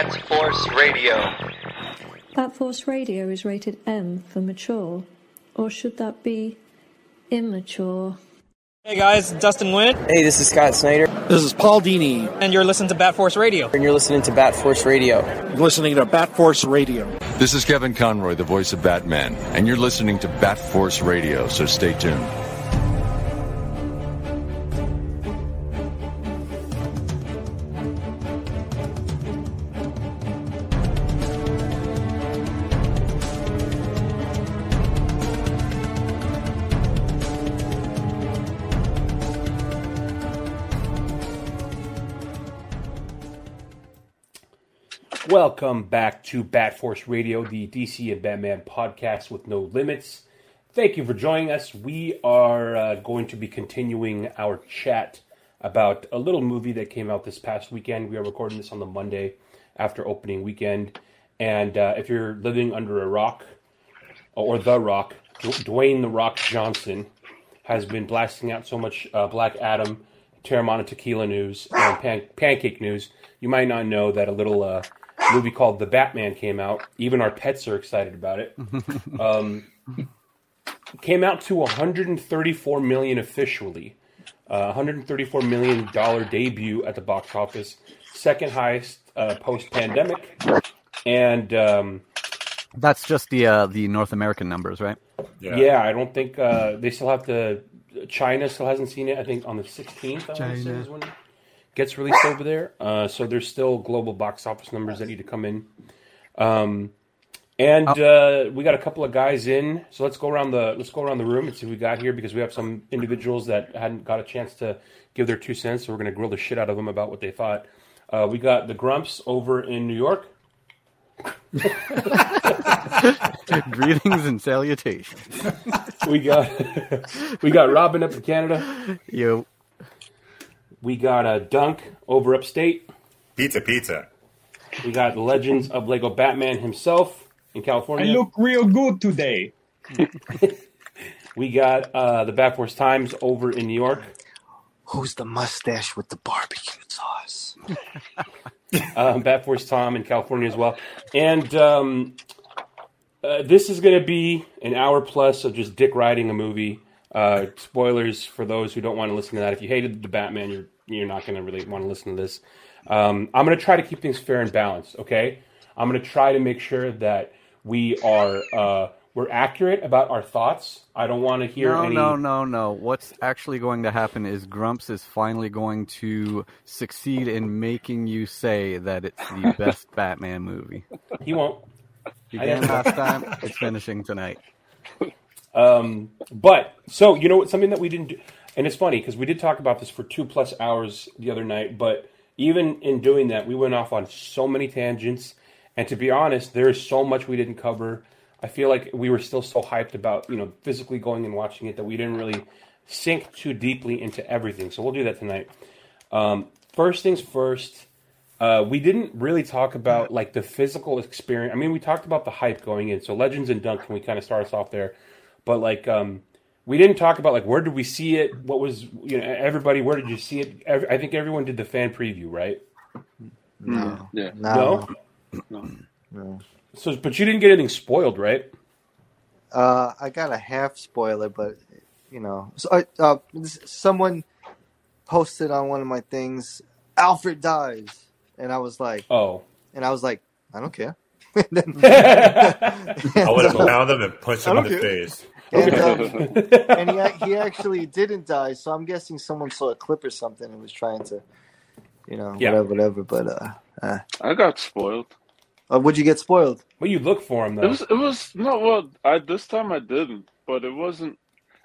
Bat Force Radio. Bat Force Radio is rated M for mature. Or should that be immature? Hey guys, Dustin Witt. Hey, this is Scott Snyder. This is Paul Dini. And you're listening to Bat Force Radio. And you're listening to Bat Force Radio. You're listening to Bat Force Radio. This is Kevin Conroy, the voice of Batman, and you're listening to Bat Force Radio, so stay tuned. Welcome back to Bat Force Radio, the DC and Batman podcast with no limits. Thank you for joining us. We are uh, going to be continuing our chat about a little movie that came out this past weekend. We are recording this on the Monday after opening weekend. And uh, if you're living under a rock, or The Rock, Dwayne The Rock Johnson has been blasting out so much uh, Black Adam, Teremana Tequila news, and pan- pancake news. You might not know that a little uh, movie called The Batman came out. Even our pets are excited about it. Um, came out to 134 million officially. Uh, 134 million dollar debut at the box office, second highest uh, post pandemic, and um, that's just the uh, the North American numbers, right? Yeah, yeah I don't think uh, they still have to. China still hasn't seen it. I think on the 16th. China. Is when gets released over there. Uh, so there's still global box office numbers that need to come in. Um, and oh. uh, we got a couple of guys in, so let's go around the let's go around the room and see who we got here because we have some individuals that hadn't got a chance to give their two cents. So we're going to grill the shit out of them about what they thought. Uh, we got the Grumps over in New York. Greetings and salutations. we got we got Robin up in Canada. Yo. We got a Dunk over upstate. Pizza, pizza. We got Legends of Lego Batman himself in California. I look real good today. we got uh, the Bat Force Times over in New York. Who's the mustache with the barbecue sauce? um, Bat Force Tom in California as well. And um, uh, this is going to be an hour plus of just dick riding a movie. Uh, spoilers for those who don't want to listen to that. If you hated the Batman, you're you're not going to really want to listen to this. Um, I'm going to try to keep things fair and balanced. Okay, I'm going to try to make sure that we are uh, we're accurate about our thoughts. I don't want to hear no, any. No, no, no. No. What's actually going to happen is Grumps is finally going to succeed in making you say that it's the best Batman movie. He won't. Began last time. It's finishing tonight. Um, but so you know what? Something that we didn't do, and it's funny because we did talk about this for two plus hours the other night. But even in doing that, we went off on so many tangents. And to be honest, there is so much we didn't cover. I feel like we were still so hyped about you know physically going and watching it that we didn't really sink too deeply into everything. So we'll do that tonight. Um, first things first. Uh, we didn't really talk about like the physical experience. I mean, we talked about the hype going in. So Legends and Dunk, can we kind of start us off there? But like, um, we didn't talk about like where did we see it? What was you know everybody? Where did you see it? I think everyone did the fan preview, right? No, yeah, no, no. no. So, but you didn't get anything spoiled, right? Uh, I got a half spoiler, but you know, so uh, uh, someone posted on one of my things, Alfred dies, and I was like, oh, and I was like, I don't care. I would have found him and punched him in the care. face. And, um, and he, he actually didn't die, so I'm guessing someone saw a clip or something and was trying to, you know, Yeah. whatever, whatever. But uh, uh, I got spoiled. uh, would you get spoiled? Well, you look for him It was it was no well I this time I didn't, but it wasn't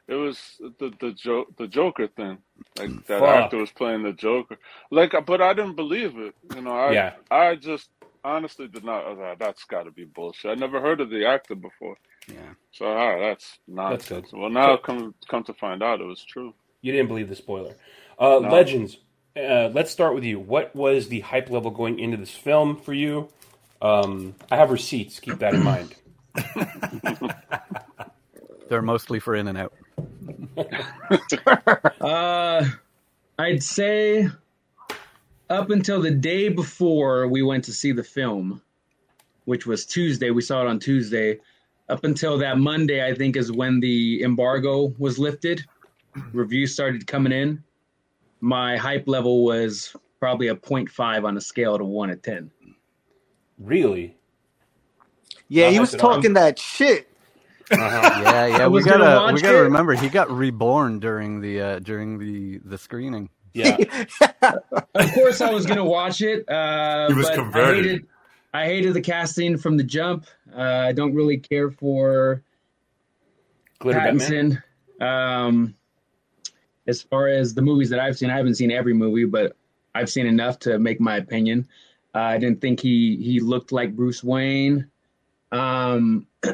it was the the joke the Joker thing. Like that Fuck. actor was playing the Joker. Like but I didn't believe it. You know, I Yeah. I just honestly did not I was like, that's gotta be bullshit. I never heard of the actor before. Yeah. So all right, that's That's nonsense. good. Well now come come to find out it was true. You didn't believe the spoiler. Uh, No. Legends. Uh, let's start with you. What was the hype level going into this film for you? Um, I have receipts. Keep that in mind. They're mostly for In and Out. Uh, I'd say up until the day before we went to see the film, which was Tuesday. We saw it on Tuesday. Up until that Monday, I think, is when the embargo was lifted. Reviews started coming in. My hype level was probably a 0.5 on a scale to 1 to 10. Really? Yeah, I he was it. talking that shit. yeah, yeah. We gotta we gotta it. remember he got reborn during the uh, during the the screening. Yeah. Of course, I was gonna watch it. Uh, He was but converted. I hated, I hated the casting from the jump. Uh, I don't really care for Glitter Batman? Pattinson. Um, as far as the movies that I've seen, I haven't seen every movie, but I've seen enough to make my opinion. Uh, I didn't think he he looked like Bruce Wayne. Um,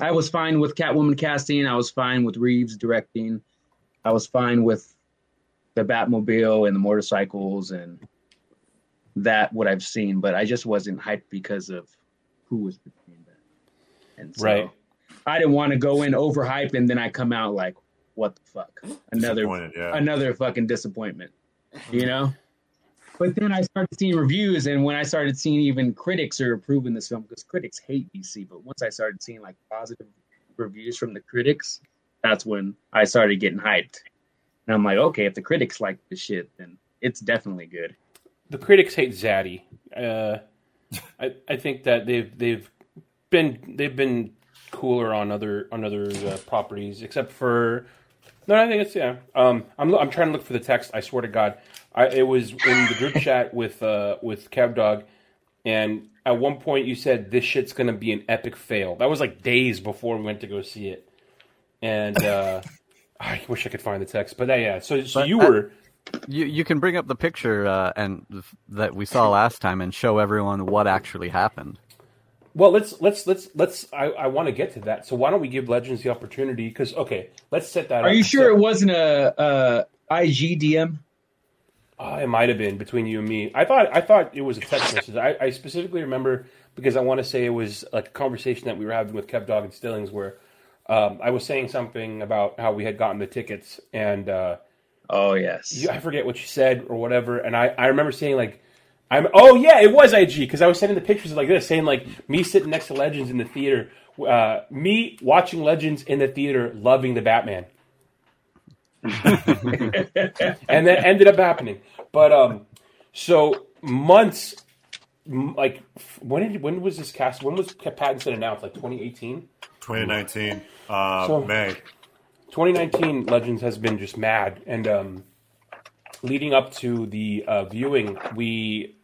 I was fine with Catwoman casting. I was fine with Reeves directing. I was fine with the Batmobile and the motorcycles and that what I've seen, but I just wasn't hyped because of who was between them. And so Right. I didn't want to go in overhyped and then I come out like, what the fuck? Another yeah. another fucking disappointment. You mm-hmm. know? But then I started seeing reviews, and when I started seeing even critics are approving this film, because critics hate DC, but once I started seeing like positive reviews from the critics, that's when I started getting hyped. And I'm like, okay, if the critics like the shit, then it's definitely good. the critics hate Zaddy. Uh, I I think that they've they've been they've been cooler on other on other uh, properties, except for no. I think it's yeah. Um, I'm I'm trying to look for the text. I swear to God, I it was in the group chat with uh with Cab Dog, and at one point you said this shit's gonna be an epic fail. That was like days before we went to go see it, and uh, I wish I could find the text. But uh, yeah, so so But, you uh, were. You you can bring up the picture uh, and that we saw last time and show everyone what actually happened. Well, let's let's let's let's. I, I want to get to that. So why don't we give Legends the opportunity? Because okay, let's set that. Are up. you sure So- it wasn't a, a IG DM? Oh, it might have been between you and me. I thought I thought it was a text message. I, I specifically remember because I want to say it was like a conversation that we were having with Kev Dog and Stillings where um, I was saying something about how we had gotten the tickets and uh, oh yes, you, I forget what you said or whatever. And I, I remember saying like I'm oh yeah it was IG because I was sending the pictures like this saying like me sitting next to Legends in the theater, uh, me watching Legends in the theater, loving the Batman. and that ended up happening. But um, so months, like when did when was this cast? When was Pattinson announced? Like 2018, 2019, uh, So- May. 2019. Legends has been just mad, and um, leading up to the uh, viewing, we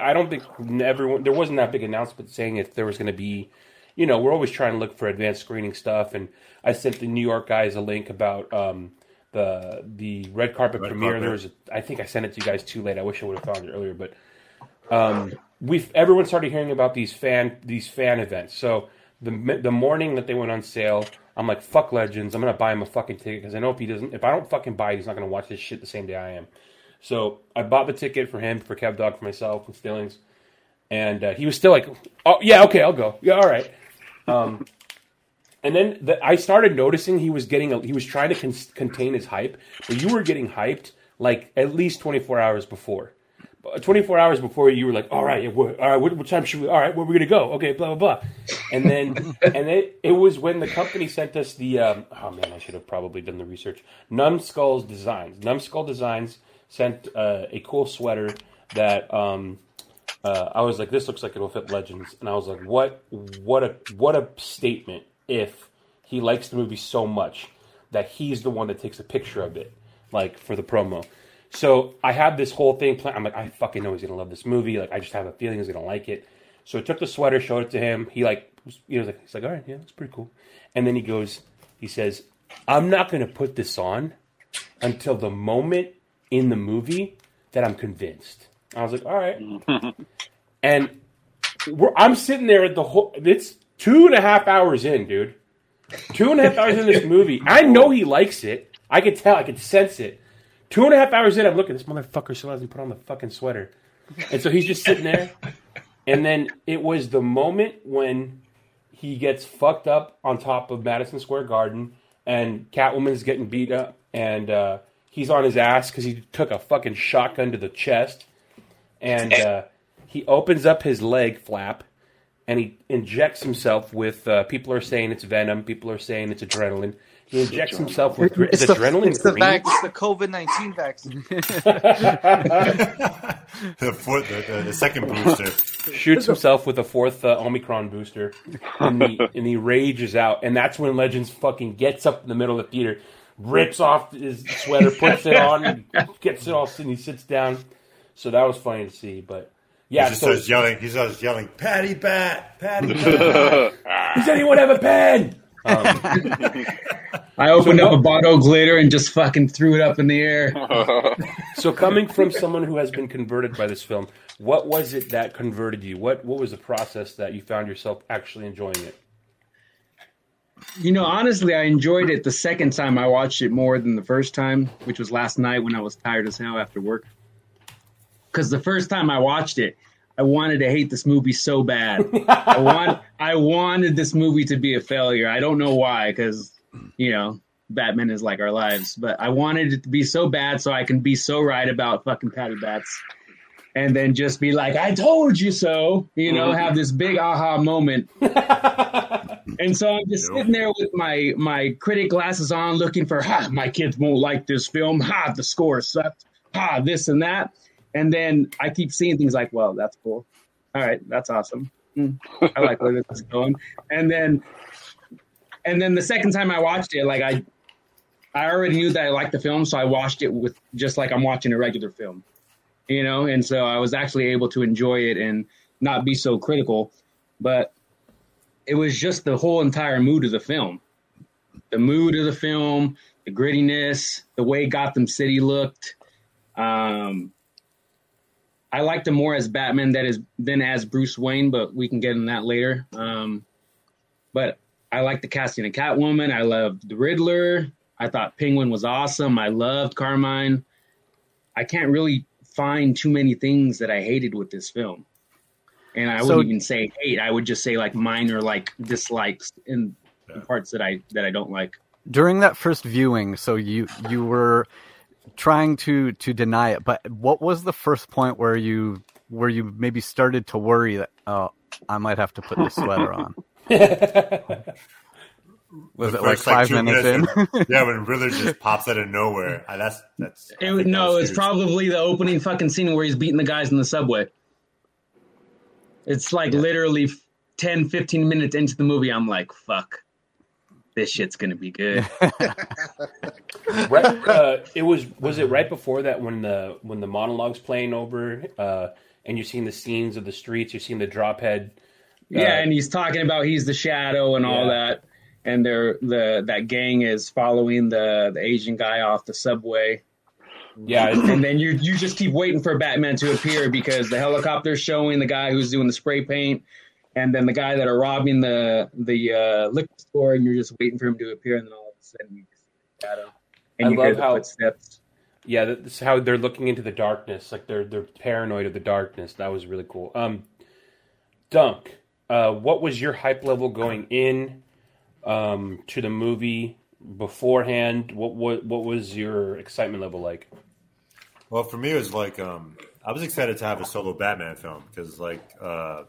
I don't think everyone there wasn't that big announcement saying if there was going to be. You know, we're always trying to look for advanced screening stuff, and I sent the New York guys a link about um, the the red carpet Red premiere. carpet. There was, a, I think I sent it to you guys too late. I wish I would have found it earlier, but um, we've everyone started hearing about these fan these fan events. So the the morning that they went on sale, I'm like, fuck Legends. I'm gonna buy him a fucking ticket because I know if he doesn't, if I don't fucking buy it, he's not gonna watch this shit the same day I am. So I bought the ticket for him, for Kev Dog, for myself, and Stillings, and uh, he was still like, oh yeah, okay, I'll go. Yeah, all right. Um, and then the, I started noticing he was getting, a, he was trying to con- contain his hype, but you were getting hyped like at least 24 hours before. Uh, 24 hours before you were like, all right, all right, what, what time should we? All right, where are we gonna go? Okay, blah blah blah. And then, and then it was when the company sent us the. Um, oh man, I should have probably done the research. Numskull's Designs. Numbskull Designs sent uh, a cool sweater that um, uh, I was like, this looks like it'll fit Legends, and I was like, what, what a, what a statement if he likes the movie so much that he's the one that takes a picture of it, like for the promo. So I have this whole thing planned. I'm like, I fucking know he's gonna love this movie. Like, I just have a feeling he's gonna like it. So I took the sweater, showed it to him. He like, was, you know, like he's like, all right, yeah, that's pretty cool. And then he goes, he says, I'm not gonna put this on until the moment in the movie that I'm convinced. I was like, all right. and we're, I'm sitting there at the whole. It's two and a half hours in, dude. Two and a half hours in this movie. I know he likes it. I could tell. I could sense it. Two and a half hours in, I'm looking. This motherfucker still hasn't put on the fucking sweater, and so he's just sitting there. And then it was the moment when he gets fucked up on top of Madison Square Garden, and Catwoman's getting beat up, and uh, he's on his ass because he took a fucking shotgun to the chest. and uh, he opens up his leg flap and he injects himself with. Uh, people are saying it's venom. People are saying it's adrenaline. He injects himself with It's is the, adrenaline it's the, vac- it's the COVID nineteen vaccine. the, fourth, the, the, the second booster. shoots himself with a fourth uh, Omicron booster, and he, and he rages out. And that's when Legends fucking gets up in the middle of the theater, rips off his sweater, puts it on, and gets it all, and he sits down. So that was funny to see. But yeah, he just so starts yelling. He starts yelling, "Patty Bat, Patty Bat." does anyone have a pen? Um, I opened So up a bottle of glitter and just fucking threw it up in the air. so coming from someone who has been converted by this film, what was it that converted you? What what was the process that you found yourself actually enjoying it? You know, honestly, I enjoyed it the second time I watched it more than the first time, which was last night when I was tired as hell after work. Because the first time I watched it, I wanted to hate this movie so bad. I want, I wanted this movie to be a failure. I don't know why, because you know, Batman is like our lives. But I wanted it to be so bad so I can be so right about fucking Patty Bats, and then just be like, "I told you so." You know, have this big aha moment. And so I'm just sitting there with my my critic glasses on, looking for, ha, my kids won't like this film. Ha, the score sucked. Ha, this and that. And then I keep seeing things like, well, that's cool. All right, that's awesome. Hmm, I like where this is going. And then, and then the second time I watched it, like I, I already knew that I liked the film, so I watched it with just like I'm watching a regular film, you know. And so I was actually able to enjoy it and not be so critical. But it was just the whole entire mood of the film. The mood of the film, the grittiness, the way Gotham City looked. Um, I liked him more as Batman that is than as Bruce Wayne, but we can get in that later. Um, but I liked the casting of Catwoman. I loved the Riddler. I thought Penguin was awesome. I loved Carmine. I can't really find too many things that I hated with this film and I So- wouldn't even say hate. I would just say like minor like dislikes in the parts that I that I don't like. During that first viewing, so you you were trying to to deny it, but what was the first point where you where you maybe started to worry that oh I might have to put this sweater on? Was The it like five two minutes in? yeah, when Riddler just pops out of nowhere. I, that's that's. It, think no, was it's probably the opening fucking scene where he's beating the guys in the subway. It's like literally 10, 15 minutes into the movie. I'm like, fuck, this shit's gonna be good. right, uh, it was was it right before that when the when the monologues playing over uh, and you're seeing the scenes of the streets, you're seeing the drop head. uh, Yeah, and he's talking about he's the shadow and all that, and they're the that gang is following the the Asian guy off the subway. Yeah, and then you you just keep waiting for Batman to appear because the helicopter's showing the guy who's doing the spray paint, and then the guy that are robbing the the uh, liquor store, and you're just waiting for him to appear, and then all of a sudden you just see the shadow, and I you hear love the how- footsteps. Yeah, that's how they're looking into the darkness, like they're they're paranoid of the darkness. That was really cool. Um, Dunk, uh, what was your hype level going in um, to the movie beforehand? What what what was your excitement level like? Well, for me, it was like um, I was excited to have a solo Batman film because, like, uh,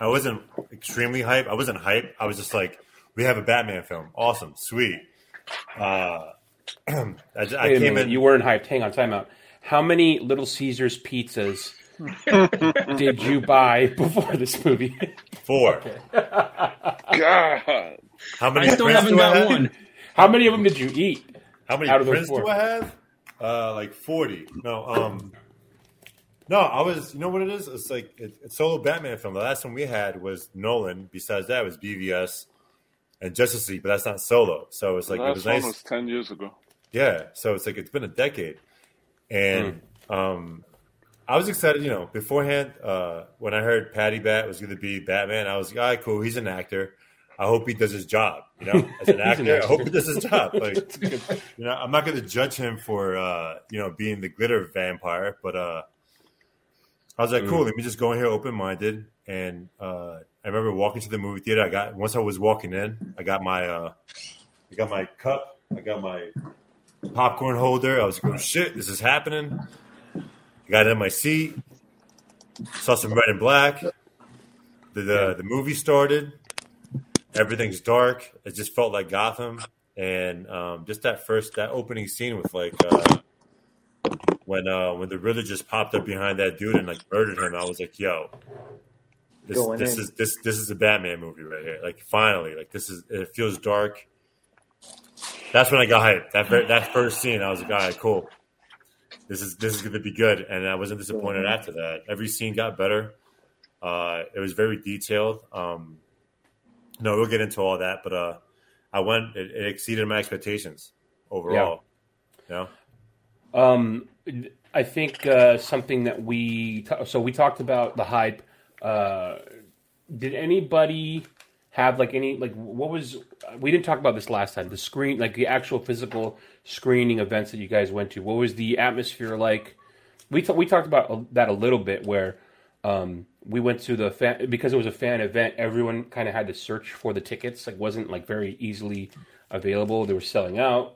I wasn't extremely hype. I wasn't hype. I was just like, we have a Batman film, awesome, sweet. Uh, I, I came minute, in. you weren't hyped. Hang on, time out. How many Little Caesars pizzas did you buy before this movie? Four. God. How many I still haven't do I got have? one. How many of them did you eat? How many out of those prints four? do I have? Uh, like forty. No, um, no. I was. You know what it is? It's like it, it's solo Batman film. The last one we had was Nolan. Besides that, was BVS and Justice League, but that's not solo. So it's like it was nice. was ten years ago. Yeah, so it's like it's been a decade, and um, I was excited. You know, beforehand uh, when I heard Patty Bat was going to be Batman, I was like, "All right, cool. He's an actor. I hope he does his job. You know, as an He's an actor, I hope actor. he does his job. Like, you know, I'm not going to judge him for uh, you know being the glitter vampire, but uh, I was like, cool. Let me just go in here open minded. And uh, I remember walking to the movie theater. I got once I was walking in, I got my uh, I got my cup. I got my popcorn holder. I was like, oh shit, this is happening. I got in my seat. saw some red and black. The the, the movie started. Everything's dark. It just felt like Gotham, and um, just that first that opening scene with like uh, when uh, when the Riddler just popped up behind that dude and like murdered him. I was like, yo. This, Going this in. is this this is a Batman movie right here. Like finally, like this is it feels dark. That's when I got hyped. That ver- that first scene, I was like, all right, cool. This is this is going to be good, and I wasn't disappointed after that. Every scene got better. Uh, it was very detailed. Um, no, we'll get into all that, but uh, I went. It, it exceeded my expectations overall. Yeah. Um, I think uh, something that we t- so we talked about the hype. Uh, did anybody have like any like what was we didn't talk about this last time the screen like the actual physical screening events that you guys went to what was the atmosphere like we t- we talked about that a little bit where um, we went to the fan because it was a fan event everyone kind of had to search for the tickets like wasn't like very easily available they were selling out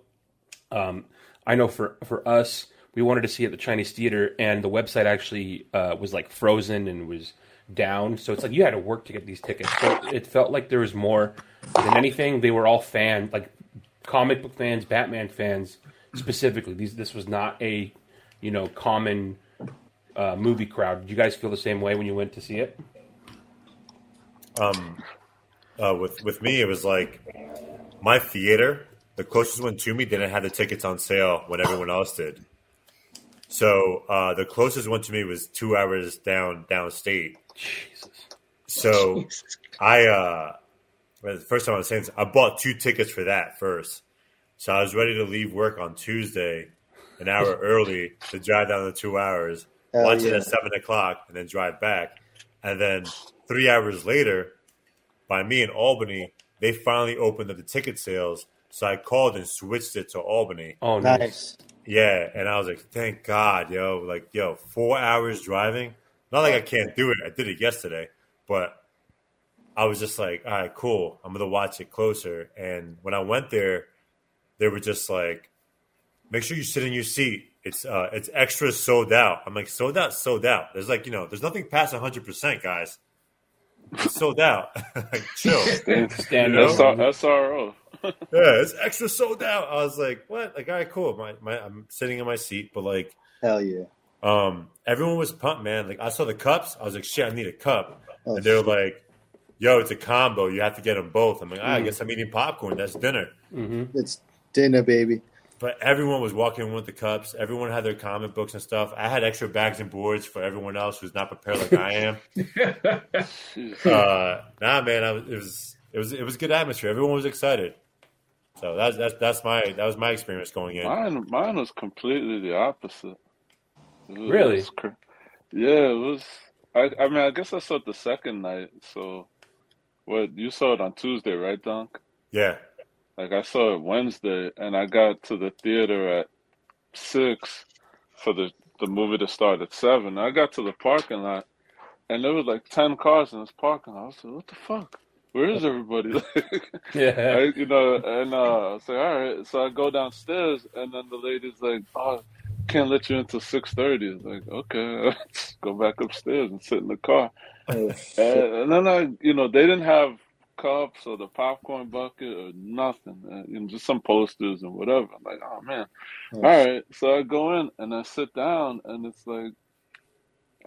um, I know for for us, we wanted to see it at the Chinese theater, and the website actually uh, was like frozen and was down. So it's like you had to work to get these tickets. So it felt like there was more than anything. They were all fan like comic book fans, Batman fans specifically. These this was not a you know common uh, movie crowd. Did you guys feel the same way when you went to see it? Um, uh, with with me, it was like my theater, the closest one to me, didn't have the tickets on sale when everyone else did. So uh, the closest one to me was two hours down downstate. So I uh, well, the first time I was saying this, I bought two tickets for that first. So I was ready to leave work on Tuesday, an hour early to drive down the two hours, Hell watch it at seven o'clock, and then drive back. And then three hours later, by me in Albany, they finally opened up the ticket sales. So I called and switched it to Albany. Oh, Nice. Yeah, and I was like, thank God, yo, like, yo, four hours driving. Not like I can't do it. I did it yesterday, but I was just like, all right, cool. I'm gonna watch it closer. And when I went there, they were just like, make sure you sit in your seat. It's uh, it's extra sold out. I'm like, sold out, sold out. There's like, you know, there's nothing past 100, percent guys. It's sold out. like, chill. Stand You know? SR- SRO. yeah, it's extra sold out. I was like, what? Like, all right, cool. My, my, I'm sitting in my seat, but like, Hell yeah. um, everyone was pumped, man. Like, I saw the cups. I was like, shit, I need a cup. Oh, and they were like, yo, it's a combo. You have to get them both. I'm like, ah, I Mm. guess I'm eating popcorn. That's dinner. It's dinner, baby. But everyone was walking with the cups. Everyone had their comic books and stuff. I had extra bags and boards for everyone else who's not prepared like I am. uh, nah, man, I was, it was it was it was a good atmosphere. Everyone was excited. So that's that's that's my that was my experience going in. Mine, mine was completely the opposite. Was- Really? it was cr- yeah, it was. I, I mean, I guess I saw it the second night. So, what you saw it on Tuesday, right, Dunk? Yeah. Like I saw it Wednesday, and I got to the theater at six for the the movie to start at seven. I got to the parking lot, and there was like ten cars in this parking lot. I was like, "What the fuck? Where is everybody?" Yeah. I, you know, and uh, I was like, "All right." So I go downstairs, and then the lady's like, "Oh, can't let you until 6.30. I was like, "Okay, go back upstairs and sit in the car." Oh, And, and then I, you know, they didn't have cups or the popcorn bucket or nothing. You know, just some posters and whatever. I'm like, oh man. Oh, All right. So I go in and I sit down and it's like,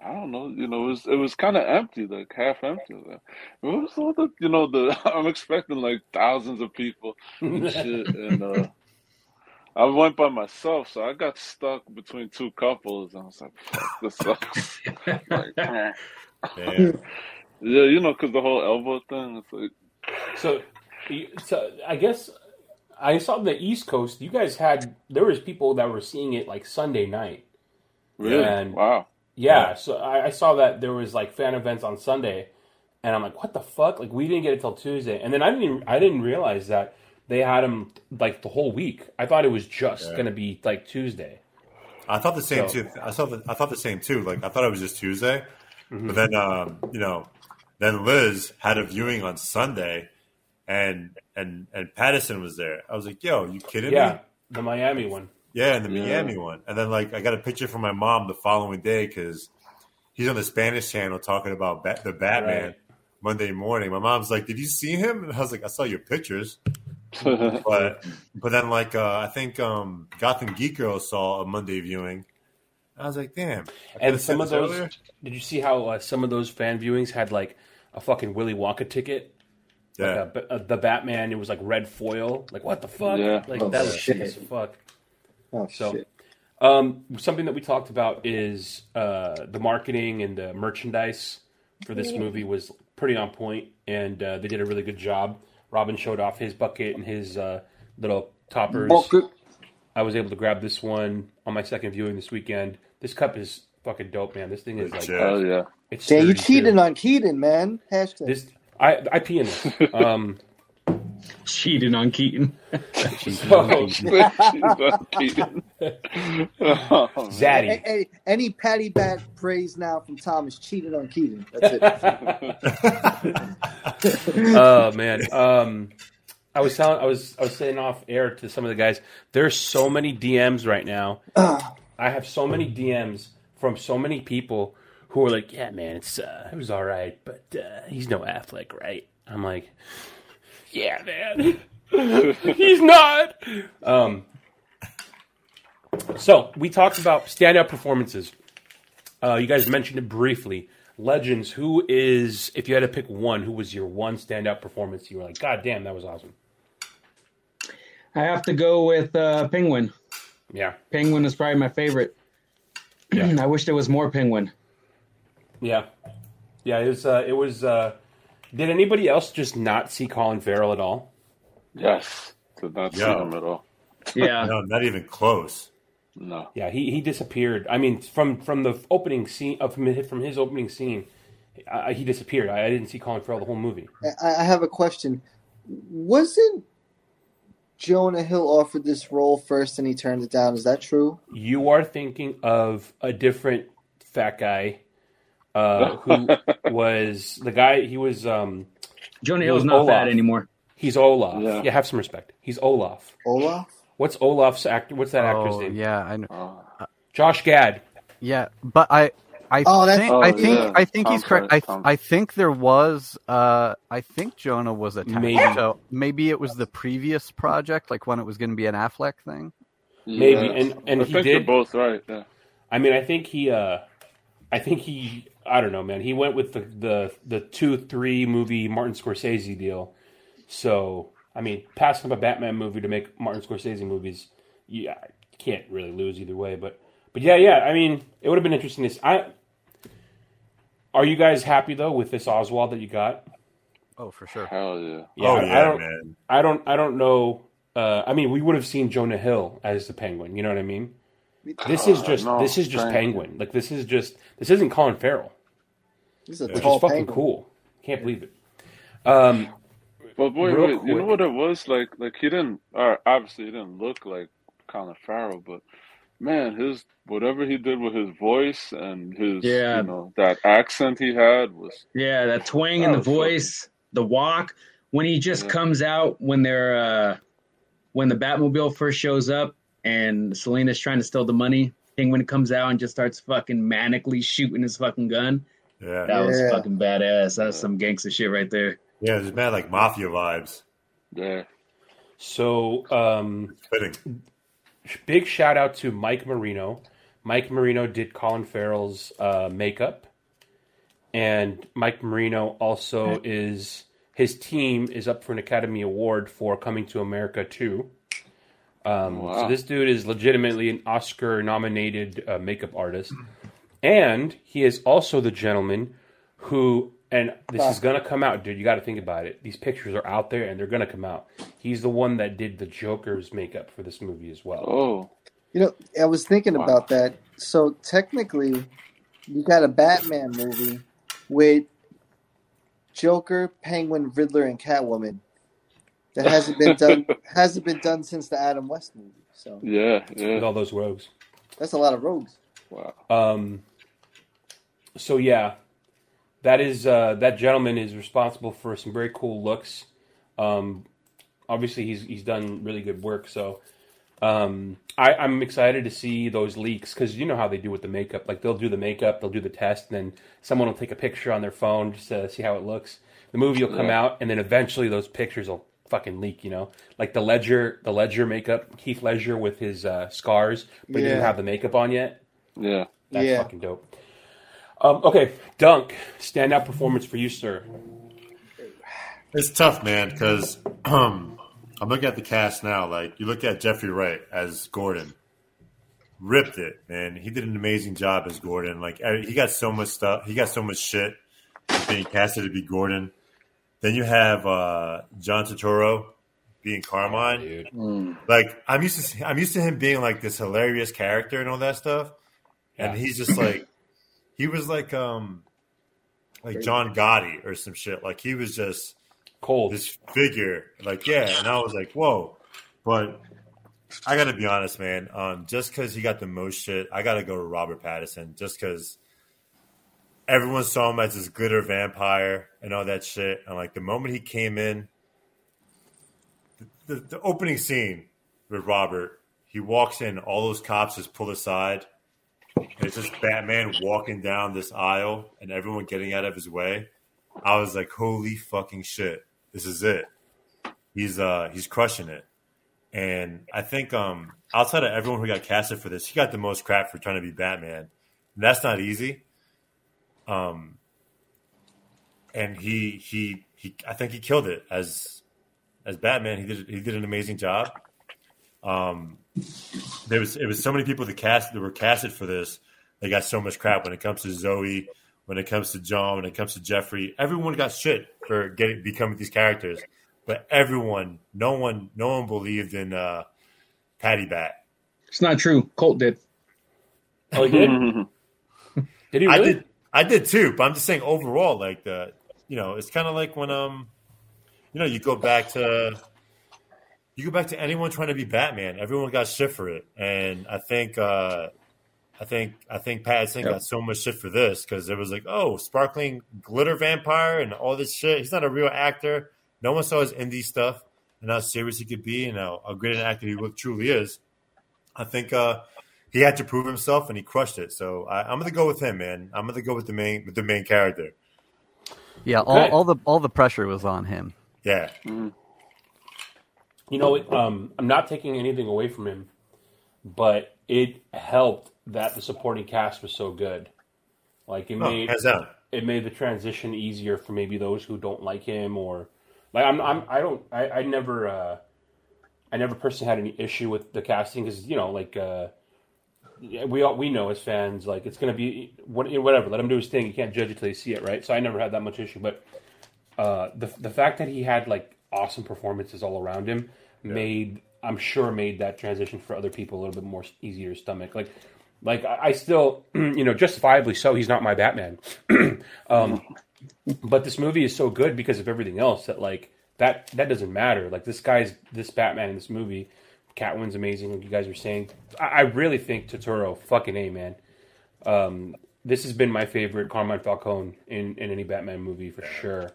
I don't know, you know, it was it was kind of empty, like half empty. Like, it was all the, you know, the I'm expecting like thousands of people and shit, and uh, I went by myself, so I got stuck between two couples, and I was like, "Fuck, this sucks." like. Yeah. Yeah, you know, because the whole elbow thing. It's like, So, so I guess I saw the East Coast. You guys had there was people that were seeing it like Sunday night. really? And wow. yeah, so I, I saw that there was like fan events on Sunday, and I'm like, what the fuck? Like we didn't get it till Tuesday, and then I didn't even, I didn't realize that they had them like the whole week. I thought it was just Yeah. gonna be like Tuesday. I thought the same So- too. I thought the, I thought the same too. Like I thought it was just Tuesday, Mhm. but then um, you know, then Liz had a viewing on Sunday, and and and Pattinson was there. I was like, "Yo, you kidding Yeah, me?" the Miami one. Yeah, and the Yeah. Miami one, and then like I got a picture from my mom the following day because he's on the Spanish channel talking about Bat, the Batman Right. Monday morning. My mom's like, "Did you see him?" And I was like, "I saw your pictures." but but then like uh, I think um, Gotham Geek Girl saw a Monday viewing. I was like, "Damn!" I And could've some of those, earlier. did you see how uh, some of those fan viewings had like a fucking Willy Wonka ticket? Yeah. Like a, a, the Batman, it was like red foil. Like what the fuck? Yeah. Like Oh, that was shit. as fuck. Oh So, shit! um, something that we talked about is uh, the marketing and the merchandise for this movie was pretty on point, and uh, they did a really good job. Robin showed off his bucket and his uh, little toppers. Bucket. I was able to grab this one on my second viewing this weekend. This cup is fucking dope, man. This thing is like Legit. Oh yeah. it's Damn, you sturdy, cheated on Keaton, man. Hashtag. this. I I pee in this. Um, Cheating on Keaton. Oh, Keaton. Oh. Zaddy. A- a- any patty bat praise now from Thomas cheated on Keaton. That's it. oh man. Um, I was telling, I was, I was saying off air to some of the guys. There's so many DMs right now. I have so many DMs from so many people who are like, "Yeah, man, it's uh, it was all right, but uh, he's no Affleck, right?" I'm like, "Yeah, man, he's not." Um, so we talked about standout performances. Uh, you guys mentioned it briefly. Legends. Who is, if you had to pick one, who was your one standout performance? You were like, God damn, that was awesome. I have to go with uh, Penguin. Yeah, Penguin is probably my favorite. Yeah. I wish there was more Penguin. yeah, yeah. It was. Uh, it was. Uh, did anybody else just not see Colin Farrell at all? Yes. Did not see him at all. Yeah. No, not even close. No. Yeah, he, he disappeared. I mean, from from the opening scene of from his, from his opening scene, uh, he disappeared. I, I didn't see Colin Farrell the whole movie. I, I have a question. Wasn't Jonah Hill offered this role first and he turned it down? Is that true? You are thinking of a different fat guy uh, who was the guy. He was. Um, Jonah He Hill's not Olaf. bad anymore. he's Olaf. Yeah. Yeah. have some respect. He's Olaf. Olaf? What's Olaf's actor? What's that actor's Oh name? yeah, I know. Oh. Josh Gad. Yeah, but I, I Oh, that's- think, Oh, I think, yeah. I think Tom he's correct. I, Tom. I think there was, uh, I think Jonah was attached. Maybe. So maybe it was the previous project, like when it was going to be an Affleck thing. Maybe, Yeah. and- and I he think did- you're both right. Yeah. I mean, I think he. Uh, I think he. I don't know, man. He went with the the the two three movie Martin Scorsese deal. So I mean, passing up a Batman movie to make Martin Scorsese movies, yeah, you can't really lose either way. But but yeah, yeah. I mean, it would have been interesting. To, s- I. Are you guys happy though with this Oswald that you got? Oh, for sure. Hell yeah. Yeah, oh I- yeah, I don't, man. I don't. I don't know. Uh, I mean, we would have seen Jonah Hill as the Penguin. You know what I mean? This is Uh, just. no, this is just thank. Penguin. Like this is just. This isn't Colin Farrell, He's a which tall is fucking penguin. cool. Can't believe it. Um, But wait, Real wait. You know what it was like? Like he didn't. Or obviously, he didn't look like Colin Farrell, but man, his whatever he did with his voice and his, Yeah. you know, that accent he had was. Yeah, that twang That in the was fucking- voice, the walk. When he just Yeah. comes out when they're uh when the Batmobile first shows up and Selena's trying to steal the money, Penguin comes out and just starts fucking manically shooting his fucking gun. Yeah, That was fucking badass. That's some gangster shit right there. yeah. There's mad like mafia vibes. Yeah. so um, Fitting. Big shout out to Mike Marino. Mike Marino did Colin Farrell's uh, makeup, and Mike Marino also is his team is up for an Academy Award for Coming to America too. Um, So this dude is legitimately an Oscar-nominated uh, makeup artist, and he is also the gentleman who. And this is gonna come out, dude. You got to think about it. These pictures are out there, and they're gonna come out. He's the one that did the Joker's makeup for this movie as well. Oh. You know, I was thinking Wow. about that. So technically, you got a Batman movie with Joker, Penguin, Riddler, and Catwoman that hasn't been done hasn't been done since the Adam West movie. So Yeah. with all those rogues. that's a lot of rogues. Wow. Um, so yeah, that is uh, that gentleman is responsible for some very cool looks. Um, obviously, he's he's done really good work. So Um, I, I'm excited to see those leaks because you know how they do with the makeup. Like they'll do the makeup, they'll do the test, and then someone will take a picture on their phone just to see how it looks. The movie will come out, and then eventually those pictures will fucking leak. You know, like the Ledger, the Ledger makeup, Heath Ledger with his uh, scars, but he didn't have the makeup on yet. Yeah. That's Yeah. fucking dope. Um, okay, Dunk, standout performance for you, sir. It's tough, man, because um, I'm looking at the cast now. Like you look at Jeffrey Wright as Gordon, ripped it, man. He did an amazing job as Gordon. Like he got so much stuff. He got so much shit being casted to be Gordon. Then you have uh, John Turturro being Carmine. Dude. Mm. Like I'm used to, I'm used to him being like this hilarious character and all that stuff, and Yeah. he's just like, he was like, um, like John Gotti or some shit. Like he was just Cold. this figure. Like, yeah. And I was like, whoa. But I got to be honest, man. Um, just because he got the most shit, I got to go to Robert Pattinson just because everyone saw him as this glitter vampire and all that shit. And like the moment he came in, the, the, the opening scene with Robert, he walks in, all those cops just pull aside. It's just Batman walking down this aisle and everyone getting out of his way. I was like, holy fucking shit. This is it. He's uh he's crushing it. And I think um outside of everyone who got casted for this, he got the most crap for trying to be Batman. And that's not easy. Um and he he he I think he killed it as as Batman. He did he did an amazing job. Um there was it was so many people that cast that were casted for this. They got so much crap when it comes to Zoe, when it comes to John, when it comes to Jeffrey. Everyone got shit for getting becoming these characters, but everyone, no one, no one believed in uh, Patty Bat. It's not true. Colt did. Oh, he did? did he I really? did, I did too. But I'm just saying overall, like the, you know, it's kind of like when um, you know, you go back to. You go back to anyone trying to be Batman. Everyone got shit for it, and I think uh, I think I think Pattinson Yep. got so much shit for this because it was like, oh, sparkling glitter vampire and all this shit. He's not a real actor. No one saw his indie stuff and how serious he could be and how, how great an actor he truly is. I think uh, he had to prove himself and he crushed it. So I, I'm going to go with him, man. I'm going to go with the main with the main character. Yeah, all, all the all the pressure was on him. Yeah, You know, it, um, I'm not taking anything away from him, but it helped that the supporting cast was so good. Like it Oh, made it made the transition easier for maybe those who don't like him or like I'm I'm I don't I, I never uh, I never personally had any issue with the casting because you know like uh, we all we know as fans like it's gonna be what whatever let him do his thing. You can't judge it till you see it right? So I never had that much issue but uh, the the fact that he had like awesome performances all around him made I'm sure made that transition for other people a little bit more easier to stomach. Like like I, I still you know justifiably so he's not my Batman. um, but this movie is so good because of everything else that like that that doesn't matter. Like this guy's this Batman in this movie, Catwoman's amazing. Like you guys were saying, I, I really think Turturro fucking a man. Um, this has been my favorite Carmine Falcone in in any Batman movie for sure.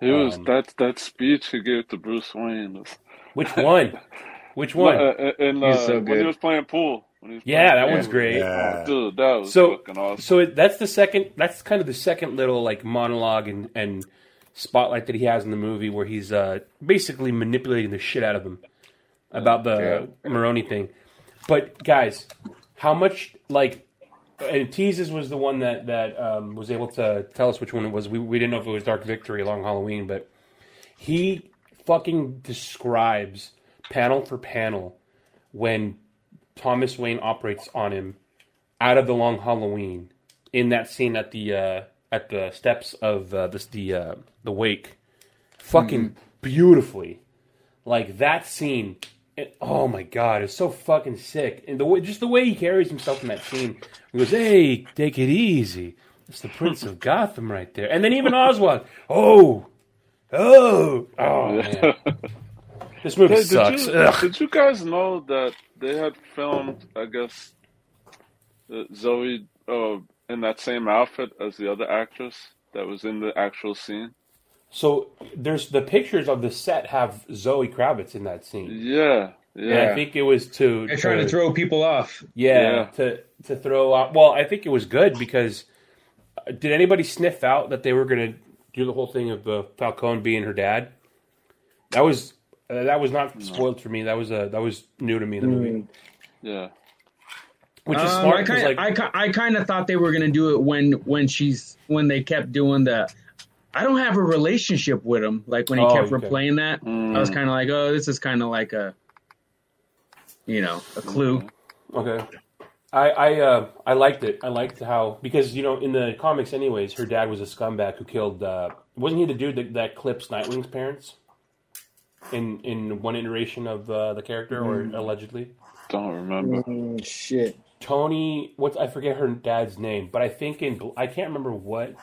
He was Um, that that speech he gave to Bruce Wayne. Was, Which one? Which one? Uh, uh, and uh, He's so when he was playing pool. Was Yeah, playing that pool. one's great. Yeah. Oh, dude, that was so fucking awesome. so it, that's the second that's kind of the second little like monologue and and spotlight that he has in the movie where he's uh basically manipulating the shit out of him about the Maroni thing. But guys, how much like and Teases was the one that that um, was able to tell us which one it was. We we didn't know if it was Dark Victory, Long Halloween, but he fucking describes panel for panel when Thomas Wayne operates on him out of the Long Halloween in that scene at the uh, at the steps of uh, this the uh, the wake, fucking beautifully, like that scene. It, oh my god, it's so fucking sick, and the way just the way he carries himself in that scene. He goes, "Hey, take it easy." It's the Prince of Gotham right there, and then even Oswald. Oh, oh, oh man. This movie Hey, did sucks. you did you guys know that they had filmed? I guess uh, Zoe uh, in that same outfit as the other actress that was in the actual scene. So there's the pictures of the set have Zoe Kravitz in that scene. Yeah, And I think it was to They're trying to throw people off. Yeah, Yeah. to to throw off. Well, I think it was good because uh, did anybody sniff out that they were going to do the whole thing of uh, Falcone being her dad? That was uh, that was not spoiled for me. That was uh, that was new to me in the movie, Yeah. which is Um, smart. I 'cause, kind like, I, I kind of thought they were gonna do it when when she's when they kept doing the. I don't have a relationship with him. Like when he Oh, kept okay. replaying that, I was Mm. kind of like, oh, this is kind of like a, you know, a clue. Okay. I I uh, I liked it. I liked how because you know in the comics, anyways, her dad was a scumbag who killed. Uh, wasn't he the dude that, that clips Nightwing's parents? In in one iteration of uh, the character, or Mm. allegedly. Don't remember. Mm, shit. Tony, what's I forget her dad's name, but I think in I can't remember what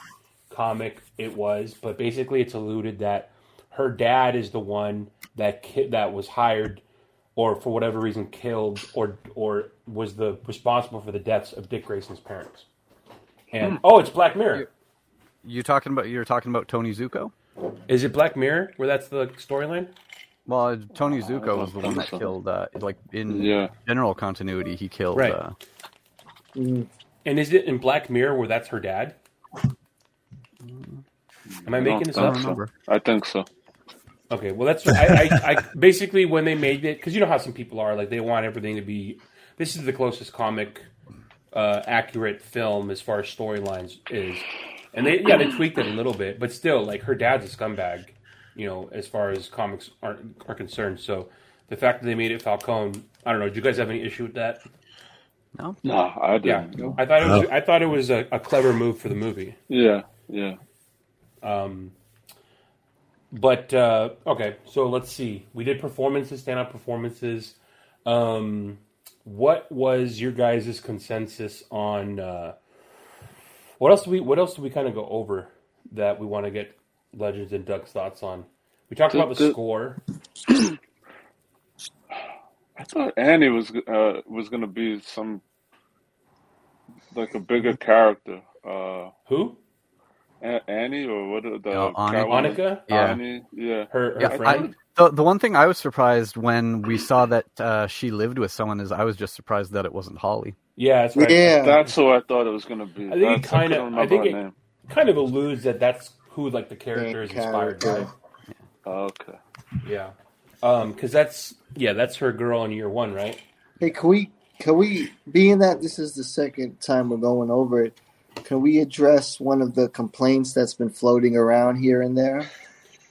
comic it was, but basically it's alluded that her dad is the one that ki- that was hired or for whatever reason killed or or was the responsible for the deaths of Dick Grayson's parents. And Hmm. oh, it's Black Mirror. You talking about you're talking about Tony Zucco? Is it Black Mirror where that's the storyline? Well, Tony Zucco was the one that killed. Uh, like in Yeah. general continuity, he killed. Right. Uh, And is it in Black Mirror where that's her dad? Am I I making don't this think up? so. I think so. Okay, well that's I, I, I basically when they made it because you know how some people are like they want everything to be. This is the closest comic uh, accurate film as far as storylines is, and they yeah they tweaked it a little bit, but still like her dad's a scumbag, you know, as far as comics are are concerned. So the fact that they made it Falcone, I don't know. Do you guys have any issue with that? No, No, I Yeah, didn't. I thought it was I thought it was a, a clever move for the movie. Yeah, yeah. Um, but uh, okay, so let's see. We did performances, stand-up performances. Um, what was your guys' consensus on? Uh, what else do we? What else do we kind of go over that we want to get Legends and Doug's thoughts on? We talked The- about the, the- score. I thought Annie was uh, was gonna be some like a bigger character. Uh, Who? A- Annie or what? are The Oh, Ani- Catwoman? Annika? Yeah. Annie, yeah. Her, yeah, I, the the one thing I was surprised when we saw that uh, she lived with someone is I was just surprised that it wasn't Holly. Yeah, that's right. That's who I thought it was gonna be. I think it kind of. I remember think it name. kind of alludes that that's who like the character is inspired by. Okay. Yeah. Um, because that's yeah, that's her girl in year one, right? Hey, can we can we being that this is the second time we're going over it, can we address one of the complaints that's been floating around here and there?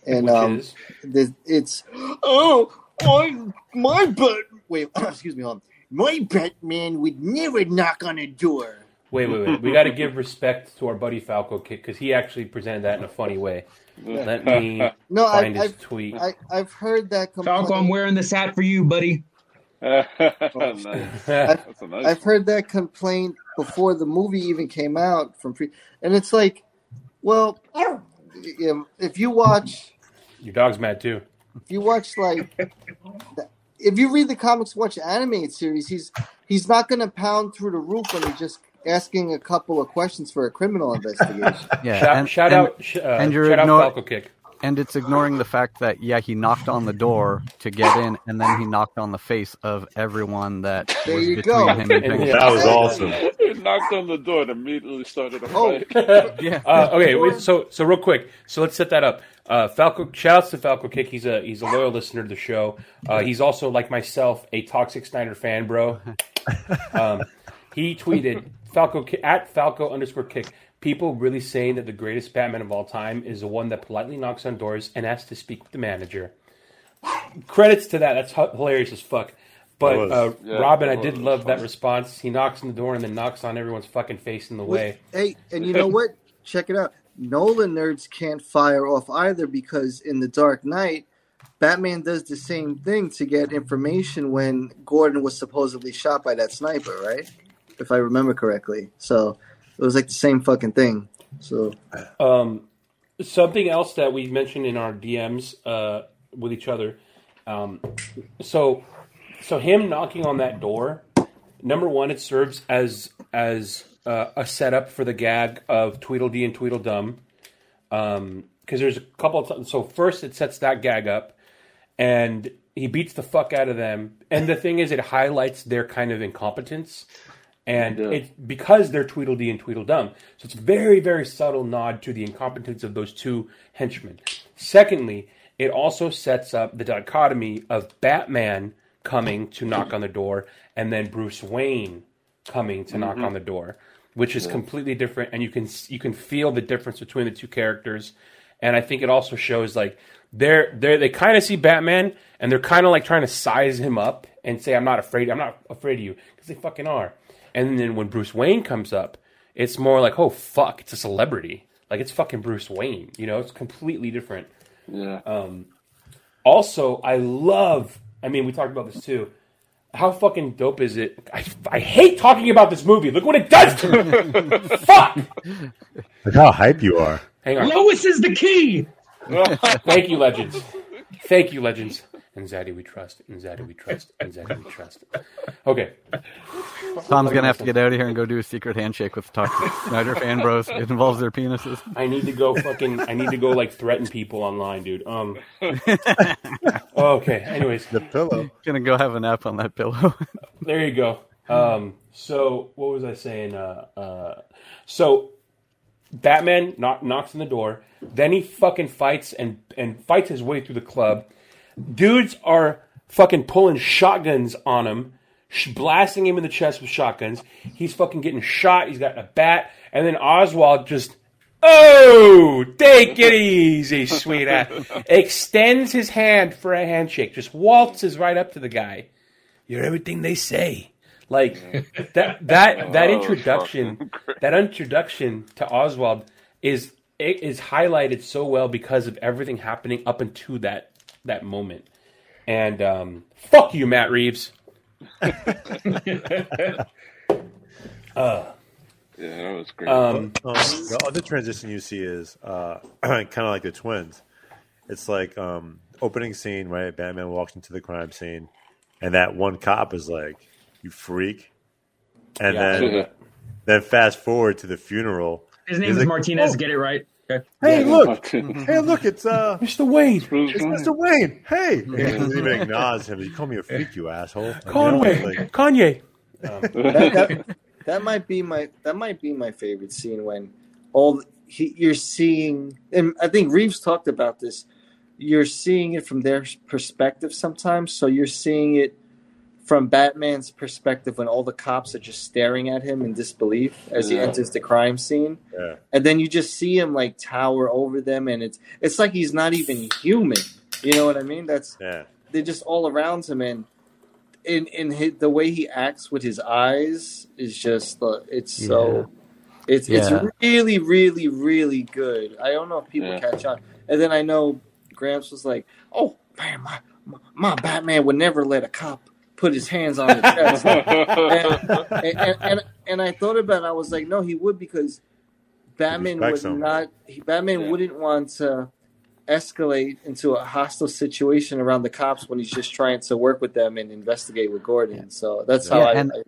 And Which um, is? the, it's oh my my but wait excuse me hold on. my Batman would never knock on a door. Wait, wait, wait. We got to give respect to our buddy Falco Kick because he actually presented that in a funny way. Let me No, I, find his I've, tweet. I, I've heard that complaint. Falco, I'm wearing this hat for you, buddy. Nice. I've, nice I've heard that complaint before the movie even came out from pre, and it's like, well, if you watch, Your dog's mad too. if you watch like, if you read the comics, watch animated series, he's he's not going to pound through the roof when he's just asking a couple of questions for a criminal investigation. Yeah, Shout- and, shout and- out- sh- uh, and you're shout out ignore- Falco Kick. And it's ignoring the fact that yeah, he knocked on the door to get in, and then he knocked on the face of everyone that There was you between go. him and Bing. That was awesome. He knocked on the door and immediately started a Oh, fight. Yeah. Uh, okay, wait, so so real quick, so let's set that up. Uh, Falco, shouts to Falco Kick. He's a he's a loyal listener to the show. Uh, he's also like myself a Toxic Snyder fan, bro. Um, he tweeted Falco at Falco underscore Kick. People really saying that the greatest Batman of all time is the one that politely knocks on doors and asks to speak with the manager. Credits to that. That's hu- hilarious as fuck. But uh, Yeah, Robin, I did love that response. He knocks on the door and then knocks on everyone's fucking face in the way. Hey, and you know what? Check it out. Nolan nerds can't fire off either because in The Dark Knight, Batman does the same thing to get information when Gordon was supposedly shot by that sniper, right? If I remember correctly. So it was like the same fucking thing. So Um, something else that we mentioned in our DMs uh, with each other. Um, so, so him knocking on that door. Number one, it serves as as uh, a setup for the gag of Tweedledee and Tweedledum. Because there's a couple of times. So first, it sets that gag up, and He beats the fuck out of them, and the thing is, it highlights their kind of incompetence, and Yeah. it's because they're Tweedledee and Tweedledum. So it's a very, very subtle nod to the incompetence of those two henchmen. Secondly, it also sets up the dichotomy of Batman coming to knock on the door, and then Bruce Wayne coming to knock Mhm. on the door, which is Yeah. completely different, and you can you can feel the difference between the two characters, and I think it also shows like they're they they kind of see Batman and they're kind of like trying to size him up and say I'm not afraid I'm not afraid of you because they fucking are, and then when Bruce Wayne comes up, it's more like oh fuck it's a celebrity like it's fucking Bruce Wayne you know it's completely different. Yeah. Um, also, I love. I mean, we talked about this too. How fucking dope is it? I, I hate talking about this movie. Look what it does to me. Fuck. Look how hype you are. Hang on. Lois is the key. Thank you, legends. Thank you, legends. And Zaddy we trust. And Zaddy we trust. And Zaddy we trust. Okay. Tom's gonna have to get out of here and go do a secret handshake with Toxic Snyder fan bros. It involves their penises. I need to go fucking. I need to go like threaten people online, dude. Um. Okay. Anyways, the pillow. Gonna go have a nap on that pillow. There you go. Um, so what was I saying? Uh, uh, so Batman knock, knocks on the door. Then he fucking fights and and fights his way through the club. Dudes are fucking pulling shotguns on him, sh- blasting him in the chest with shotguns. He's fucking getting shot. He's got a bat, and then Oswald just. Oh, take it easy, sweet ass. Extends his hand for a handshake. Just waltzes right up to the guy. You're everything they say. Like that that that Oh, introduction that introduction to Oswald is it is highlighted so well because of everything happening up until that that moment. And um, fuck you, Matt Reeves. uh, Yeah, that was great. Um, Um, the other transition you see is uh, kind of like the twins. It's like um, opening scene, right? Batman walks into the crime scene, and that one cop is like, "You freak," and Yeah. then then fast forward to the funeral. His He's name is like, Martinez. "Oh, Get it right. Okay. Hey, Yeah, look! Hey, look! It's uh, Mr. Wayne. it's Mr. Wayne. Hey, he doesn't even acknowledge him. You call me a freak, you asshole. Like, you know, Conway. like- Kanye. that, that, that might be my that might be my favorite scene when all he, you're seeing and I think Reeves talked about this. You're seeing it from their perspective sometimes, so you're seeing it from Batman's perspective when all the cops are just staring at him in disbelief as he Yeah. enters the crime scene, yeah. and then you just see him like tower over them, and it's it's like he's not even human. You know what I mean? That's yeah. they're just all around him and in in his, the way he acts with his eyes is just uh, it's so it's Yeah. it's really really really good i don't know if people Yeah. catch on and then i know gramps was like oh man my, my my batman would never let a cop put his hands on his chest and, and, and, and, and i thought about it i was like no he would because batman would him. not he, batman Yeah. wouldn't want to escalate into a hostile situation around the cops when he's just trying to work with them and investigate with Gordon. So that's how Yeah, I, and- I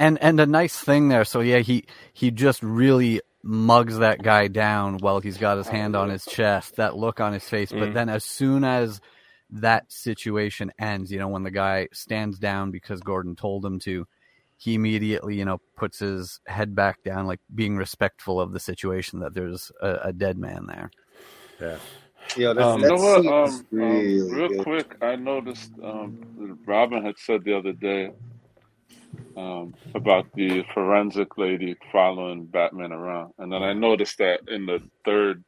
And and a nice thing there. So yeah, he he just really mugs that guy down while he's got his hand on his chest, that look on his face. But Mm. then as soon as that situation ends, you know, when the guy stands down because Gordon told him to, he immediately, you know, puts his head back down, like being respectful of the situation that there's a, a dead man there. Yeah. yeah, that's, Um, You know what? Um, is um, real good. quick, I noticed um, Robin had said the other day um, about the forensic lady following Batman around, and then I noticed that in the third,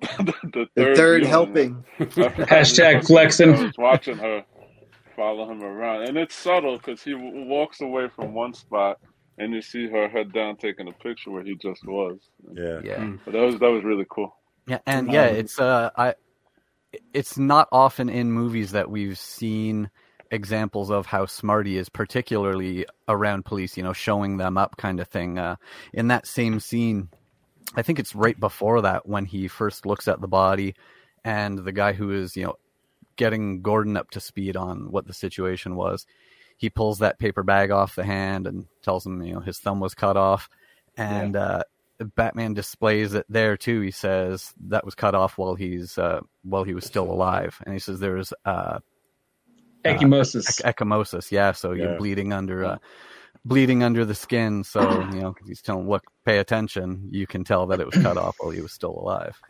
the, the The third, third helping. Hashtag flexing. I was watching her follow him around, and it's subtle because he w- walks away from one spot, and you see her head down taking a picture where he just was. Yeah. Yeah. Mm. But that was that was really cool. Yeah, and yeah, Um, it's uh, I, it's not often in movies that we've seen examples of how smart he is, particularly around police. You know, showing them up, kind of thing. Uh, in that same scene, I think it's right before that when he first looks at the body, and the guy who is you know getting Gordon up to speed on what the situation was. He pulls that paper bag off the hand and tells him, you know, his thumb was cut off, and uh, Batman displays it there too. He says that was cut off while he's uh, while he was still alive, and he says there's uh, Ecchymosis. ec- ecchymosis, yeah. So Yeah. you're bleeding under, uh, bleeding under the skin. So you know, 'cause he's telling look, pay attention. You can tell that it was cut off while he was still alive.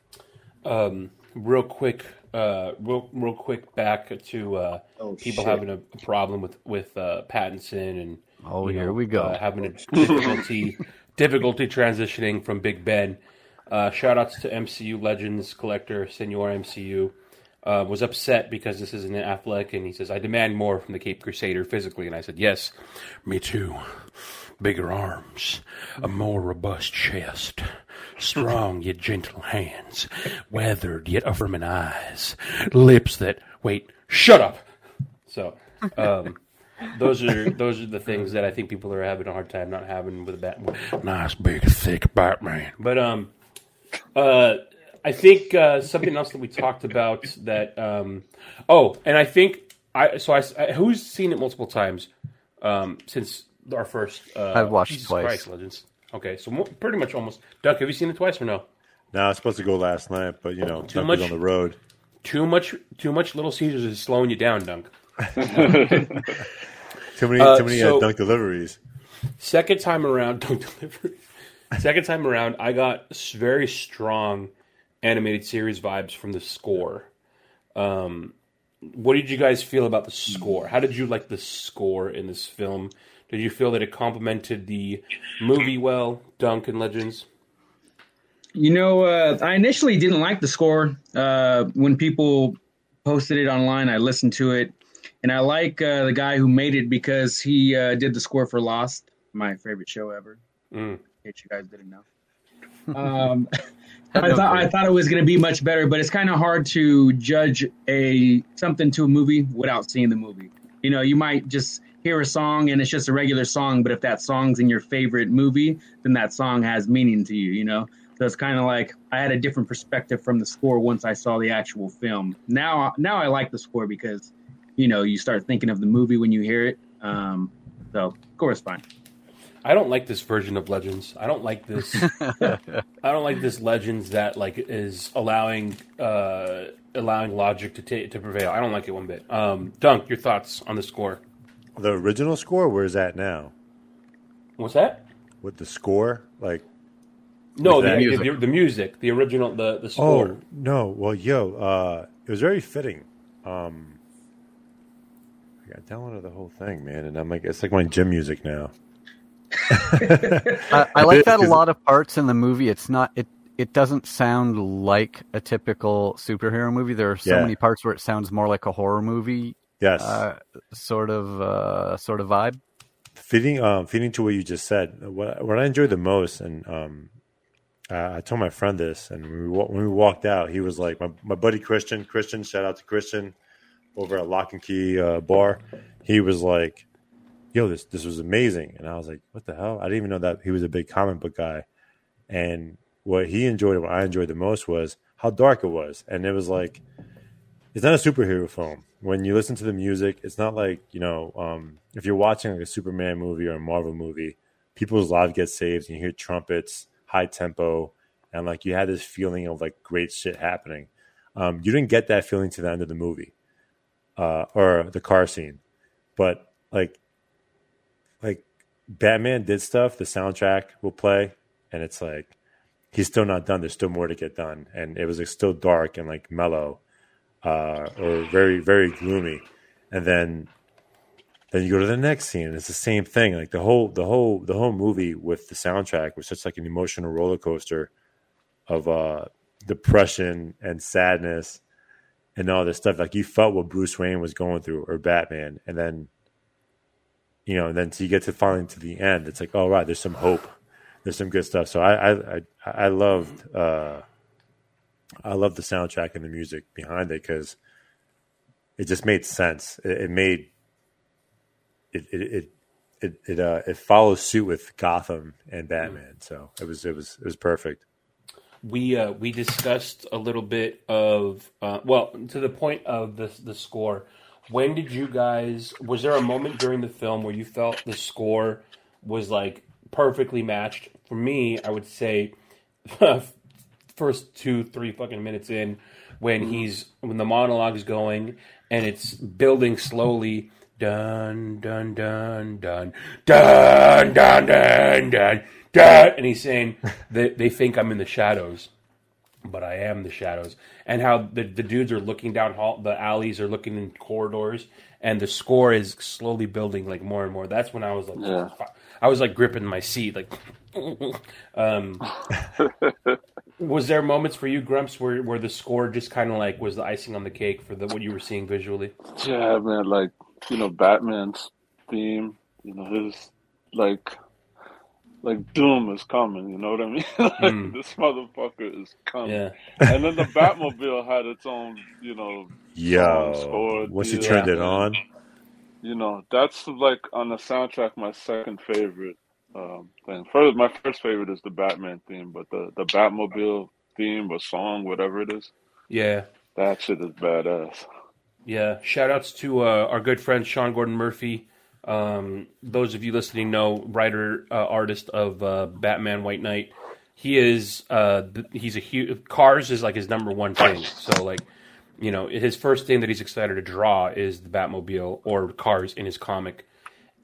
Um, real quick, uh, real real quick back to uh, Oh, people shit. having a problem with with uh, Pattinson and Oh, here know, we go. uh, having a difficulty difficulty transitioning from Big Ben. Uh, shout outs to MCU Legends collector Senor MCU. Uh, was upset because this isn't Affleck, and he says, "I demand more from the Cape Crusader physically." And I said, "Yes, me too. Bigger arms, a more robust chest, strong yet gentle hands, weathered yet affirming eyes, lips that wait. Shut up." So, um, those are those are the things that I think people are having a hard time not having with a Batman. Nice big thick Batman. But um, uh, I think uh, something else that we talked about that. Um, oh, and I think I so I, I- who's seen it multiple times um, since our first. Uh, I've watched Jesus twice. Christ, Legends. Okay, so mo- pretty much almost. Duck, have you seen it twice or no? No, I was supposed to go last night, but you know, Too Duck much- on the road. Too much. Too much. Little Caesars is slowing you down, Dunk. Too many, Uh, too many so- uh, dunk deliveries. Second time around, don't deliver. Second time around, I got very strong animated series vibes from the score. Um, what did you guys feel about the score? How did you like the score in this film? Did you feel that it complemented the movie well, Dunk and Legends? You know, uh, I initially didn't like the score. Uh, when people posted it online, I listened to it, and I like uh, the guy who made it because he uh, did the score for Lost, my favorite show ever. Mm. In case you guys didn't know. Um, I thought I thought it was going to be much better, but it's kind of hard to judge a something to a movie without seeing the movie. You know, you might just hear a song and it's just a regular song, but if that song's in your favorite movie, then that song has meaning to you. You know, so it's kind of like I had a different perspective from the score once I saw the actual film. Now, now I like the score because you know you start thinking of the movie when you hear it. Um, so, score is fine. I don't like this version of Legends. I don't like this. I don't like this Legends that like is allowing uh, allowing logic to ta- to prevail. I don't like it one bit. Um, Dunk, your thoughts on the score? The original score, where's that now? What's that? With the score, like No, the that- music. The, the music, the original, the the score. Oh no! Well, yo, uh, it was very fitting. Um, I got downloaded the whole thing, man, and I'm like, it's like my gym music now. I, I like that a lot of parts in the movie. It's not it. It doesn't sound like a typical superhero movie. There are so Yeah. many parts where it sounds more like a horror movie. Yes. uh, sort of uh, sort of vibe. Feeding, um, feeding to what you just said. What what I enjoyed the most, and um, uh, I told my friend this, and when we, when we walked out, he was like, my my buddy Christian, Christian, shout out to Christian, over at Lock and Key uh, Bar. He was like, "Yo, this this was amazing," and I was like, "What the hell?" I didn't even know that he was a big comic book guy, and what he enjoyed, what I enjoyed the most was how dark it was, and it was like, it's not a superhero film. When you listen to the music, it's not like you know, um, if you're watching like a Superman movie or a Marvel movie, people's lives get saved, and you hear trumpets, high tempo, and like you had this feeling of like great shit happening. Um, you didn't get that feeling to the end of the movie, uh, or the car scene, but like, like Batman did stuff. The soundtrack will play, and it's like he's still not done. There's still more to get done, and it was like still dark and like mellow, uh, or very very gloomy, and then then you go to the next scene, and it's the same thing. Like the whole the whole the whole movie with the soundtrack was such like an emotional roller coaster of uh, depression and sadness and all this stuff. Like you felt what Bruce Wayne was going through, or Batman, and then you know, and then so you get to finally to the end. It's like, oh right, there's some hope there's some good stuff. So I I I, I loved uh, I loved the soundtrack and the music behind it because it just made sense. It, it made it it it it it, uh, it follows suit with Gotham and Batman. So it was it was it was perfect. we uh, we discussed a little bit of uh, well to the point of the the score when did you guys? Was there a moment during the film where you felt the score was like perfectly matched? For me, I would say first two, three fucking minutes in, when he's when the monologue is going and it's building slowly. Dun dun dun dun dun dun dun dun. dun and he's saying that they think I'm in the shadows but I am the shadows, and how the the dudes are looking down hall, the alleys are looking in corridors, and the score is slowly building like more and more. That's when I was like, Yeah. I was like gripping my seat, like. um, was there moments for you, Grumps, where where the score just kind of like was the icing on the cake for the what you were seeing visually? Yeah, man, like you know, Batman's theme, you know, his like like doom is coming, you know what I mean? like Mm. this motherfucker is coming. Yeah. And then the Batmobile had its own, you know, yeah. score once you turned it on, You know, that's like on the soundtrack my second favorite um thing. First my first favorite is the Batman theme, but the the Batmobile theme or song, whatever it is, Yeah, that shit is badass. yeah. Shout outs to uh, our good friend Sean Gordon Murphy. Um, those of you listening know writer uh, artist of uh, Batman White Knight. He is uh, he's a huge cars is like his number one thing. So like you know his first thing that he's excited to draw is the Batmobile or cars in his comic,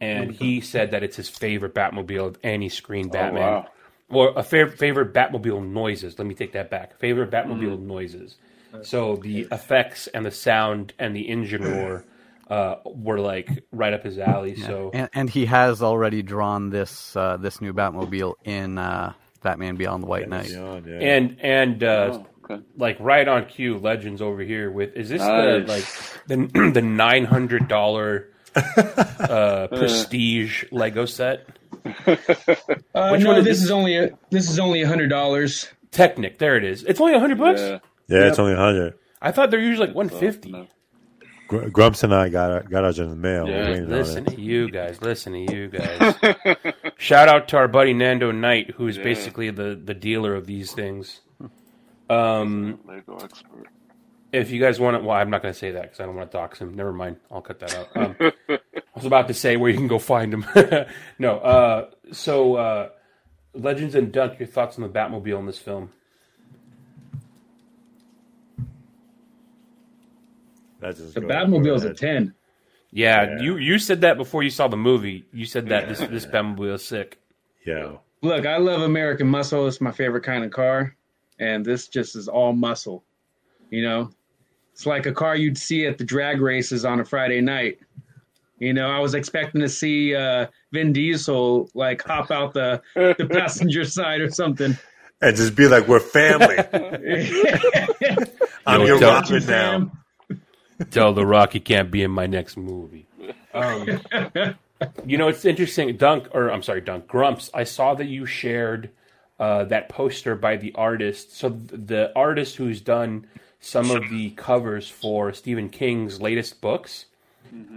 and he said that it's his favorite Batmobile of any screen Batman. wow. Or a fav- favorite Batmobile noises. Let me take that back. Favorite Batmobile noises. So the effects and the sound and the engine roar uh, were like right up his alley. So and, and he has already drawn this uh, this new Batmobile in uh, Batman Beyond the White Knight. Beyond, yeah. and and uh, Oh, okay. like right on cue, Legends over here with is this Nice. the like the the nine hundred dollar uh, prestige Lego set? Uh, Which no, one is this this? is only a, this is only a hundred dollars. Technic, there it is. It's only a hundred bucks. Yeah. yeah, it's only a hundred. I thought they're usually like one fifty. No. Gr- Grumps and I got our, got ours in the mail. Yeah, We're waiting on Listen to you guys. Listen to you guys. Shout out to our buddy Nando Knight, who is Yeah. basically the, the dealer of these things. Um, Lego expert. if you guys want to, well, I'm not going to say that because I don't want to dox him. Never mind. I'll cut that out. Um, I was about to say where you can go find him. no. Uh, so, uh, Legends and Dunk, your thoughts on the Batmobile in this film? That's just The go- Batmobile go is a ten. Yeah, Yeah. you you said that before you saw the movie. You said that this this Batmobile is sick. Yeah. Look, I love American muscle. It's my favorite kind of car, and this just is all muscle. You know, it's like a car you'd see at the drag races on a Friday night. You know, I was expecting to see uh, Vin Diesel like hop out the the passenger side or something. And just be like, we're family. I'm Yo, your tell- Robin now. Tell The Rock he can't be in my next movie. Um, you know, it's interesting. Dunk, or I'm sorry, Dunk Grumps. I saw that you shared uh, that poster by the artist. So the artist who's done some of the covers for Stephen King's latest books,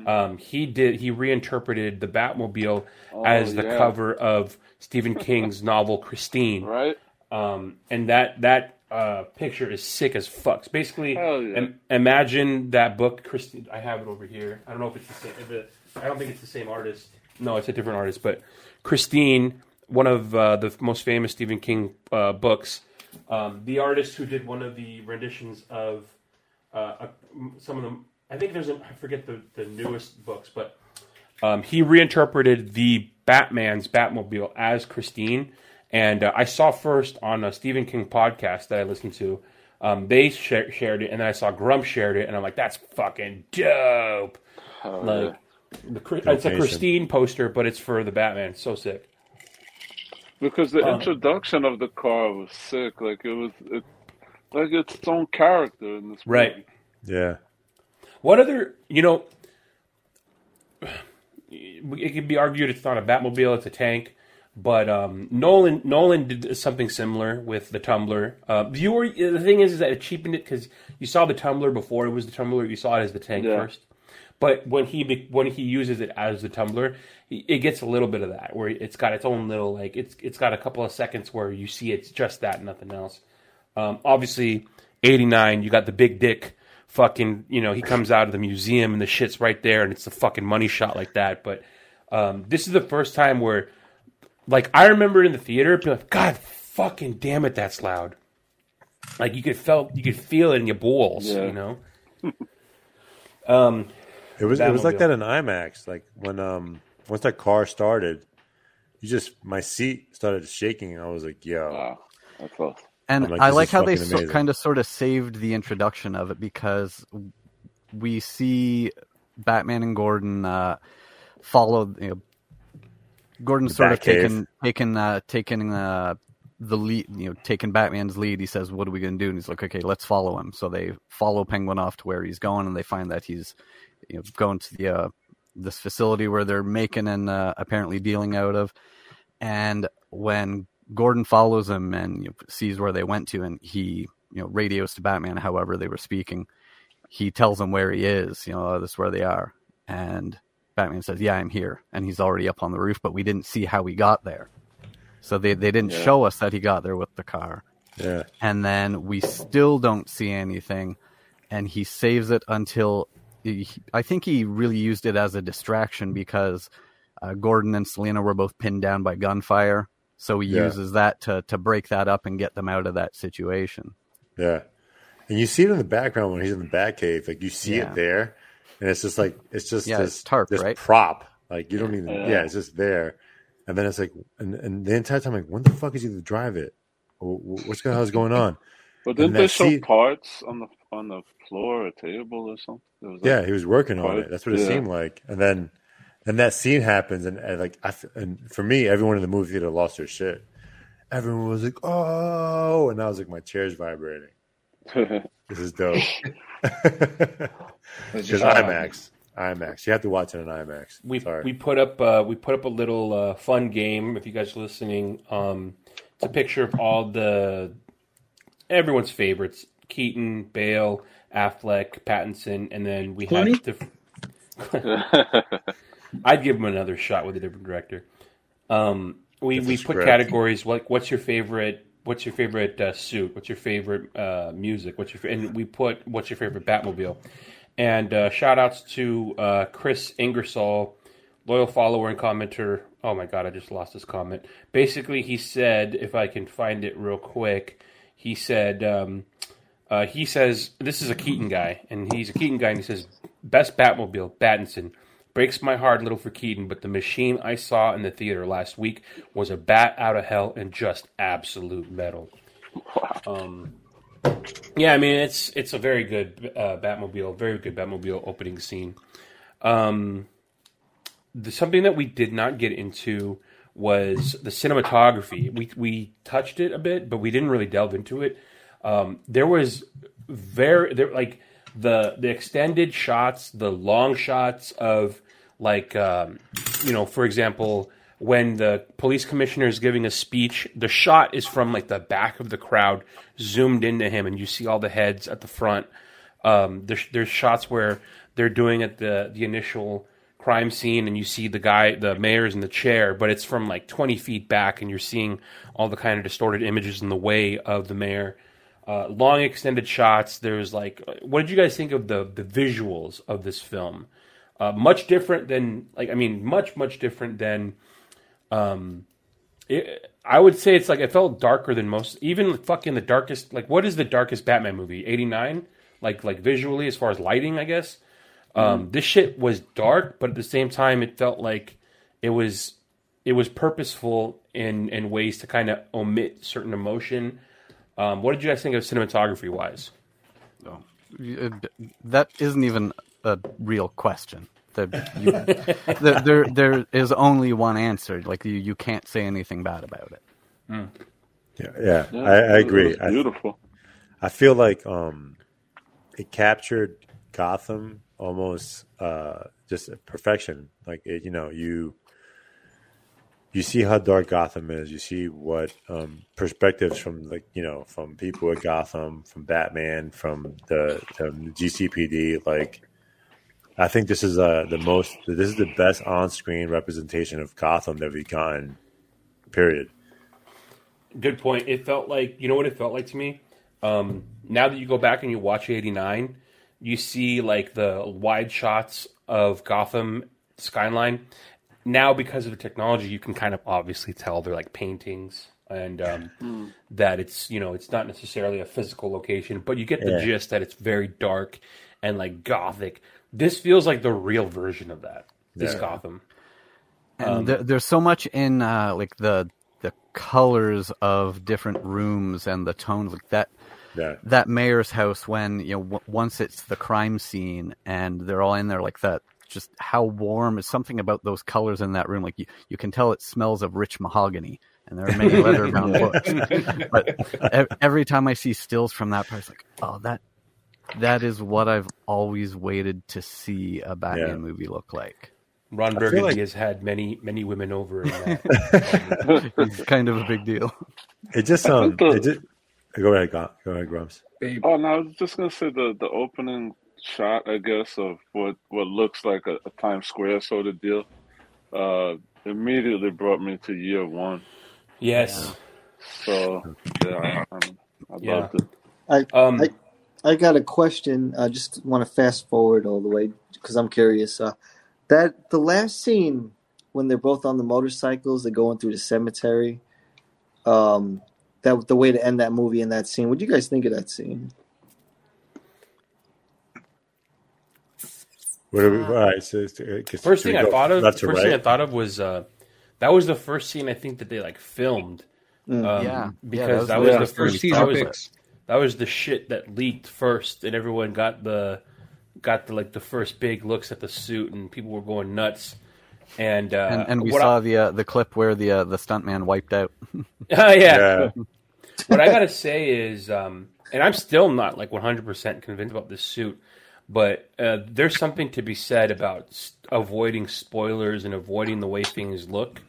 um, he did. He reinterpreted the Batmobile as the yeah. cover of Stephen King's novel Christine. Right? Um, and that that uh, picture is sick as fuck. It's basically, yeah. im- imagine that book. Christine, I have it over here. I don't know if it's the same. If it, I don't think it's the same artist. No, it's a different artist. But Christine, one of uh, the most famous Stephen King uh, books, um, the artist who did one of the renditions of uh, uh, some of them. I think there's a, I forget the, the newest books, but um, he reinterpreted the Batman's Batmobile as Christine. And uh, I saw first on a Stephen King podcast that I listened to. Um, they share, shared it, and then I saw Grump shared it, and I'm like, "That's fucking dope!" Hell like, the, Chri- it's a Christine poster, but it's for the Batman. So sick. Because the Um, introduction of the car was sick. Like it was, it, like its own character in this movie. Right. Yeah. What other, you know, it could be argued it's not a Batmobile, it's a tank. But um, Nolan Nolan did something similar with the Tumbler. Uh, you were, the thing is, is that it cheapened it because you saw the Tumbler before it was the Tumbler. You saw it as the tank Yeah. first. But when he when he uses it as the Tumbler, he- it gets a little bit of that where it's got its own little like it's it's got a couple of seconds where you see it's just that, nothing else. Um, obviously, eighty nine, you got the big dick. Fucking, you know, he comes out of the museum and the shit's right there, and it's a fucking money shot like that. But um, this is the first time where, like, I remember in the theater, being like, God fucking damn it, that's loud. like you could felt you could feel it in your balls, Yeah. you know. um, It was it was like that in IMAX. Like when um once that car started, you just my seat started shaking. and I was like, "Yo, Wow, that's close. And I'm like, I like how they so, kind of sort of saved the introduction of it because we see Batman and Gordon uh, follow. You know, Gordon's The sort of taking taking uh, taking uh, the lead. You know, taking Batman's lead. He says, "What are we going to do?" And he's like, "Okay, let's follow him." So they follow Penguin off to where he's going, and they find that he's you know going to the uh, this facility where they're making and uh, apparently dealing out of. And when Gordon follows him and you know, sees where they went to, and he you know radios to Batman. However, they were speaking. He tells him where he is. You know, oh, this is where they are. And Batman says, "Yeah, I'm here." And he's already up on the roof, but we didn't see how he got there. So they they didn't Yeah. show us that he got there with the car. Yeah. And then we still don't see anything, and he saves it until he, I think he really used it as a distraction because uh, Gordon and Selina were both pinned down by gunfire. So he Yeah. uses that to to break that up and get them out of that situation. Yeah. And you see it in the background when he's in the Batcave. Like you see Yeah. it there, and it's just like it's just Yeah, this it's tarp, this right? prop. Like you don't even. Yeah. Yeah. it's just there, and then it's like, and, and the entire time, like, when the fuck is he going to drive it? Wh- wh- What's the hell is going on? But And didn't that they show seat- parts on the on the floor or table or something? There was Yeah, like he was working on it. That's what it yeah. seemed like. And then, then that scene happens, and, and like, I, f- and for me, everyone in the movie theater lost their shit. Everyone was like, "Oh!" and I was like, my chair's vibrating. This is dope. Because just- IMAX, IMAX. You have to watch it in IMAX. we Sorry. we put up uh, we put up a little uh, fun game. If you guys are listening, um, it's a picture of all the everyone's favorites: Keaton, Bale, Affleck, Pattinson, and then we had Clooney? the. I'd give him another shot with a different director. Um, we That's we put script. categories like what's your favorite what's your favorite uh, suit? What's your favorite uh, music? What's your and we put what's your favorite Batmobile? And uh, shout outs to uh, Chris Ingersoll loyal follower and commenter. Oh my god I just lost his comment. Basically he said if I can find it real quick he said um, uh, he says this is a Keaton guy, and he's a Keaton guy, and he says best Batmobile, Battinson. Breaks my heart a little for Keaton, but the machine I saw in the theater last week was a bat out of hell and just absolute metal. Um, yeah, I mean it's it's a very good uh, Batmobile, very good Batmobile opening scene. Um, the, something that we did not get into was the cinematography. We we touched it a bit, but we didn't really delve into it. Um, there was very there like the the extended shots, the long shots of like um, you know, for example, when the police commissioner is giving a speech, the shot is from like the back of the crowd, zoomed into him, and you see all the heads at the front. Um, there's there's shots where they're doing at the the initial crime scene and you see the guy the mayor's in the chair but it's from like 20 feet back and you're seeing all the kind of distorted images in the way of the mayor uh, long extended shots there's like what did you guys think of the the visuals of this film uh, much different than like i mean much much different than um it, i would say it's like it felt darker than most even fucking the darkest like what is the darkest batman movie? 89 like like visually as far as lighting i guess? Um, this shit was dark, but at the same time, it felt like it was it was purposeful in in ways to kind of omit certain emotion. Um, what did you guys think of cinematography wise? Uh, That isn't even a real question. The, you, the, there, there is only one answer. Like you, you can't say anything bad about it. Yeah, yeah, Yeah, I, I it agree. was I, beautiful. I feel like um, it captured Gotham almost uh, just perfection. Like it, you know, you you see how dark Gotham is. You see what um, perspectives from like you know from people at Gotham, from Batman, from the, the GCPD. Like, I think this is uh, the most. This is the best on-screen representation of Gotham that we've gotten. Period. Good point. It felt like you know what it felt like to me. Um, now that you go back and you watch '89, you see like the wide shots of Gotham skyline. Now, because of the technology, you can kind of obviously tell they're like paintings. and um, Hmm. that it's you know it's not necessarily a physical location, but you get the Yeah. gist that it's very dark and like gothic. This feels like the real version of that. This Yeah. Gotham. And Um, there, there's so much in uh, like the the colors of different rooms and the tones like that. Yeah. That mayor's house when you know w- once it's the crime scene and they're all in there like that. Just how warm is something about those colors in that room. Like you, you can tell it smells of rich mahogany, and there are many leather bound books. But every time I see stills from that part, it's like, oh, that that is what I've always waited to see a Batman Yeah. movie look like. Ron Burgundy like- has had many many women over in that. It's kind of a big deal. It just I um, the- it just, go ahead, go, go ahead, Grumps. Oh no, I was just gonna say the the opening shot, I guess, of what what looks like a, a Times Square sort of deal, uh, immediately brought me to year one. yes. So yeah, I, I, I Yeah. loved it. I, Um, I I got a question. I just want to fast forward all the way because I'm curious. Uh, that the last scene when they're both on the motorcycles, they're going through the cemetery. Um, that the way to end that movie in that scene. What do you guys think of that scene? What are we, all right, so, it's- uh, First thing I thought of, left to first thing I thought of was uh, that was the first scene I think that they like filmed. Mm. Um, Yeah. because Yeah, that that was, was the the First first. teaser That was, pics. That was the shit that leaked first, and everyone got the got the like the first big looks at the suit, and people were going nuts. And uh, and, and we what I- saw the uh, the clip where the uh, the stuntman wiped out. Oh, yeah. Yeah. what I gotta say is, um, and I'm still not like 100 percent convinced about this suit, but uh, there's something to be said about s- avoiding spoilers and avoiding the way things look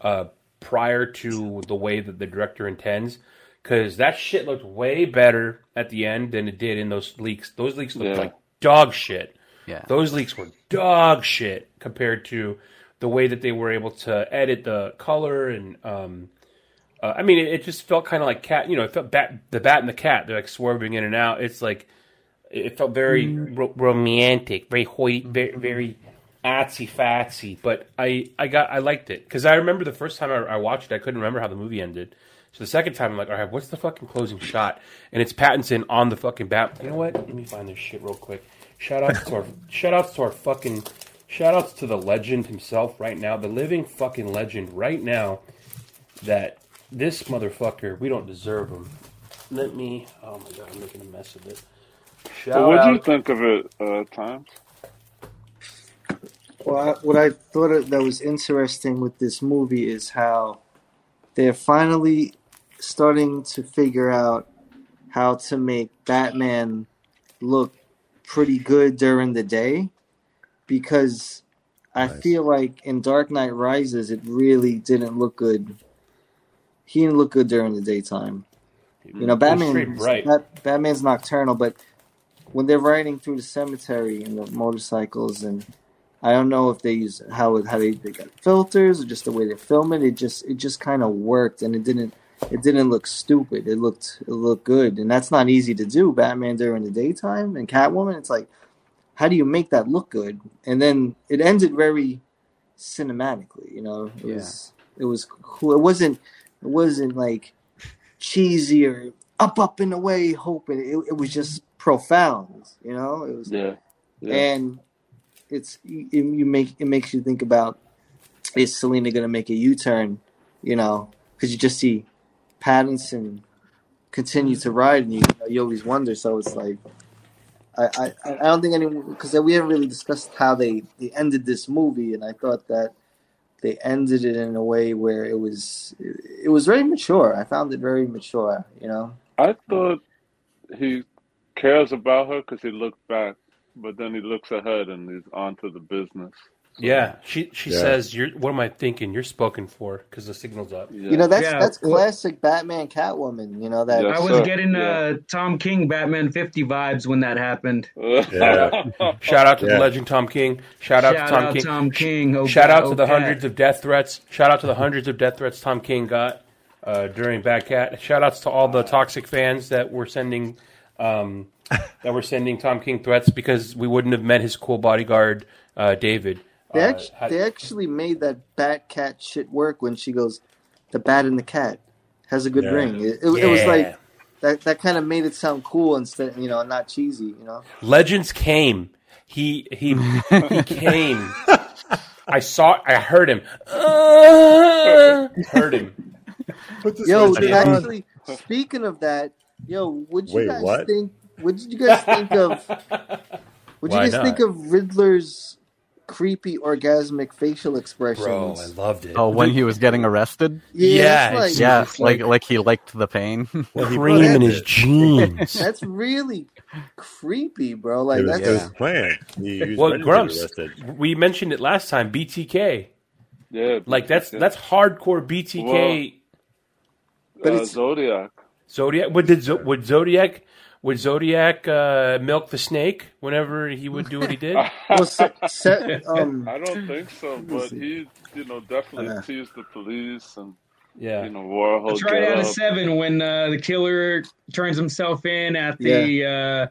uh, prior to the way that the director intends. Because that shit looked way better at the end than it did in those leaks. Those leaks looked Yeah. like dog shit. Yeah. Those leaks were dog shit compared to the way that they were able to edit the color and um, uh, I mean, it, it just felt kind of like cat. You know, it felt bat, the bat and the cat. They're like swerving in and out. It's like it felt very ro- romantic, very hoity, very, very atsy fatsy. But I, I got, I liked it because I remember the first time I, I watched it, I couldn't remember how the movie ended. So the second time, I'm like, all right, what's the fucking closing shot? And it's Pattinson on the fucking bat. You know what? Let me find this shit real quick. Shout outs to our, shout outs to our fucking, shout outs to the legend himself right now, the living fucking legend right now. That this motherfucker, we don't deserve him. Let me. Oh my god, I'm making a mess of it. Shout So what do you think of it, uh, Times? Well, I, what I thought of- that was interesting with this movie is how they're finally starting to figure out how to make Batman look pretty good during the day because I Nice. feel like in Dark Knight Rises it really didn't look good. He didn't look good during the daytime. You know, It was straight Batman. Bat, Batman's nocturnal, but when they're riding through the cemetery and the motorcycles, and I don't know if they use how how they, they got filters or just the way they film it. It just it just kind of worked, and it didn't it didn't look stupid. It looked it looked good, and that's not easy to do. Batman during the daytime and Catwoman. It's like how do you make that look good? And then it ended very cinematically. You know, it Yeah. was it was cool. It wasn't it wasn't like cheesy or up up and away hoping. It, it was just profound. You know, it was Yeah. Yeah. and it's you, you make it makes you think about is Selina going to make a U turn? You know, because you just see Pattinson continue to ride, and you you always wonder. So it's like I I, I don't think anyone because we haven't really discussed how they they ended this movie, and I thought that they ended it in a way where it was it, was very mature. I found it very mature. You know. I thought he cares about her because he looked back, but then he looks ahead and he's on to the business. Yeah, she she Yeah. says, "You're what am I thinking? You're spoken for because the signal's up." Yeah. You know that's Yeah, that's well- classic Batman Catwoman. You know that Yeah. I was sir. getting Yeah. uh, Tom King Batman 50 vibes when that happened. Yeah. Shout out to Yeah. the legend Tom King. Shout out Shout to Tom out King. Tom King. Oh, Shout God, out to oh, the God. hundreds of death threats. Shout out to the hundreds of death threats Tom King got uh, during Bad Cat. Shout outs to all the toxic fans that were sending um, that were sending Tom King threats because we wouldn't have met his cool bodyguard uh, David. They, Uh, act- had- they actually made that bat cat shit work when she goes, the bat and the cat. has a good Yeah. ring. It, it, it was like that. That kind of made it sound cool instead, you know, not cheesy. You know, Legends came. He he he came. I saw. I heard him. Uh, heard him. Yo, actually, speaking of that, yo, would you Wait, guys what? think? What did you guys think of? What did you guys not? think of Riddler's creepy orgasmic facial expressions? Bro, I loved it. Oh, when he was getting arrested? yeah, Yeah, that's like, Yeah, It's like like- like he liked the pain. Well, he cream in his it. jeans. that's really creepy, bro. Like It was, that's it was planned. He, he well, ready to get Grumps, we mentioned it last time. BTK, Yeah, like that's that's hardcore BTK. But uh, it's- Zodiac. Zodiac would did Zo- would Zodiac would Zodiac uh, milk the snake whenever he would do what he did? well, se- se- um, I don't think so, but he, you know, definitely Uh. teased the police and Yeah, you know Warhol. That's right out of seven when uh, the killer turns himself in at the uh,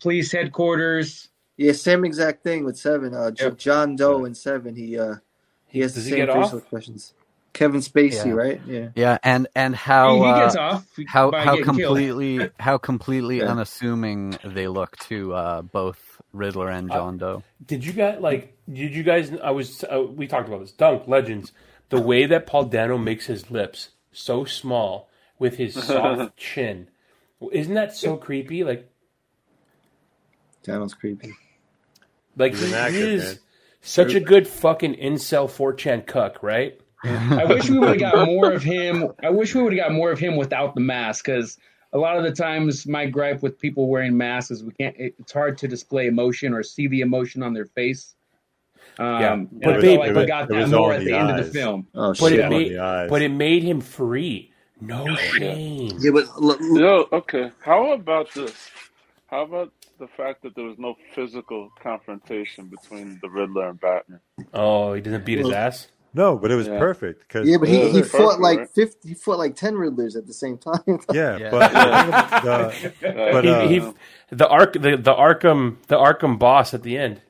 police headquarters. yeah, same exact thing with Seven. Uh, Yep. John Doe in Seven, he uh, he has Does the he same get facial off? expressions. Kevin Spacey, Yeah. right? Yeah. yeah, and and how he, he uh, gets off how how getting killed. completely how completely Yeah. unassuming they look to uh, both Riddler and John Doe. Did you guys like? Did you guys? I was. Uh, we talked about this. Dunk Legends. The way that Paul Dano makes his lips so small with his soft chin, isn't that so creepy? Like, Daniel's creepy. like He's an he actor, is man. such a good fucking incel 4chan cuck, right? I wish we would have got more of him. I wish we would have got more of him without the mask because a lot of the times my gripe with people wearing masks is we can't. it- It's hard to display emotion or see the emotion on their face. Um, Yeah, and but I felt like we got it that all more at the the end of the film. Oh But shit. it made, the but it made him free. No shame. yeah, but l- l- Yo, okay. How about this? How about the fact that there was no physical confrontation between the Riddler and Batman? Oh, he didn't beat his ass. No, but it was Yeah. perfect because yeah, but he, Yeah, he fought perfect, like right? fifty. He fought like ten Riddlers at the same time. yeah, Yeah. but Yeah. the, But, he, uh, he, the arc, the, the Arkham, the Arkham boss at the end.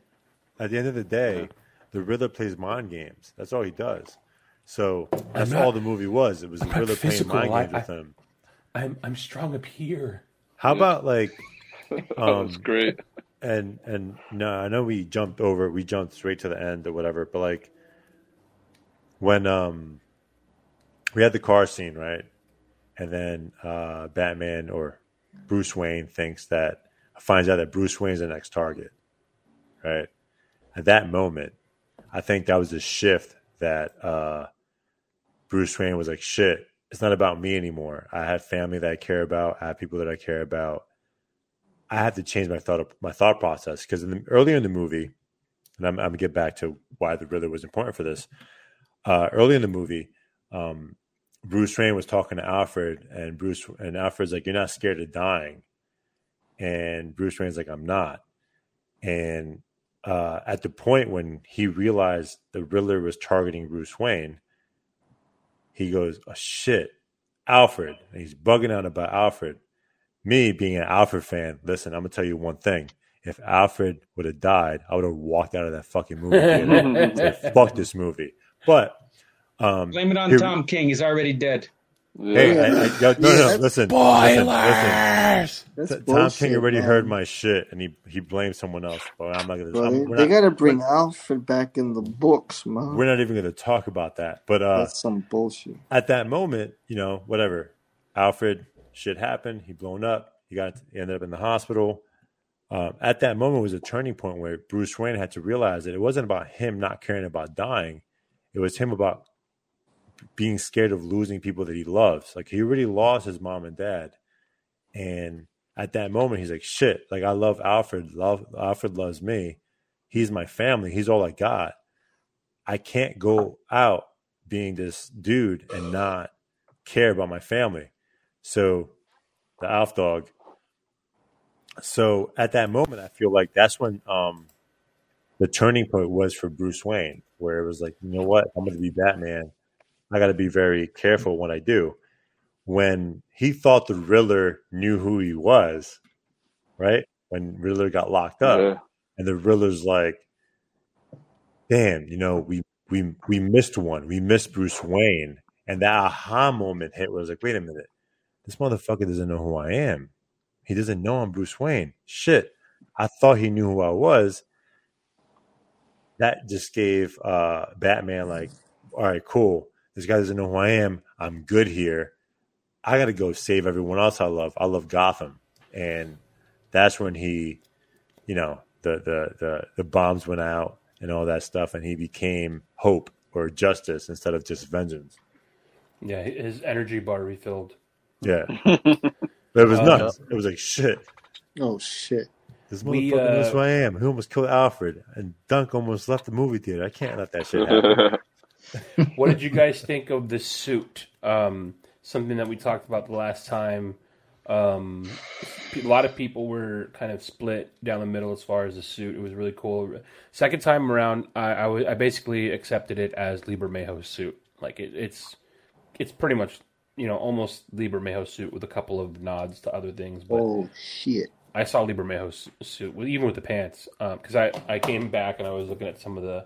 at the end of the day, the Riddler plays mind games. That's all he does. So that's not- all the movie was. It was the I'm not Riddler playing mind I- games with him. I'm I'm strong up here. How about like that was um, great. and and no, I know we jumped over, we jumped straight to the end or whatever, but like when um we had the car scene, right? And then uh Batman or Bruce Wayne thinks that finds out that Bruce Wayne's the next target. Right? At that moment, I think that was a shift that uh Bruce Wayne was like, shit, it's not about me anymore. I have family that I care about, I have people that I care about. I have to change my thought my thought process because in the, earlier in the movie, and I'm, I'm gonna get back to why the Riddler was important for this. Uh, early in the movie, um, Bruce Wayne was talking to Alfred, and Bruce and Alfred's like, "You're not scared of dying," and Bruce Wayne's like, "I'm not." And uh, at the point when he realized the Riddler was targeting Bruce Wayne, he goes, "Oh shit, Alfred!" And he's bugging out about Alfred me being an Alfred fan, listen, I'm gonna tell you one thing. If Alfred would have died, I would have walked out of that fucking movie. theater Fuck this movie. But um, Blame it on here- Tom King. He's already dead. Hey, I, I, yo, no, Yeah, no, listen, Spoilers. listen, listen. Tom bullshit, King already man. heard my shit, and he he blamed someone else. But I'm not gonna. Bro, I'm, they, they not, gotta bring Alfred back in the books, man. we're not even gonna talk about that. But uh, That's some bullshit. at that moment, you know, whatever. Alfred, shit happened. He blown up. He got he ended up in the hospital. Um, at that moment was a turning point where Bruce Wayne had to realize that it wasn't about him not caring about dying. It was him about being scared of losing people that he loves. Like he already lost his mom and dad, and at that moment he's like, "Shit! Like I love Alfred. Love Alfred loves me. He's my family. He's all I got. I can't go out being this dude and not care about my family." So the Alf dog. So at that moment, I feel like that's when um, the turning point was for Bruce Wayne, where it was like, you know what, I'm going to be Batman. I got to be very careful what I do. When he thought the Riddler knew who he was, right? When Riddler got locked up, Yeah. and the Riddler's like, "Damn, you know, we we we missed one. We missed Bruce Wayne, And that aha moment hit was like, wait a minute, this motherfucker doesn't know who I am. He doesn't know I'm Bruce Wayne. Shit, I thought he knew who I was. That just gave uh, Batman like, all right, cool. This guy doesn't know who I am. I'm good here. I got to go save everyone else I love. I love Gotham, and that's when he, you know, the the the the bombs went out and all that stuff, and he became hope or justice instead of just vengeance. Yeah, his energy bar refilled. Yeah, but it was Uh, nuts. It was like shit. Oh shit! This We, motherfucker knows uh, who I am. He almost killed Alfred, and Dunk almost left the movie theater. I can't let that shit happen. what did you guys think of the suit? Um, something that we talked about the last time. Um, a lot of people were kind of split down the middle as far as the suit. It was really cool. Second time around, I, I, was- I basically accepted it as Lee Bermejo's suit. Like it, it's it's pretty much you know almost Lee Bermejo's suit with a couple of nods to other things. But Oh shit! I saw Lee Bermejo's suit, even with the pants, because I, I came back and I was looking at some of the.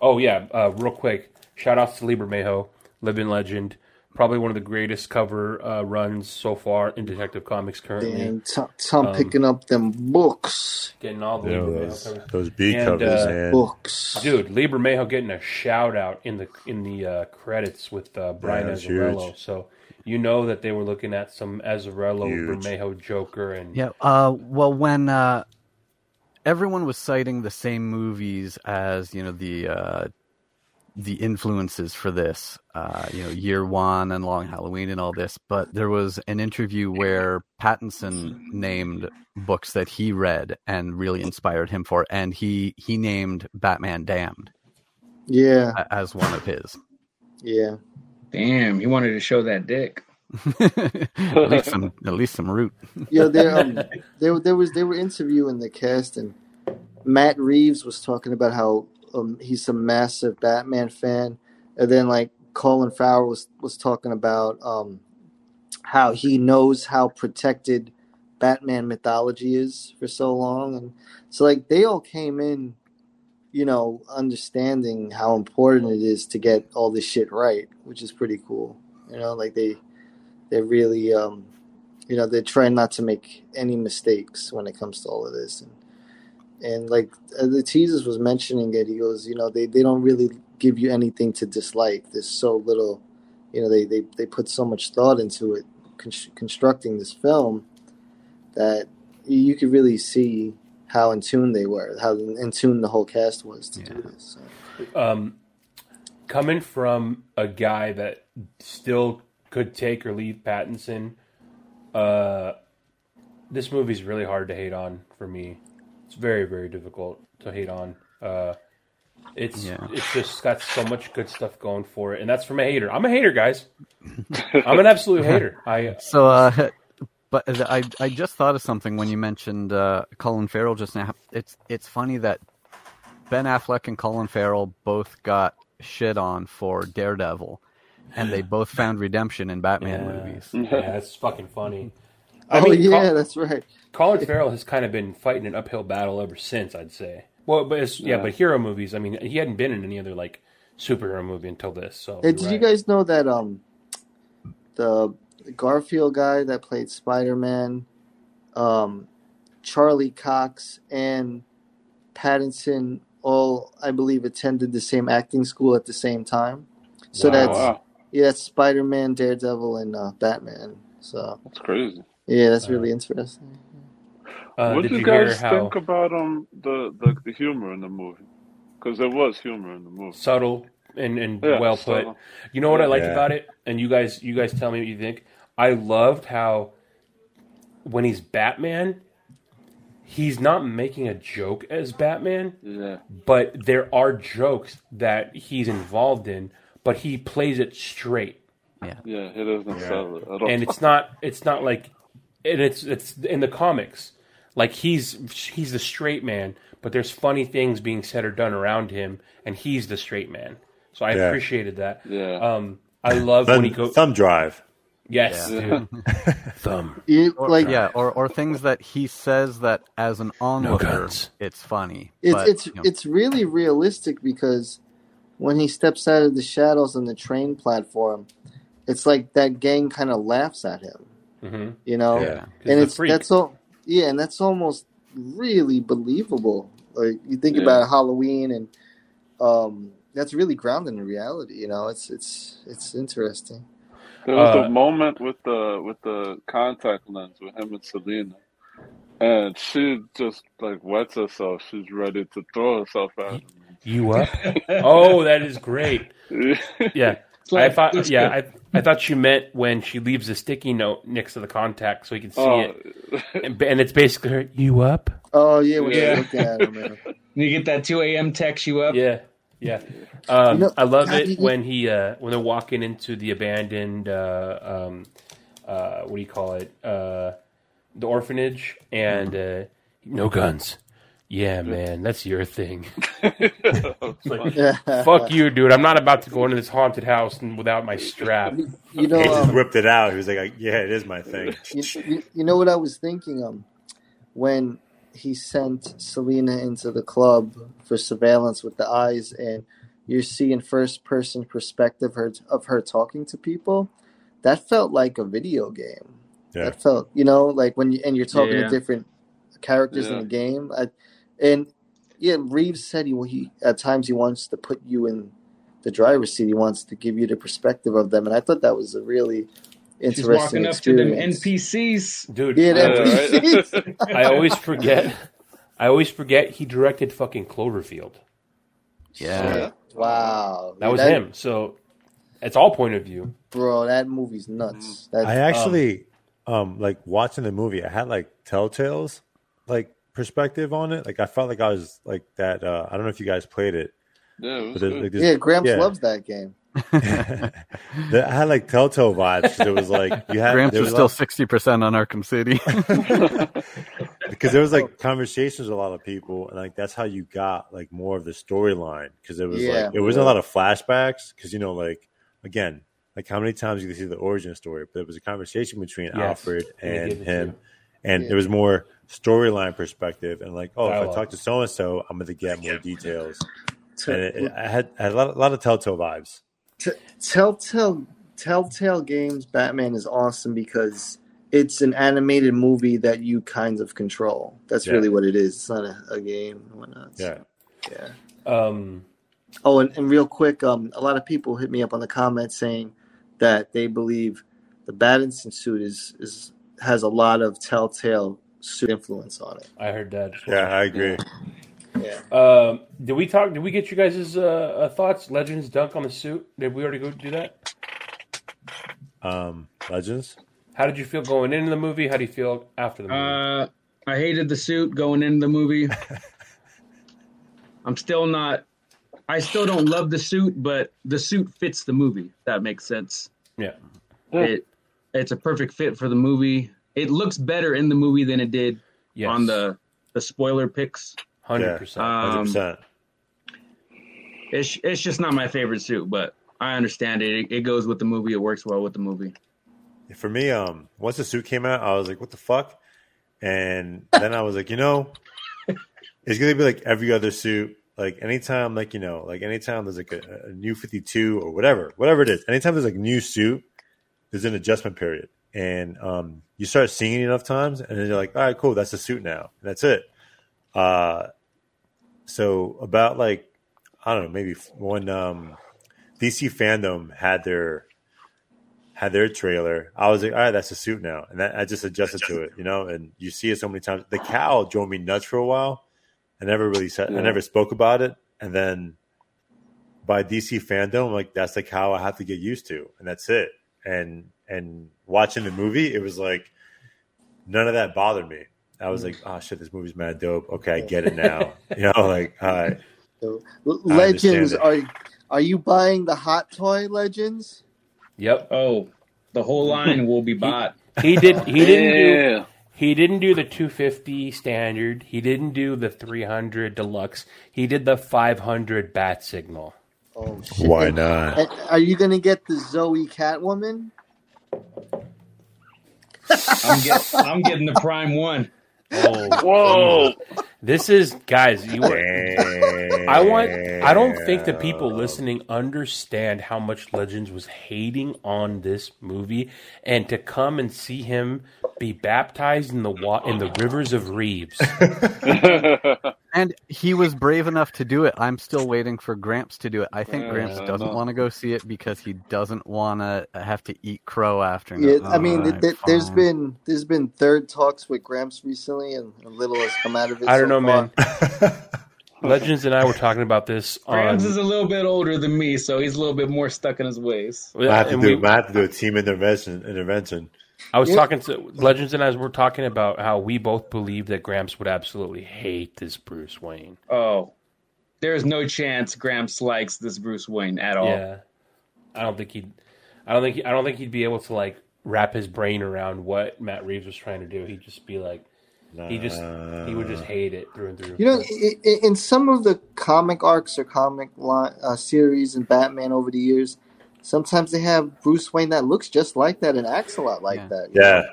Oh yeah, uh, real quick, shout outs to Lee Bermejo, living legend, probably one of the greatest cover uh, runs so far in Detective Comics currently. Damn, Tom, Tom Um, picking up them books. Getting all the Yeah, those- covers. those B And, covers, uh, man. Books. dude. Lee Bermejo getting a shout out in the in the uh, credits with uh, Brian that's Azzarello. So you know that they were looking at some Azzarello, Huge. Bermejo Joker, and Yeah. Uh, well, when uh, everyone was citing the same movies as you know the uh, the influences for this, uh, you know, Year One and Long Halloween and all this, but there was an interview where Pattinson named books that he read and really inspired him for, and he he named Batman Damned Yeah, as one of his. yeah. Damn, he wanted to show that dick. at least some at least some root. yeah, there, um, there, there was they were interviewing the cast, and Matt Reeves was talking about how um, he's a massive Batman fan, and then like Colin Farrell was was talking about um, how he knows how protected Batman mythology is for so long, and so like they all came in, you know, understanding how important it is to get all this shit right, which is pretty cool. You know, like they they really um, you know they're trying not to make any mistakes when it comes to all of this. And and like uh, the teasers was mentioning it. He goes you know they, they don't really give you anything to dislike. There's so little you know they, they, they put so much thought into it con- constructing this film that you could really see how in tune they were how in tune the whole cast was to do this so. um, coming from a guy that still could take or leave Pattinson, uh, this movie's really hard to hate on for me. It's very, very difficult to hate on. Uh, it's Yeah. it's just got so much good stuff going for it, and that's from a hater. I'm a hater, guys. I'm an absolute hater. I So, uh, but I I just thought of something when you mentioned uh, Colin Farrell just now. It's it's funny that Ben Affleck and Colin Farrell both got shit on for Daredevil, and they both found redemption in Batman movies. yeah, that's fucking funny. oh Col- yeah that's right Colin Farrell has kind of been fighting an uphill battle ever since, I'd say. Well, but it's, yeah, Yeah. but hero movies. I mean, he hadn't been in any other like superhero movie until this. So, Hey, you're did you guys know that um the Garfield guy that played Spider Man, um, Charlie Cox and Pattinson all I believe attended the same acting school at the same time. So Wow. that's Wow, yeah, that's Spider Man, Daredevil, and uh, Batman. So that's crazy. yeah, that's really interesting. Uh, what did do you you guys how think about um the, the the humor in the movie? Because there was humor in the movie. subtle and, and Yeah, well put? subtle. You know what I liked Yeah. about it, and you guys, you guys tell me what you think. I loved how when he's Batman, he's not making a joke as Batman, Yeah, but there are jokes that he's involved in, but he plays it straight. yeah, yeah, he doesn't sell it and it's not it's not like and it's it's in the comics. Like he's he's the straight man but there's funny things being said or done around him and he's the straight man. So i Yeah. appreciated that. Yeah, um i love when he goes thumb drive. Yes Yeah. thumb You, Or, like yeah, or or things that he says that as an onlooker, guns. it's funny. it's but, it's you know, it's really realistic because when he steps out of the shadows on the train platform it's like that gang kind of laughs at him. Mm-hmm. You know, Yeah. and it's that's all. Yeah, and that's almost really believable. Like you think Yeah. about Halloween, and um, that's really grounded in reality. You know, it's it's it's interesting. There was Uh, a moment with the with the contact lens with him and Selina, and she just like wets herself. She's ready to throw herself at him. You up? oh, that is great. Yeah. I thought yeah, good. I, I thought she meant when she leaves a sticky note next to the contact so he can see Oh, it. And, and it's basically her, you up? Oh yeah, when Yeah. you look at him, man. You get that 2 a.m. text you up. Yeah, yeah. Um, You know, I love it you- when he uh, when they're walking into the abandoned uh, um, uh, what do you call it? Uh, the orphanage and uh, no guns. Yeah, man, that's your thing. Like, Fuck you, dude. I'm not about to go into this haunted house and without my strap. You know, He just um, whipped it out. He was like, "Yeah, it is my thing." you, you, you know what I was thinking um when he sent Selina into the club for surveillance with the eyes and you're seeing first person perspective her, of her talking to people. That felt like a video game. Yeah. that felt you know like when you and you're talking Yeah. to different characters in the game. I, and yeah Reeves said he, he at times he wants to put you in the driver's seat. He wants to give you the perspective of them and I thought that was a really She's interesting walking up to them. NPCs. Dude, Yeah, Yeah, that- right? I always forget. I always forget he directed fucking Cloverfield. Yeah. Wow, That was him. So it's all point of view. bro. That movie's nuts. That, I actually, um, like watching the movie. I had like Telltale's like perspective on it. Like I felt like I was like that. Uh, I don't know if you guys played it, Yeah, it was but good. like, this, yeah, Gramps yeah. loves that game. I had like Telltale vibes. 'cause It was like you had Gramps was was still sixty percent on Arkham City. because there was like conversations with a lot of people, and like that's how you got like more of the storyline. Because it was Yeah. like it wasn't a lot of flashbacks. Because you know, like again, like how many times you can see the origin story, but it was a conversation between Yes. Alfred And they and give it to him, you. and Yeah. it was more storyline perspective. And like, oh, if I talk to so and so, I'm going to get more details. T- And it, it, I had I had a lot, a lot of Telltale vibes. T- Telltale Telltale Games Batman is awesome because it's an animated movie that you kind of control. That's Yeah. really what it is. It's not a, a game and whatnot. Yeah. yeah. Um, Oh, and, and real quick, um, a lot of people hit me up on the comments saying that they believe the Battinson suit is is has a lot of Telltale suit influence on it. I heard that. as Yeah. I agree. Yeah. Um, did we talk? Did we get you guys' uh, uh, thoughts? Legends dunk on the suit. Did we already go do that? Um, Legends. How did you feel going into the movie? How do you feel after the movie? Uh, I hated the suit going into the movie. I'm still not. I still don't love the suit, but the suit fits the movie. If that makes sense. yeah. It it's a perfect fit for the movie. It looks better in the movie than it did Yes. on the the spoiler pics. Hundred Yeah. percent. Hundred Um, percent. It's it's just not my favorite suit, but I understand it. It, it goes with the movie. It works well with the movie. For me, um, once the suit came out, I was like, "What the fuck?" And then I was like, you know, it's gonna be like every other suit. Like anytime, like you know, like anytime there's like a, a new Fifty Two or whatever, whatever it is. Anytime there's like a new suit, there's an adjustment period, and um, you start seeing it enough times, and then you're like, all right, cool, that's the suit now, and that's it. Uh, so about like I don't know, maybe when um, DC FanDome had their had their trailer, I was like, all right, that's a suit now, and that, I just adjusted to it, you know. And you see it so many times. The cowl drove me nuts for a while. I never really said, I never spoke about it, and then by DC FanDome, like that's the cowl I have to get used to, and that's it. And and watching the movie, it was like none of that bothered me. I was like, oh shit, this movie's mad dope. Okay, I get it now. you know, like all right. So, L- I Legends, are are you buying the hot toy Legends? Yep. Oh, the whole line will be bought. He did. He didn't do. He didn't do the 250 standard. He didn't do the 300 deluxe. He did the 500 bat signal. Oh shit! Why not? and are you gonna get the Zoe Catwoman? I'm, get, I'm getting the prime one. Oh, Whoa. This is guys. You were, I want. I don't think the people listening understand how much Legends was hating on this movie, and to come and see him be baptized in the wa- in the rivers of Reeves. And he was brave enough to do it. I'm still waiting for Gramps to do it. I think Yeah, Gramps doesn't know. want to go see it because he doesn't want to have to eat crow after. Yeah, go, I mean, "Alright, th- th- there's fine." been there's been third talks with Gramps recently, and a little has come out of it. I don't so know, far. man. Legends and I were talking about this on. Is a little bit older than me, so he's a little bit more stuck in his ways. I have to and do. we- I have to do a team intervention. Intervention. I was Yeah. talking to Legends and I were talking about how we both believe that Gramps would absolutely hate this Bruce Wayne. Oh, there's no chance Gramps likes this Bruce Wayne at all. Yeah, I don't think he'd. I don't think. He, I don't think he'd be able to like wrap his brain around what Matt Reeves was trying to do. He'd just be like, he just he would just hate it through and through. You know, i- i- in some of the comic arcs or comic line, uh, series in Batman over the years, sometimes they have Bruce Wayne that looks just like that and acts a lot like Yeah. that. Yeah. know?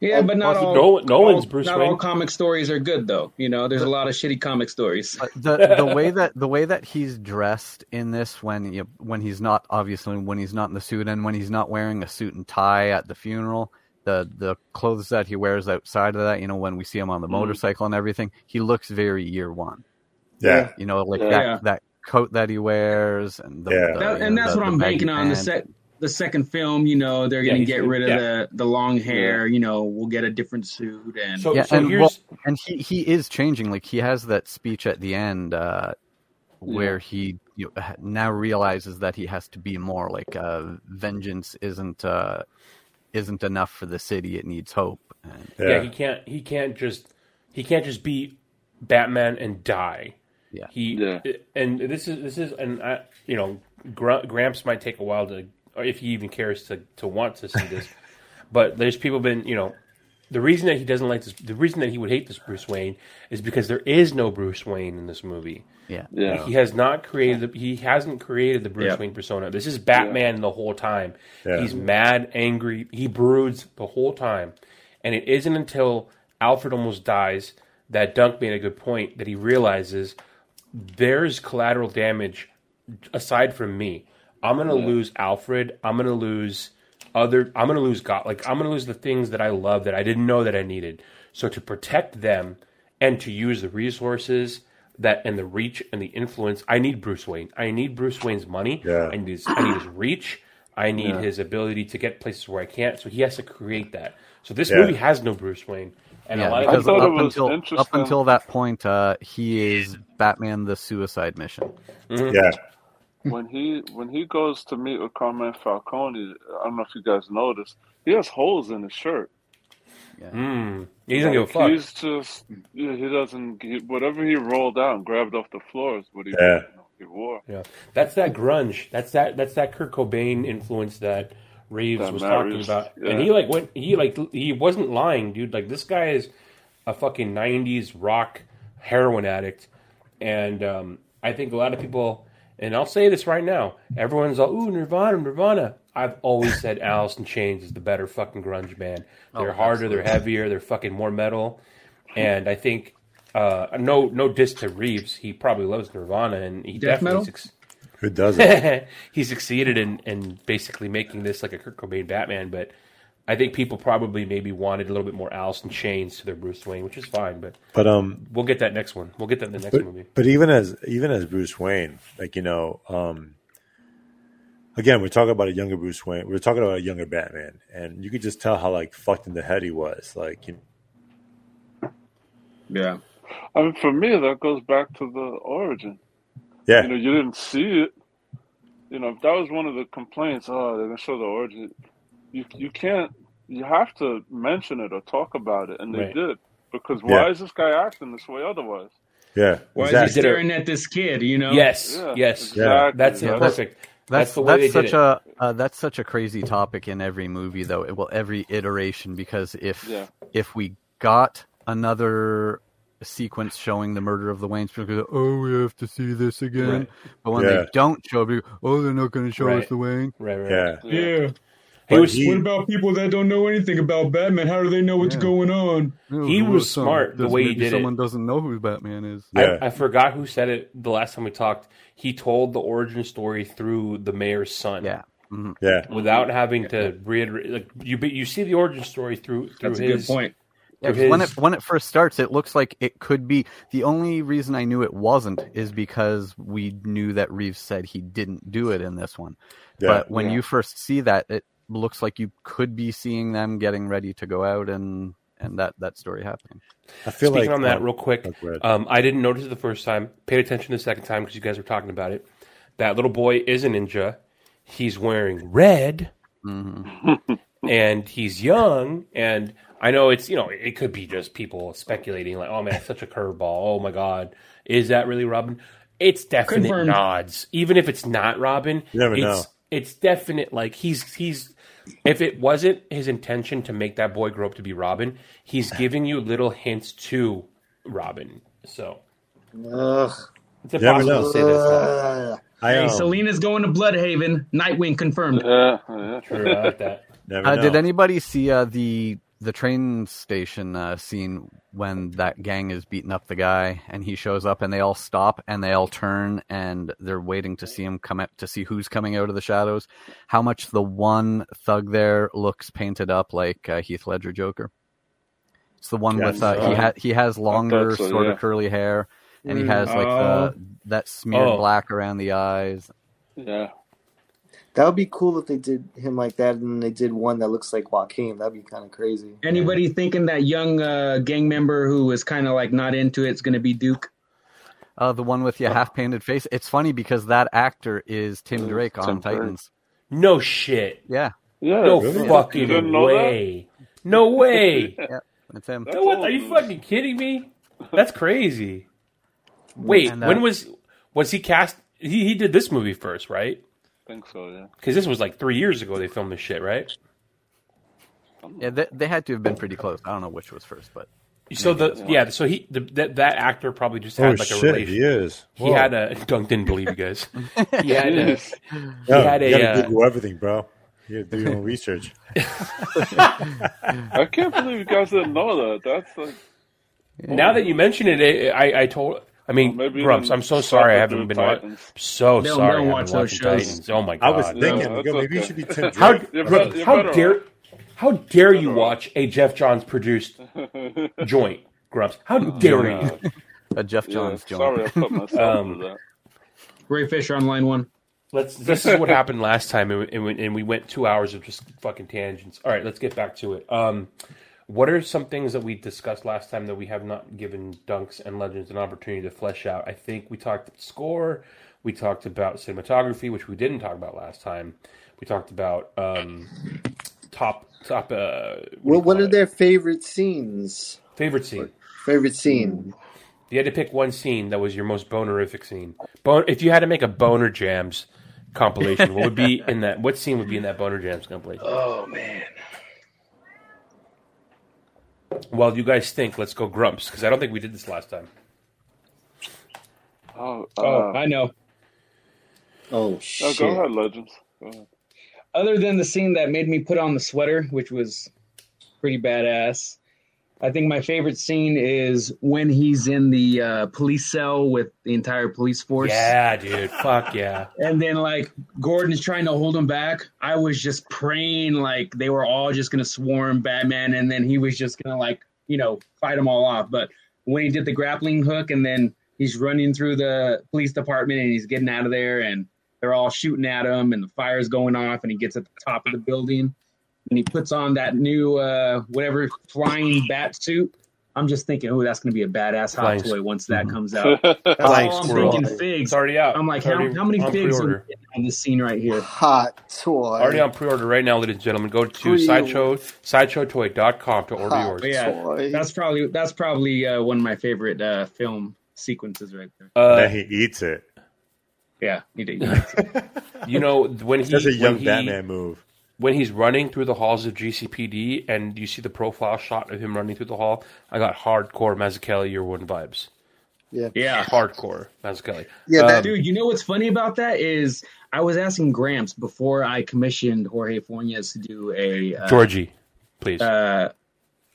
Yeah, but not Also, all. Nolan- Nolan's all- Bruce not Wayne. all comic stories are good, though. You know, there's a lot of shitty comic stories. Uh, the the way that the way that he's dressed in this when you, when he's not obviously when he's not in the suit and when he's not wearing a suit and tie at the funeral the the clothes that he wears outside of that you know when we see him on the Mhm. motorcycle and everything he looks very year one Yeah. you know like Yeah. that Yeah. that coat that he wears and the, Yeah. the, That- and know, that's the- what the I'm baggy banking on. The pants. sec, the second film, you know, they're gonna he's get rid of yeah. the the long hair. You know, we'll get a different suit and So, yeah, so and here's well, and he he is changing. Like he has that speech at the end uh, where he you know, now realizes that he has to be more like uh, vengeance isn't uh, isn't enough for the city. It needs hope. And, yeah. Yeah. he can't he can't just he can't just be Batman and die. Yeah. He Yeah. and this is this is and I, you know Gr- Gramps might take a while to or if he even cares to to want to see this, but there's people been you know the reason that he doesn't like this the reason that he would hate this Bruce Wayne is because there is no Bruce Wayne in this movie. yeah, Yeah. He has not created. The, he hasn't created the Bruce Yep. Wayne persona. This is Batman the whole time. Yeah. He's mad, angry. He broods the whole time, and it isn't until Alfred almost dies that Dunk made a good point that he realizes there's collateral damage aside from me. I'm gonna lose Alfred. I'm gonna lose other. I'm gonna lose God. Like I'm gonna lose the things that I love that I didn't know that I needed. So to protect them and to use the resources that and the reach and the influence, I need Bruce Wayne. I need Bruce Wayne's money. Yeah. I need his, I need his reach. I need Yeah. his ability to get places where I can't. So he has to create that. So this Yeah. movie has no Bruce Wayne, and a yeah. lot Because thought up until up until that point, uh, he is Batman: The Suicide Mission. Yeah. when he when he goes to meet with Carmine Falcone, I don't know if you guys noticed, he has holes in his shirt. Mm, he doesn't Like, give a fuck. He's just yeah, he doesn't he, whatever he rolled out and grabbed off the floor is what he, Yeah. you know, he wore. Yeah, that's that grunge. That's that. That's that Kurt Cobain influence that Reeves That was Matt talking Reeves, about. yeah. And he like went. He like he wasn't lying, dude. Like this guy is a fucking '90s rock heroin addict, and um, I think a lot of people. And I'll say this right now: everyone's all, "Ooh, Nirvana, Nirvana." I've always said Alice in Chains is the better fucking grunge band. They're Oh, harder, they're heavier, they're fucking more metal, and I think uh, no no diss to Reeves. He probably loves Nirvana, and he Death definitely metal? Suc- Who doesn't? he succeeded in, in basically making this like a Kurt Cobain Batman, but I think people probably maybe wanted a little bit more Alice in Chains to their Bruce Wayne, which is fine, but But um, we'll get that next one. We'll get that in the next but, movie. but even as even as Bruce Wayne, like you know, um, again, we're talking about a younger Bruce Wayne. We're talking about a younger Batman, and you could just tell how like fucked in the head he was. Like, you yeah. I mean, for me, that goes back to the origin. Yeah, You know, you didn't see it. You know, if that was one of the complaints, oh, they're gonna show the origin. You you can't. You have to mention it or talk about it, and they Right. did. Because why Yeah. is this guy acting this way otherwise? yeah, Why exactly. is he staring at this kid? You know. Yes, Yeah, yes, exactly. that's Yeah, perfect. That's, That's the way that's such a uh, that's such a crazy topic in every movie, though. Well, every iteration, because if Yeah. if we got another sequence showing the murder of the Waynes, people go, oh, we have to see this again. Right. But when Yeah. they don't show, it, oh, they're not going to show Right. us the Wayne. right, right. Yeah, Yeah. He was what about people that don't know anything about Batman? How do they know what's Yeah. going on? He was smart the way he maybe did it. someone doesn't know who Batman is. Yeah. I, I forgot who said it the last time we talked. He told the origin story through the mayor's son. Yeah. Mhm. Yeah. Without having to reiterate, like you, you see the origin story through through That's a his good point. Yeah, through 'cause when it when it first starts, it looks like it could be. The only reason I knew it wasn't is because we knew that Reeves said he didn't do it in this one. Yeah. But when Yeah. you first see that, it looks like you could be seeing them getting ready to go out and and that that story happening. I feel Speaking like on that, um, real quick, oh, go ahead. um, I didn't notice it the first time. Paid attention the second time because you guys were talking about it. That little boy is a ninja. He's wearing red, and he's young. And I know it's you know it could be just people speculating like, oh man, such a curveball. Oh my god, is that really Robin? It's definite Confirmed. nods. Even if it's not Robin, You never it's, know. It's definite. Like he's he's. If it wasn't his intention to make that boy grow up to be Robin, he's giving you little hints to Robin. So Ugh. it's never impossible know. to say this. Now. Ugh. I Hey, um, Selina's going to Blüdhaven. Nightwing confirmed. Yeah, yeah. True, I like that. never Uh, know. did anybody see uh, the the train station uh, scene when that gang is beating up the guy and he shows up and they all stop and they all turn and they're waiting to see him come out to see who's coming out of the shadows? How much the one thug there looks painted up like uh, Heath Ledger Joker? It's the one Yeah, with uh, he ha- he has longer so, sort yeah. of curly hair and he Mm. has like Oh. the that smeared Oh. black around the eyes. yeah. That would be cool if they did him like that, and they did one that looks like Joaquin. That'd be kind of crazy. Anybody thinking that young uh, gang member who is kind of like not into it's going to be Duke? Uh, the one with the half painted face. It's funny because that actor is Tim Drake on Tim Drake. Titans. No shit. Yeah, Yeah. No really? Fucking didn't know way. No way. it's him. That's what? Are you fucking kidding me? That's crazy. Wait, And, uh, when was was he cast? He he did this movie first, right? I think so, yeah. Because this was like three years ago. They filmed this shit, right? Yeah, they, they had to have been pretty close. I don't know which was first, but So the yeah, so he the, that that actor probably just Oh had like a shit, relation. he is. He had a Dunk didn't believe you guys. He had a, Jeez. he had you a gotta uh, Google everything, bro. You gotta do your own research. I can't believe you guys didn't know that. That's like Now that you mention it, I, I told. I mean, Well, Grumps. I'm so sorry. I haven't been wa- so They'll- sorry. they'll I watch haven't those watched shows. Titans. Oh my god! I was thinking, that's yo, maybe you okay. should be Tim How, You're Grumps, better- you're how better dare how dare you watch a Geoff Johns produced joint, Grumps? How dare you? A Jeff Yeah, Johns joint. sorry I put myself Um, that. Ray Fisher on line one. Let's. This is what happened last time, and we, and we- and we went two hours of just fucking tangents. All right, let's get back to it. Um, what are some things that we discussed last time that we have not given Dunks and Legends an opportunity to flesh out? I think we talked about score. We talked about cinematography, which we didn't talk about last time. We talked about um, top top. Uh, what, do What What are it? their favorite scenes? favorite scene? Favorite scene? If you had to pick one scene that was your most bonerific scene. Bon- if you had to make a boner jams compilation, what would be in that? What scene would be in that boner jams compilation? Oh man. Well, you guys think, let's go Grumps because I don't think we did this last time. Oh, Oh, uh, I know. Oh oh, go ahead, Legends. Go ahead. Other than the scene that made me put on the sweater, which was pretty badass, I think my favorite scene is when he's in the uh, police cell with the entire police force. Yeah, dude. Fuck yeah. And then like Gordon's trying to hold him back. I was just praying like they were all just gonna swarm Batman, and then he was just gonna like you know fight them all off. But when he did the grappling hook, and then he's running through the police department, and he's getting out of there, and they're all shooting at him, and the fire's going off, and he gets at the top of the building, and he puts on that new uh whatever flying bat suit. I'm just thinking, oh, that's gonna be a badass hot Flying toy once that comes out. That's Flying all I'm squirrel. thinking. It's Figs. already out. I'm like, how, how many figs are pre-order. in this scene right here? Hot toy. Already on pre-order right now, ladies and gentlemen. Go to Pre-order. sideshow sideshowtoy.com to order Hot yours. Yeah, toy. that's probably that's probably uh, one of my favorite uh, film sequences right there. Uh, then he eats it. Yeah, you did. you know when he That's a young he, Batman move. When he's running through the halls of GCPD and you see the profile shot of him running through the hall, I got hardcore Mazzucchelli Year One vibes. Yeah. Yeah. hardcore. That's Kelly. Yeah, Um, Dude, you know what's funny about that is I was asking Gramps before I commissioned Jorge Fornes to do a uh, Georgie, please. uh,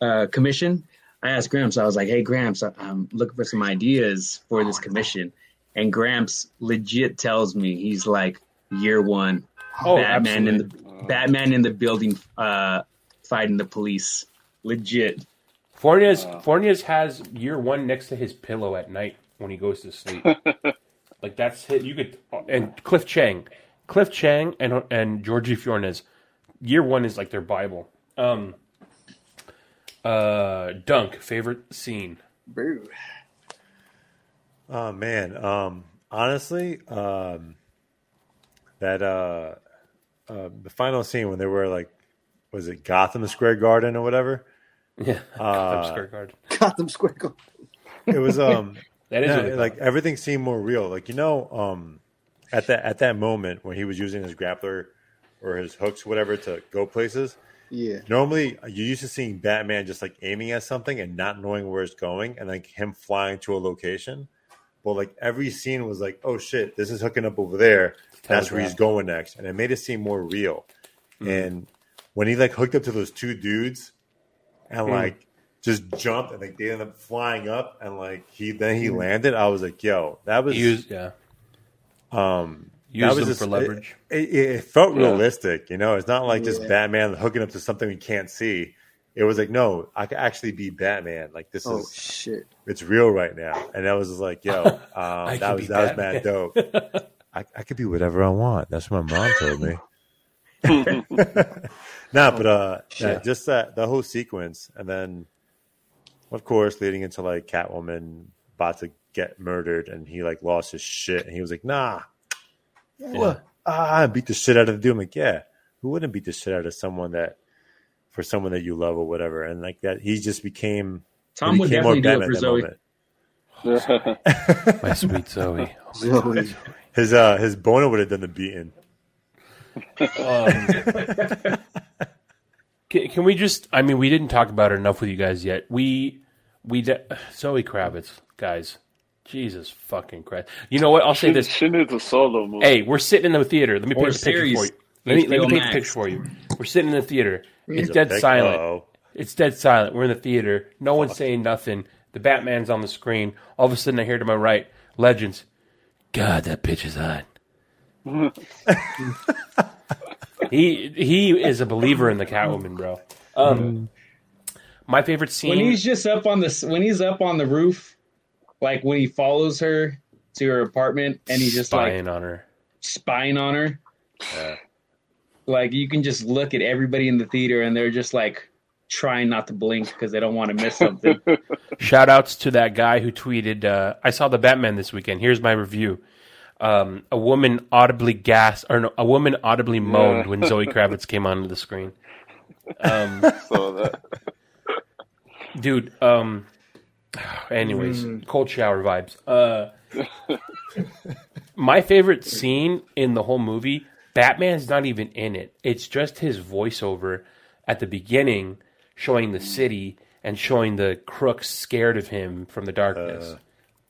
uh, commission. I asked Gramps, I was like, "Hey, Gramps, I- I'm looking for some ideas for this commission," and Gramps legit tells me he's like, "Year one, Oh, Batman in the absolutely. Batman in the building, uh, fighting the police, legit." Fornes Fornes has year one next to his pillow at night when he goes to sleep. like that's hit. You could and Cliff Chiang, Cliff Chiang and and Georgie Fornes. Year one is like their bible. Um. Uh, Dunk favorite scene. Boo. Oh man, um, honestly, um, that uh, uh, the final scene when they were like, was it Gotham Square Garden or whatever? Yeah, Uh, Gotham Square Garden. Gotham Square Garden. It was um, That is yeah, what they call like everything seemed more real. Like you know, um, at that at that moment when he was using his grappler or his hooks, whatever, to go places. Yeah. Normally, you're used to seeing Batman just like aiming at something and not knowing where it's going, and like him flying to a location. But like every scene was like, oh shit, this is hooking up over there. That's where he's going next, and it made it seem more real. And when he like hooked up to those two dudes, and Mm. like just jumped, and like they ended up flying up, and like he then he Mm. landed, I was like, yo, that was Use yeah. um, Use that was them just- for leverage. It, it, it felt Yeah. realistic, you know. It's not like just Batman hooking up to something we can't see. It was like, no, I could actually be Batman. Like this Oh is shit. it's real right now. And that was just like, yo, um, that was that was mad dope. I, I could be whatever I want. That's what my mom told me. nah, but uh, yeah, Shit. just that the whole sequence, and then of course leading into like Catwoman about to get murdered, and he like lost his shit, and he was like, nah, what? Ah, I beat the shit out of the dude. I'm like, yeah, who wouldn't beat the shit out of someone that for someone that you love or whatever, and like that, he just became. Tom he would became definitely more do it for Zoe. moment. My sweet Zoe. Zoe. His uh his boner would have done the beating. Um, can, can we just? I mean, we didn't talk about it enough with you guys yet. We we de- Zoe Kravitz, guys. Jesus fucking Christ! You know what? I'll say this. she needs a solo movie. Hey, we're sitting in the theater. Let me Or paint a picture for you. Let me, let me paint a picture for you. We're sitting in the theater. It's He's dead silent. uh-oh. It's dead silent. We're in the theater. No one's saying nothing. The Batman's on the screen. All of a sudden, I hear to my right, Legends. God, that bitch is hot. he he is a believer in the Catwoman, bro. Um, my favorite scene. when he's just up on the when he's up on the roof, like when he follows her to her apartment and he's just like spying like on her. spying on her. Like you can just look at everybody in the theater and they're just like trying not to blink because they don't want to miss something. Shout outs to that guy who tweeted, uh, I saw the Batman this weekend. Here's my review. Um, a woman audibly gasped, or no, a woman audibly moaned when Zoe Kravitz came onto the screen. Um, So that dude, um, anyways, cold shower vibes. Uh, my favorite scene in the whole movie, Batman's not even in it. It's just his voiceover at the beginning showing the city and showing the crooks scared of him from the darkness.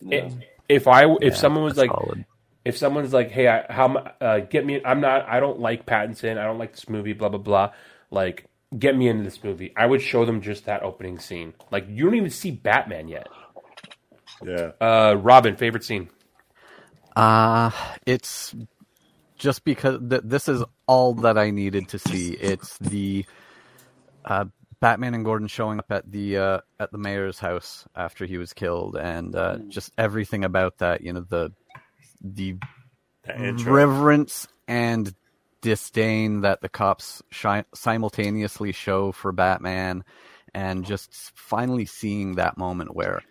It- if I if someone was like solid. if someone's like, "Hey, I, how mu- uh, get me? I'm not. I don't like Pattinson. I don't like this movie. Blah blah blah. Like, get me into this movie." I would show them just that opening scene. Like, you don't even see Batman yet. Yeah. Uh, Robin, favorite scene. Uh it's just because th- this is all that I needed to see. It's the uh, Batman and Gordon showing up at the uh, at the mayor's house after he was killed, and uh, just everything about that. You know the the The reverence and disdain that the cops shi- simultaneously show for Batman, and just finally seeing that moment where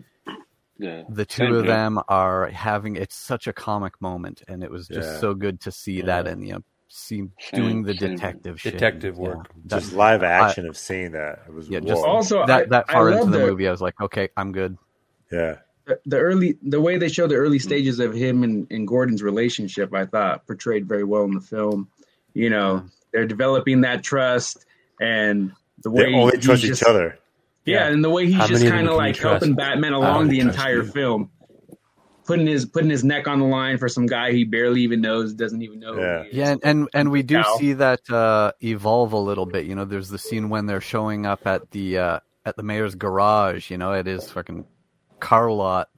yeah. the two Same of here. them are having it's such a comic moment and it was just Yeah. so good to see that and you know see doing the same. detective shit Detective and, yeah, work. that- Just live I- action of seeing that. It was yeah just Also, that I- that I far into the the- movie i was like okay i'm good yeah. the, the early the way they show the early stages of him and, and Gordon's relationship, I thought portrayed very well in the film. You know, they're developing that trust and the way They only he's trust just- each other. Yeah, and the way he's How just many of them kind of can you like trust? helping Batman along the entire you. film. Putting his putting his neck on the line for some guy he barely even knows, doesn't even know. Yeah. Who he is. Yeah, and and, and we do Cow. see that uh, evolve a little bit. You know, there's the scene when they're showing up at the uh, at the mayor's garage. You know, it is fucking car lot,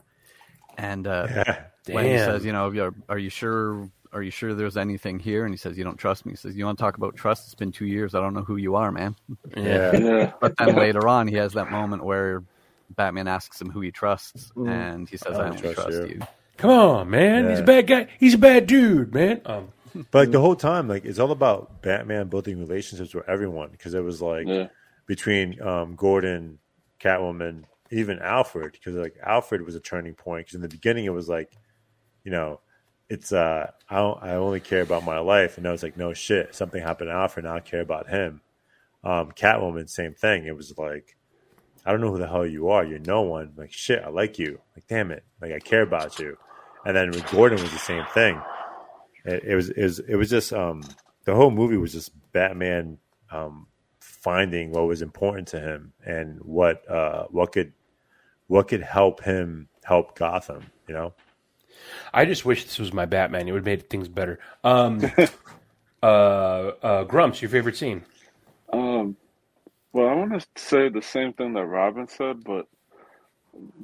and uh, when he says, you know, are, are you sure? Are you sure there's anything here? And he says, you don't trust me. He says, you want to talk about trust? It's been two years. I don't know who you are, man. Yeah. Yeah. But then later on, he has that moment where Batman asks him who he trusts, and he says, I I don't only trust trust you." you. Come on, man. He's a bad guy. He's a bad dude, man. Um, But like the whole time, like it's all about Batman building relationships with everyone because it was like Yeah. between um, Gordon, Catwoman, even Alfred. Because like Alfred was a turning point. Because in the beginning, it was like, you know, it's uh, I don't, I only care about my life, and I was like, no shit, something happened to Alfred, now I care about him. Um, Catwoman, same thing. It was like, I don't know who the hell you are. You're no one. Like shit, I like you. Like damn it, like I care about you. And then with Gordon was the same thing. It, it was it was it was just um the whole movie was just Batman um finding what was important to him and what uh what could what could help him help Gotham. You know. I just wish this was my Batman. It would have made things better. Um, uh, uh, Grumps, your favorite scene? Um, well, I want to say the same thing that Robin said, but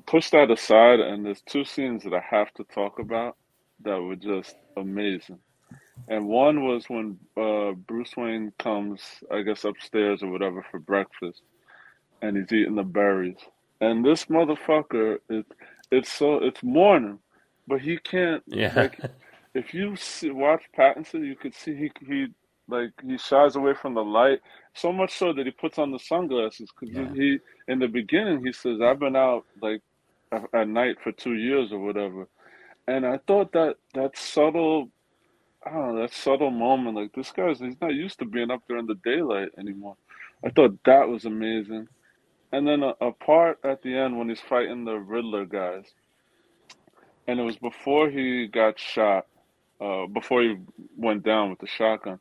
push that aside, and there's two scenes that I have to talk about that were just amazing. And one was when uh, Bruce Wayne comes, I guess, upstairs or whatever for breakfast, and he's eating the berries. And this motherfucker, it, it's so it's morning, but he can't. Yeah. Like, if you see, watch Pattinson, you could see he he like he shies away from the light so much so that he puts on the sunglasses because Yeah. he in the beginning he says I've been out like at night for two years or whatever, and I thought that that subtle. I don't know that subtle moment. Like this guy's, he's not used to being up there in the daylight anymore. I thought that was amazing. And then a, a part at the end when he's fighting the Riddler guys, and it was before he got shot, uh, before he went down with the shotgun.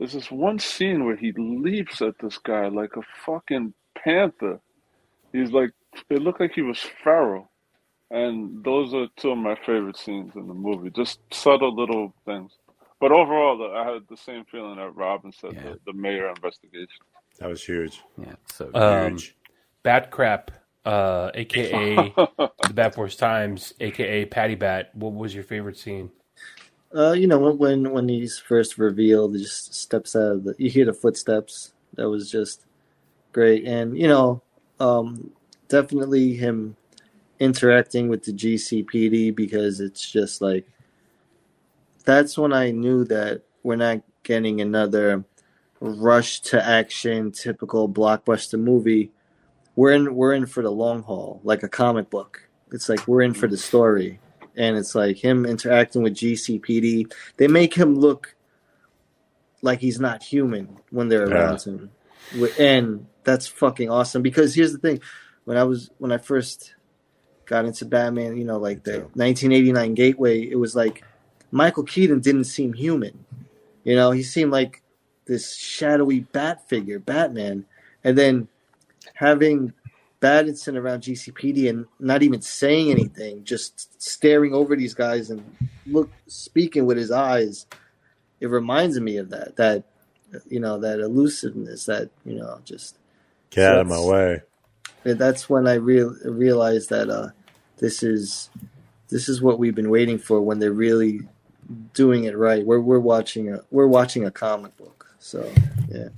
There's this one scene where he leaps at this guy like a fucking panther. He's like, it looked like he was feral. And those are two of my favorite scenes in the movie. Just subtle little things. But overall, I had the same feeling that Robin said, Yeah. the, the mayor investigation. That was huge. Yeah, so Um, Huge. Bat Crap, uh, aka the Bat Force Times, aka Patty Bat. What was your favorite scene? Uh, you know when when when he's first revealed, he just steps out of the. You hear the footsteps. That was just great, and you know, um, definitely him interacting with the GCPD because it's just like that's when I knew that we're not getting another rush to action, typical blockbuster movie. We're in we're in for the long haul, like a comic book. It's like we're in for the story and it's like him interacting with GCPD. They make him look like he's not human when they're Yeah. around him, and that's fucking awesome. Because here's the thing: when I was when I first got into Batman, you know, like the 1989 Gateway, it was like Michael Keaton didn't seem human. You know, he seemed like this shadowy bat figure, Batman, and then having Battinson around GCPD and not even saying anything, just staring over these guys and look speaking with his eyes. It reminds me of that. That you know that elusiveness. That you know just. Get So out of my way. that's when I real realized that uh, this is this is what we've been waiting for when they're really doing it right. We're we're watching a we're watching a comic book. So yeah.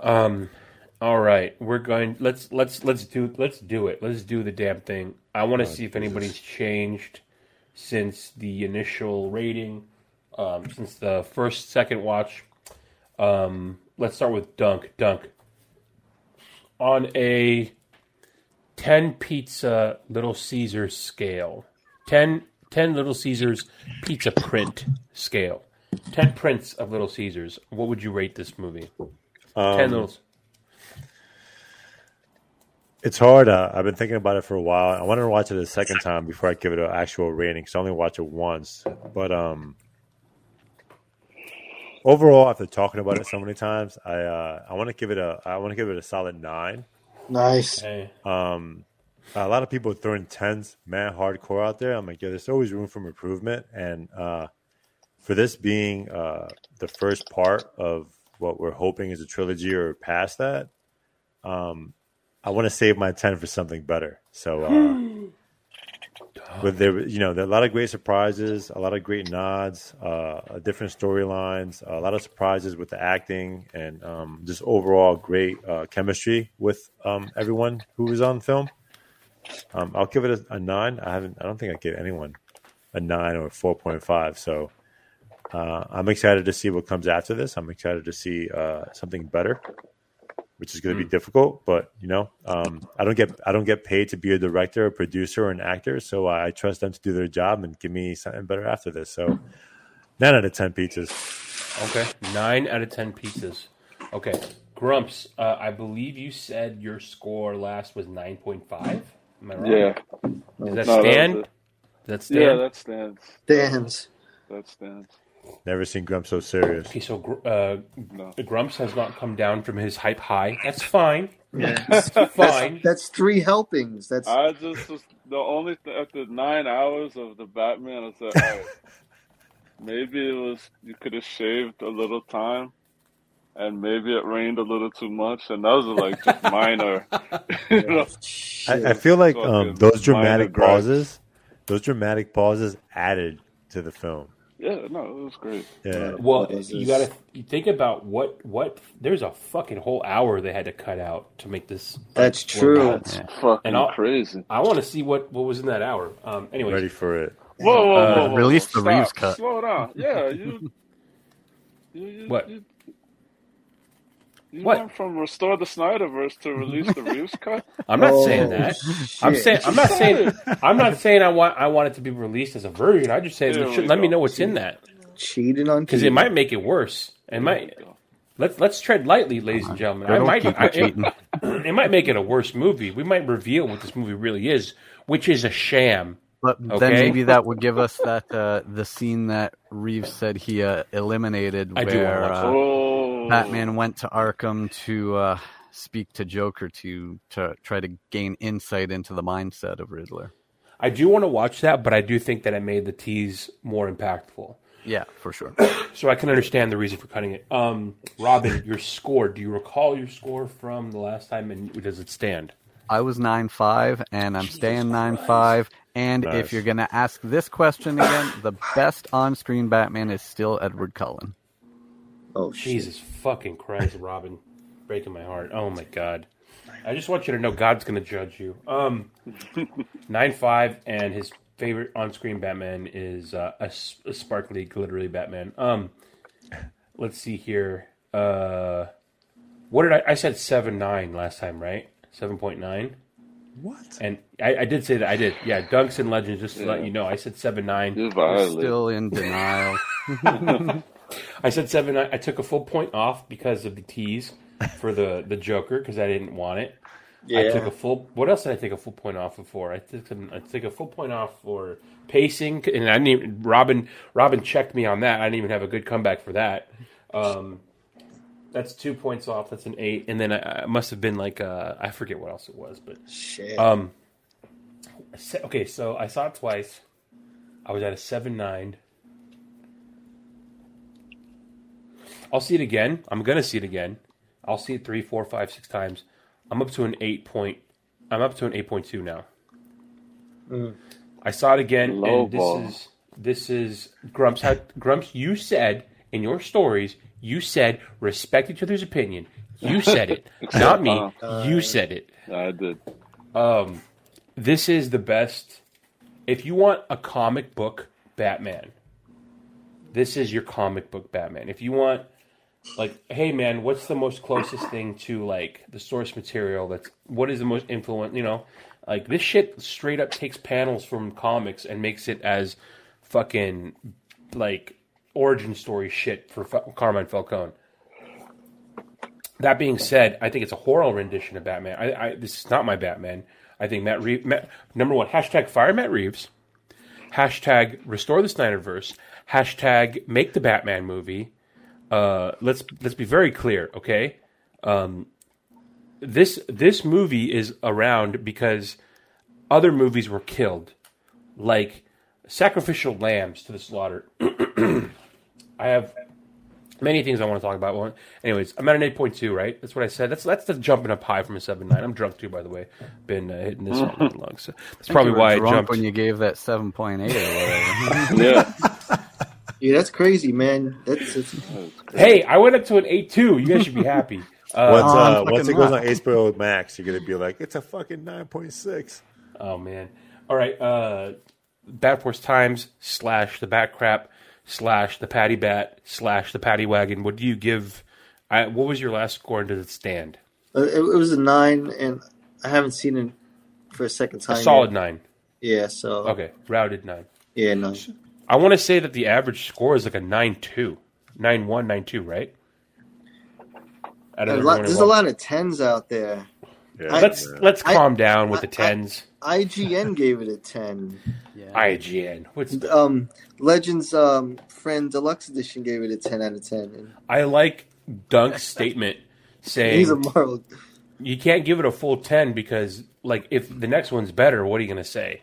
Um, all right, we're going. Let's let's let's do let's do it. Let's do the damn thing. I want to see if anybody's changed since the initial rating, um, since the first second watch. Um, let's start with Dunk. Dunk on a ten pizza Little Caesars scale. 10, 10 Little Caesars pizza print scale. Ten prints of Little Caesars. What would you rate this movie? Um, Ten little. It's hard. Uh, I've been thinking about it for a while. I wanted to watch it a second time before I give it an actual rating because I only watched it once. But um, overall, after talking about it so many times, I uh, I want to give it a I want to give it a solid nine. Nice. Hey. Um, a lot of people throwing tens, man, hardcore out there. I'm like, yeah, there's always room for improvement, and uh, for this being uh, the first part of what we're hoping is a trilogy or past that, um, I want to save my ten for something better. So, uh, with there, you know, there are a lot of great surprises, a lot of great nods, uh, different storylines, a lot of surprises with the acting, and um, just overall great uh, chemistry with um, everyone who was on film. Um, I'll give it a, a nine. I haven't. I don't think I give anyone a nine or a four point five. So uh, I'm excited to see what comes after this. I'm excited to see uh, something better, which is going to be difficult. But you know, um, I don't get I don't get paid to be a director, a producer, or an actor. So I trust them to do their job and give me something better after this. So nine out of ten pizzas. Okay, nine out of ten pizzas. Okay, Grumps. Uh, I believe you said your score last was nine point five. Am I wrong? Yeah. Does that No, stand? was Does that stand? Yeah, that stands. Stands. That stands. Never seen Grump so serious. Okay, so Gr- uh, Grumps has not come down from his hype high. That's fine. That's That's, fine. that's three helpings. That's I just was the only th- after nine hours of the Batman. I said, all right, maybe it was you could have shaved a little time, and maybe it rained a little too much, and that was like just minor. you know? I, I feel like Fucking um, those dramatic pauses, those dramatic pauses added to the film. Yeah, no, it was great. Yeah. Well, you got to you think about what what there's a fucking whole hour they had to cut out to make this. That's true. out. That's fucking And I'll- crazy. I want to see what what was in that hour. Um, Anyway, Ready for it. Whoa, whoa, Uh, whoa, whoa, release whoa, the stop. Reeves cut. Slow down. Yeah, you. you, you What? You, you What? went from restore the Snyderverse to release the Reeves cut. I'm not Oh, saying that. I'm saying I'm not saying I'm not saying I want I want it to be released as a version. I just say There should we let me know what's in that cheating on because it might make it worse. It might. Let's let's tread lightly, ladies and gentlemen. I might. keep I, it cheating. it, it might make it a worse movie. We might reveal what this movie really is, which is a sham. But then maybe that would give us that uh, the scene that Reeves said he uh, eliminated, I do wanna watch uh, Batman went to Arkham to uh, speak to Joker to to try to gain insight into the mindset of Riddler. I do want to watch that, but I do think that it made the tease more impactful. Yeah, for sure. So I can understand the reason for cutting it. Um, Robin, your score. Do you recall your score from the last time, and does it stand? I was nine five, and I'm staying nine five. And Nice. if you're gonna ask this question again, the best on-screen Batman is still Edward Cullen. Oh shit! Jesus fucking Christ, Robin, breaking my heart. Oh my God. I just want you to know God's going to judge you. Um, nine five, and his favorite on-screen Batman is uh, a, s- a sparkly, glittery Batman. Um, let's see here. Uh, what did I? I said seven nine last time, right? Seven point nine. What? And I, I did say that. I did. Yeah, Dunks and Legends. Just to let you know, I said seven nine. you're still in denial. I said seven. I I took a full point off because of the tease for the the Joker because I didn't want it. I took a full. What else did I take a full point off for? I took some, I took a full point off for pacing, and I didn't. Even, Robin Robin checked me on that. I didn't even have a good comeback for that. Um, that's two points off. That's an eight, and then I, I must have been like uh, I forget what else it was, but Shit. um, okay. So I saw it twice. I was at a seven nine. I'll see it again. I'm gonna see it again. I'll see it three, four, five, six times. I'm up to an eight point. I'm up to an eight point two now. I saw it again, Low and this is this is Grumps. Had, Grumps, you said in your stories, you said respect each other's opinion. You said it, not me. You said it. I did. Um, this is the best. If you want a comic book Batman, this is your comic book Batman. If you want, like, hey man, what's the most closest thing to like the source material? That's what is the most influent? You know, like this shit straight up takes panels from comics and makes it as fucking like origin story shit for Fa- Carmine Falcone. That being said, I think it's a horrible rendition of Batman. I, I this is not my Batman. I think Matt Reeves. Matt, number one, hashtag fire Matt Reeves. Hashtag restore the Snyderverse. Hashtag make the Batman movie. Uh, let's let's be very clear, okay? Um, this this movie is around because other movies were killed, like sacrificial lambs to the slaughter. I have many things I want to talk about. One, anyways, I'm at an eight point two. Right, that's what I said. That's that's the jumping up high from a seven nine. I'm drunk too, by the way. Been uh, hitting this all night long, so that's probably why I jumped. when you gave that seven point eight or whatever. Yeah. Yeah, that's crazy, man. That's, that's Hey, I went up to an eight two. You guys should be happy. Uh, once Oh, uh, once it fucking goes not. on HBO Max, you're gonna be like, it's a fucking nine point six. Oh man! All right, uh, Bat Force Times slash the Bat Crap slash the Patty Bat slash the Patty Wagon. What do you give? I, what was your last score and does it stand? uh, it, it was a nine, and I haven't seen it for a second time. A time. solid yet. nine. Yeah. So Okay, routed nine. yeah, no. I want to say that the average score is like a nine two, nine one, nine two, right? Out A of lot, everyone there's a lot of tens out there. Yeah, I- Let's yeah. let's I- calm down with the I- I- tens. IGN gave it a ten. IGN. What's Um, Legends um, Friend Deluxe Edition gave it a ten out of ten. And I like Dunk's statement saying he's a Marvel. you can't give it a full 10 because like if the next one's better what are you going to say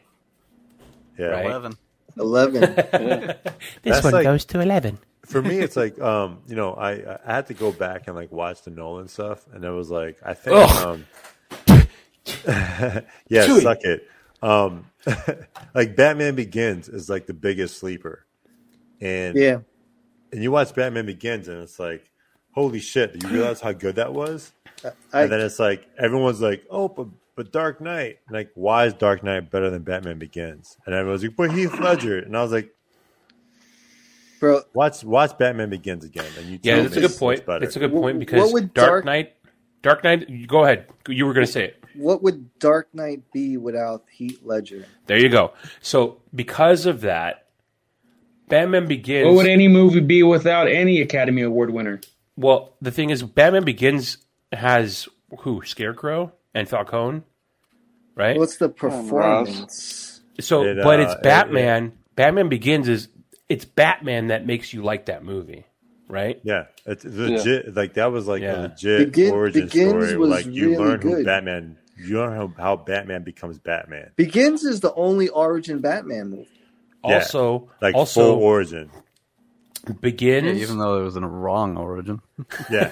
yeah. Right. Eleven. Eleven. this That's one like- goes to 11 For me, it's like um, you know, I I had to go back and like watch the Nolan stuff, and it was like I think Ugh. um, yeah, Chewy. suck it. Um, like Batman Begins is like the biggest sleeper, and yeah. and you watch Batman Begins, and it's like, holy shit! Do you realize how good that was? I, and then it's like everyone's like, oh, but but Dark Knight, like, why is Dark Knight better than Batman Begins? And I was like, but Heath Ledger, and I was like, bro, watch watch Batman Begins again, and you yeah tell that's me a good point better. it's a good What- point what because would dark, Dark- knight dark knight go ahead you were going to say it what would Dark Knight be without Heath Ledger? there you go so because of that batman begins What would any movie be without any Academy Award winner? well the thing is batman begins has who scarecrow and falcone right What's the performance? so It, but uh, it's it- batman batman begins is it's batman that makes you like that movie right Yeah, it's legit. Like that was like Yeah. a legit Begin- origin Begins story. was like you really learn who. Batman. You learn how, how Batman becomes Batman. Begins is the only origin Batman movie. Yeah. also Like also full origin. begins Yeah, even though it was in a wrong origin. Yeah,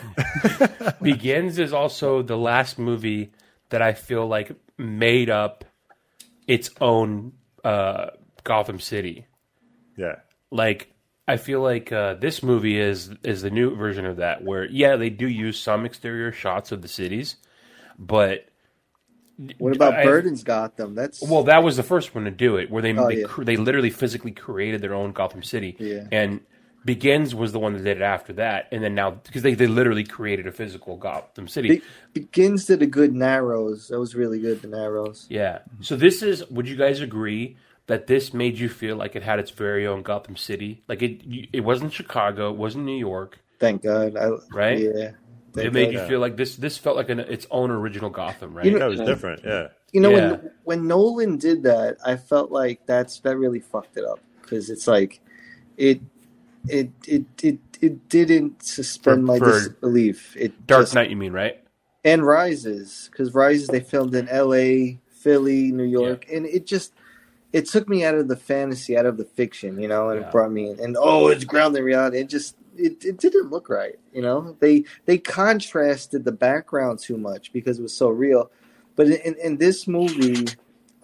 Begins is also the last movie that I feel like made up its own uh, Gotham City. yeah, Like I feel like uh, this movie is is the new version of that, where yeah they do use some exterior shots of the cities, but What about I- Burton's Gotham? That's well that was the first one to do it, where they Oh, they, yeah. they literally physically created their own Gotham City, Yeah. and Begins was the one that did it after that, and then now because they, they literally created a physical Gotham City. Be- Begins did a good Narrows. That was really good. The Narrows. Yeah. So this is. Would you guys agree that this made you feel like it had its very own Gotham City? Like it. It wasn't Chicago. It wasn't New York. Thank God. I, Right? Yeah. Thank it made God. you feel like this. This felt like an, its own original Gotham, right? You know- that was different. Yeah, You know Yeah. when when Nolan did that, I felt like that's that really fucked it up because it's like it it it it it didn't suspend For- my for disbelief. It Dark just- Knight, you mean, right? and Rises because Rises they filmed in L.A., Philly, New York, and it just it took me out of the fantasy, out of the fiction, you know, and Yeah. it brought me in. And oh, it's grounded in reality. It just it, it didn't look right, you know. They they contrasted the background too much because it was so real. But in, in this movie,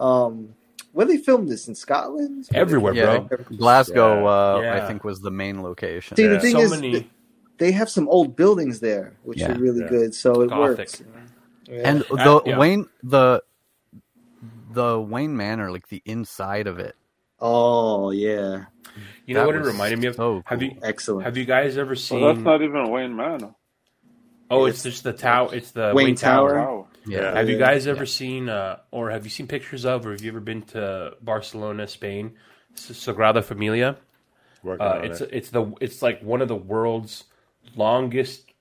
um, where they filmed this in Scotland, Everywhere, Yeah, bro. Glasgow, uh, Yeah. I think, was the main location. See, the Yeah. thing So is, many. they have some old buildings there, which Yeah. are really Yeah. good. So it Gothic. works. Yeah. And Uh, the yeah. Wayne, the the Wayne Manor, like the inside of it. oh yeah, You know That what it was reminded me of? so Have you excellent. have you guys ever seen? Well, that's not even Wayne Manor. oh, it's just the tower. It's the Wayne Wayne, Tower. Tower. Wow. Yeah, Have you guys ever seen, uh, or have you seen pictures of, or have you ever been to Barcelona, Spain, Sagrada Familia? working Uh, on it's it. it's the it's like one of the world's longest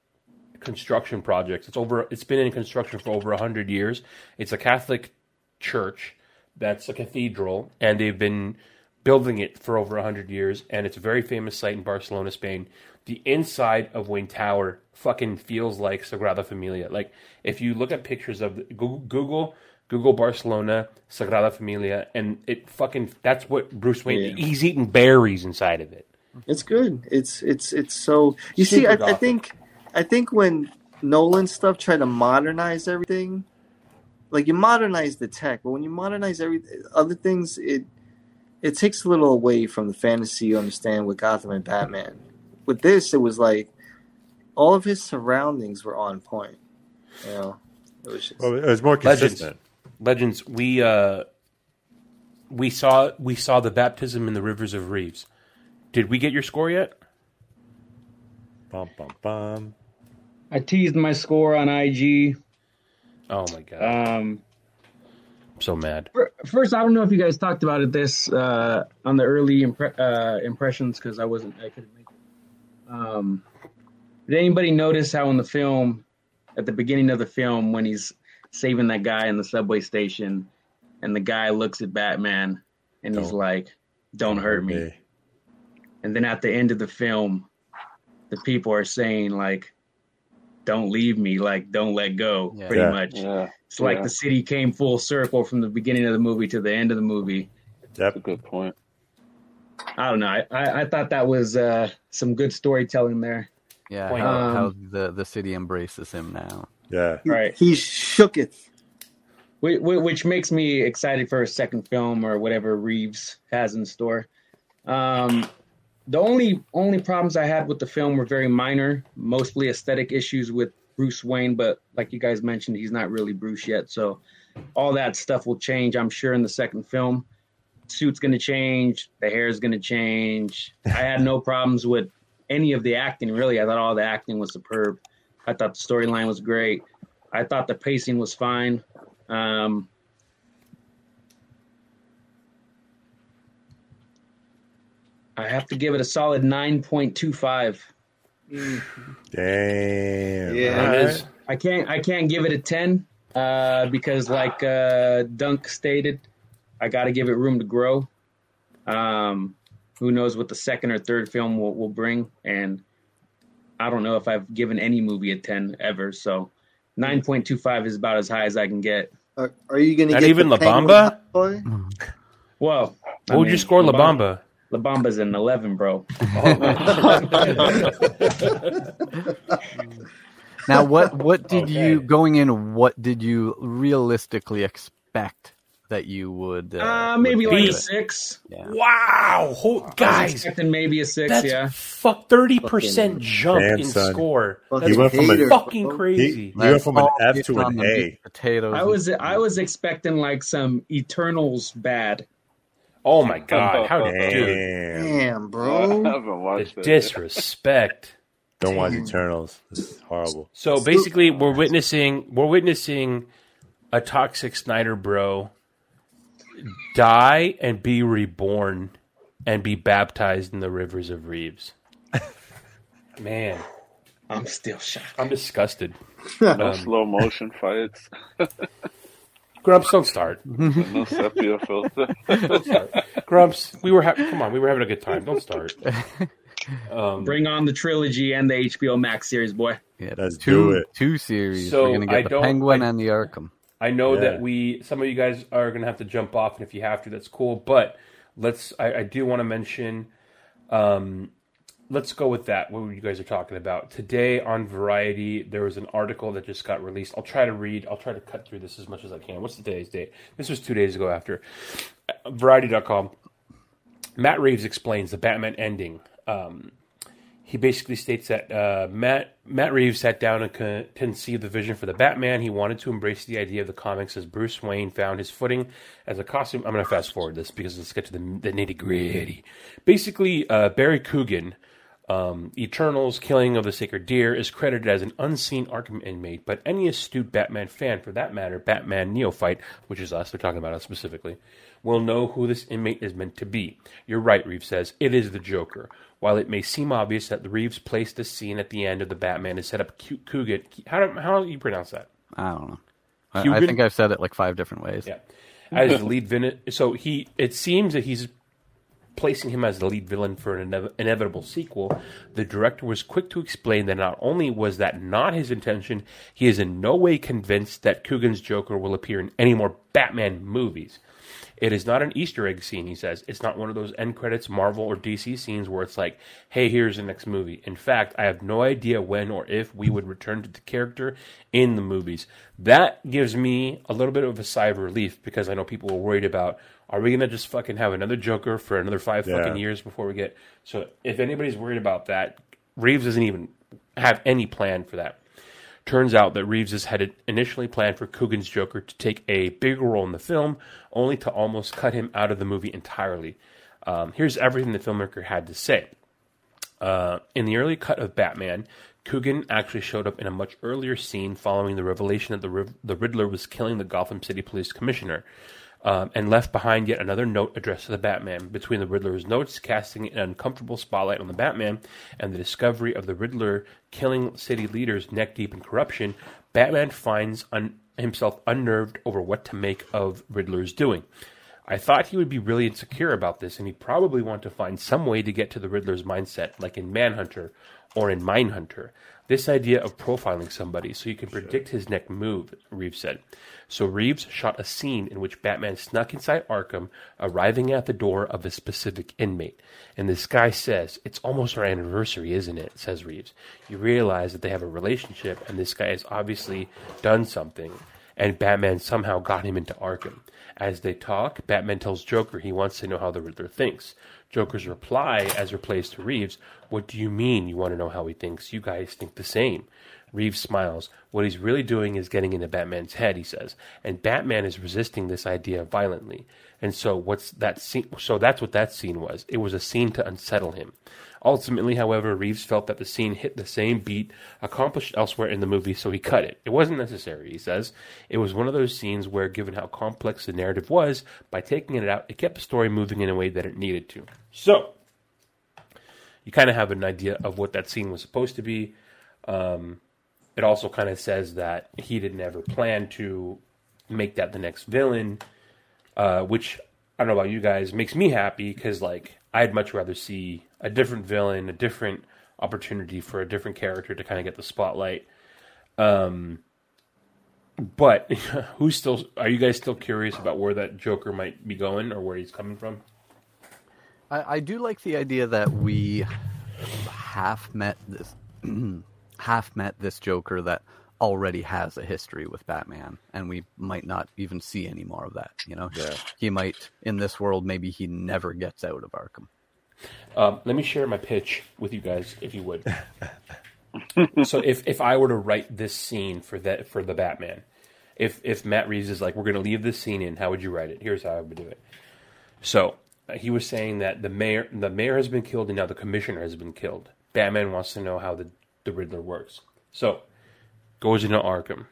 construction projects. It's over. It's been in construction for over hundred years. It's a Catholic church that's a cathedral, and they've been building it for over hundred years. And it's a very famous site in Barcelona, Spain. The inside of Wayne Tower fucking feels like Sagrada Familia. Like if you look at pictures of the, Google, Google Google Barcelona, Sagrada Familia, and it fucking that's what Bruce Wayne. He's eating berries inside of it. It's good. It's it's it's so. You see, I, I think I think when Nolan stuff tried to modernize everything, like you modernize the tech, but when you modernize every other things, it it takes a little away from the fantasy you understand with Gotham and Batman. With this, it was like all of his surroundings were on point. You know, it was just Well, it was more Legends, consistent. Legends. We uh, we saw we saw the baptism in the rivers of Reeves. Did we get your score yet? Bum bum bum. I teased my score on IG. Oh my god, Um, I'm so mad. first, I don't know if you guys talked about it this uh, on the early impre- uh, impressions because I wasn't. I couldn't make it. Um, did anybody notice how in the film, at the beginning of the film, when he's saving that guy in the subway station, and the guy looks at Batman, and he's Don't- like, "Don't hurt me." Okay. And then at the end of the film, the people are saying like, "Don't leave me," like, "Don't let go," Yeah. pretty Yeah. much. Yeah, It's like the city came full circle from the beginning of the movie to the end of the movie. that's a good point. I don't know. I, I, I thought that was uh, some good storytelling there. Yeah, how, Um, how the the city embraces him now. Yeah. Right. he shooketh. Which, which makes me excited for a second film or whatever Reeves has in store. Um, the only only problems I had with the film were very minor, mostly aesthetic issues with Bruce Wayne. But like you guys mentioned, he's not really Bruce yet, so all that stuff will change, I'm sure, in the second film. Suit's going to change, the hair is going to change. I had no problems with any of the acting. Really, I thought all the acting was superb. I thought the storyline was great. I thought the pacing was fine. Um, I have to give it a solid 9.25. Damn. Yeah. Right. is. I can't I can't give it a 10 uh, because like uh, Dunk stated, I got to give it room to grow. Um, who knows what the second or third film will, will bring and I don't know if I've given any movie a 10 ever, so 9.25 is about as high as I can get. Are, are you going to Not get even the La Penguin Bamba? Well, What would you score, La Bamba? La Bamba's an 11, bro. Now, what what did you going in? What did you realistically expect that you would? Uh, Uh, would maybe like a six. Yeah. Wow, Ho- I guys, expecting maybe a six. that's yeah. fuck thirty percent jump Man, in son. score. Fucking That's went from a- fucking bro. He, crazy. he went from an F to an A. meat, Potatoes. I was I was expecting like some Eternals bad. Oh my god, how dude, Damn. Damn, I bro. haven't the watched disrespect. Don't watch Eternals. It's horrible. So basically, we're witnessing we're witnessing a toxic Snyder bro die and be reborn and be baptized in the rivers of Reeves. Man, I'm still shocked. I'm disgusted. No Um, slow motion fights. Grumps, don't start. no sepia filter. Don't start. Grumps, we were ha- come on, we were having a good time. Don't start. Um, Bring on the trilogy and the HBO Max series, boy. Yeah, Let's two, do it. Two series. So, We're gonna I get the Penguin I- and the Arkham. I know Yeah. that we some of you guys are going to have to jump off, and if you have to, that's cool. But let's. I, I do want to mention. Um, let's go with that. What you guys are talking about today on Variety? There was an article that just got released. I'll try to read. I'll try to cut through this as much as I can. What's today's date? This was two days ago. After Uh, Variety.com. Matt Reeves explains the Batman ending. Um, he basically states that uh, Matt Matt Reeves sat down and con- conceived the vision for the Batman. He wanted to embrace the idea of the comics as Bruce Wayne found his footing as a costume. I'm going to fast forward this because let's get to the, the nitty gritty. Basically, uh, Barry Keoghan, um, Eternals Killing of the Sacred Deer, is credited as an unseen Arkham inmate, but any astute Batman fan, for that matter, Batman neophyte, which is us, they're talking about us specifically, will know who this inmate is meant to be. You're right, Reeves says. It is the Joker. While it may seem obvious that Reeves placed this scene at the end of the Batman to set up Keoghan, how do, how do you pronounce that? I don't know. I, I think I've said it like five different ways. Yeah, as the lead villain. So he, it seems that he's placing him as the lead villain for an inev- inevitable sequel, the director was quick to explain that not only was that not his intention, he is in no way convinced that Keoghan's Joker will appear in any more Batman movies. It is not an Easter egg scene, he says. It's not one of those end credits Marvel or DC scenes where it's like, hey, here's the next movie. In fact, I have no idea when or if we would return to the character in the movies. That gives me a little bit of a sigh of relief because I know people were worried about are we gonna just fucking have another Joker for another five Yeah. fucking years before we get so if anybody's worried about that, Reeves doesn't even have any plan for that. Turns out that Reeves had initially planned for Keoghan's Joker to take a bigger role in the film, only to almost cut him out of the movie entirely. Um, here's everything the filmmaker had to say. Uh, in the early cut of Batman, Keoghan actually showed up in a much earlier scene following the revelation that the, the Riddler was killing the Gotham City Police Commissioner, um, and left behind yet another note addressed to the Batman. Between the Riddler's notes casting an uncomfortable spotlight on the Batman and the discovery of the Riddler killing city leaders neck deep in corruption, Batman finds un- himself unnerved over what to make of Riddler's doing. I thought he would be really insecure about this, and he'd probably want to find some way to get to the Riddler's mindset, like in Manhunter or in Mindhunter. This idea of profiling somebody so you can predict his next move, Reeves said. So Reeves shot a scene in which Batman snuck inside Arkham, arriving at the door of a specific inmate. And this guy says, It's almost our anniversary, isn't it? says Reeves. You realize that they have a relationship, and this guy has obviously done something, and Batman somehow got him into Arkham. As they talk, Batman tells Joker he wants to know how the Riddler thinks. Joker's reply, as replays to Reeves, What do you mean you want to know how he thinks? You guys think the same. Reeves smiles. What he's really doing is getting into Batman's head, he says, and Batman is resisting this idea violently. And so what's that scene? So that's what that scene was. It was a scene to unsettle him. Ultimately, however, Reeves felt that the scene hit the same beat accomplished elsewhere in the movie, so he cut it. It wasn't necessary, he says. It was one of those scenes where, given how complex the narrative was, by taking it out, it kept the story moving in a way that it needed to. So, you kind of have an idea of what that scene was supposed to be. Um, it also kind of says that he didn't ever plan to make that the next villain, uh, which I don't know about you guys, makes me happy because like I'd much rather see a different villain, a different opportunity for a different character to kind of get the spotlight. Um, but who's still? Are you guys still curious about where that Joker might be going or where he's coming from? I, I do like the idea that we half met this half met this Joker that already has a history with Batman, and we might not even see any more of that. You know, Yeah. he might in this world maybe he never gets out of Arkham. Um, let me share my pitch with you guys, if you would. so, if if I were to write this scene for that for the Batman, if if Matt Reeves is like, we're going to leave this scene in, how would you write it? Here's how I would do it. So uh, he was saying that the mayor the mayor has been killed and now the commissioner has been killed. Batman wants to know how the the Riddler works. So goes into Arkham.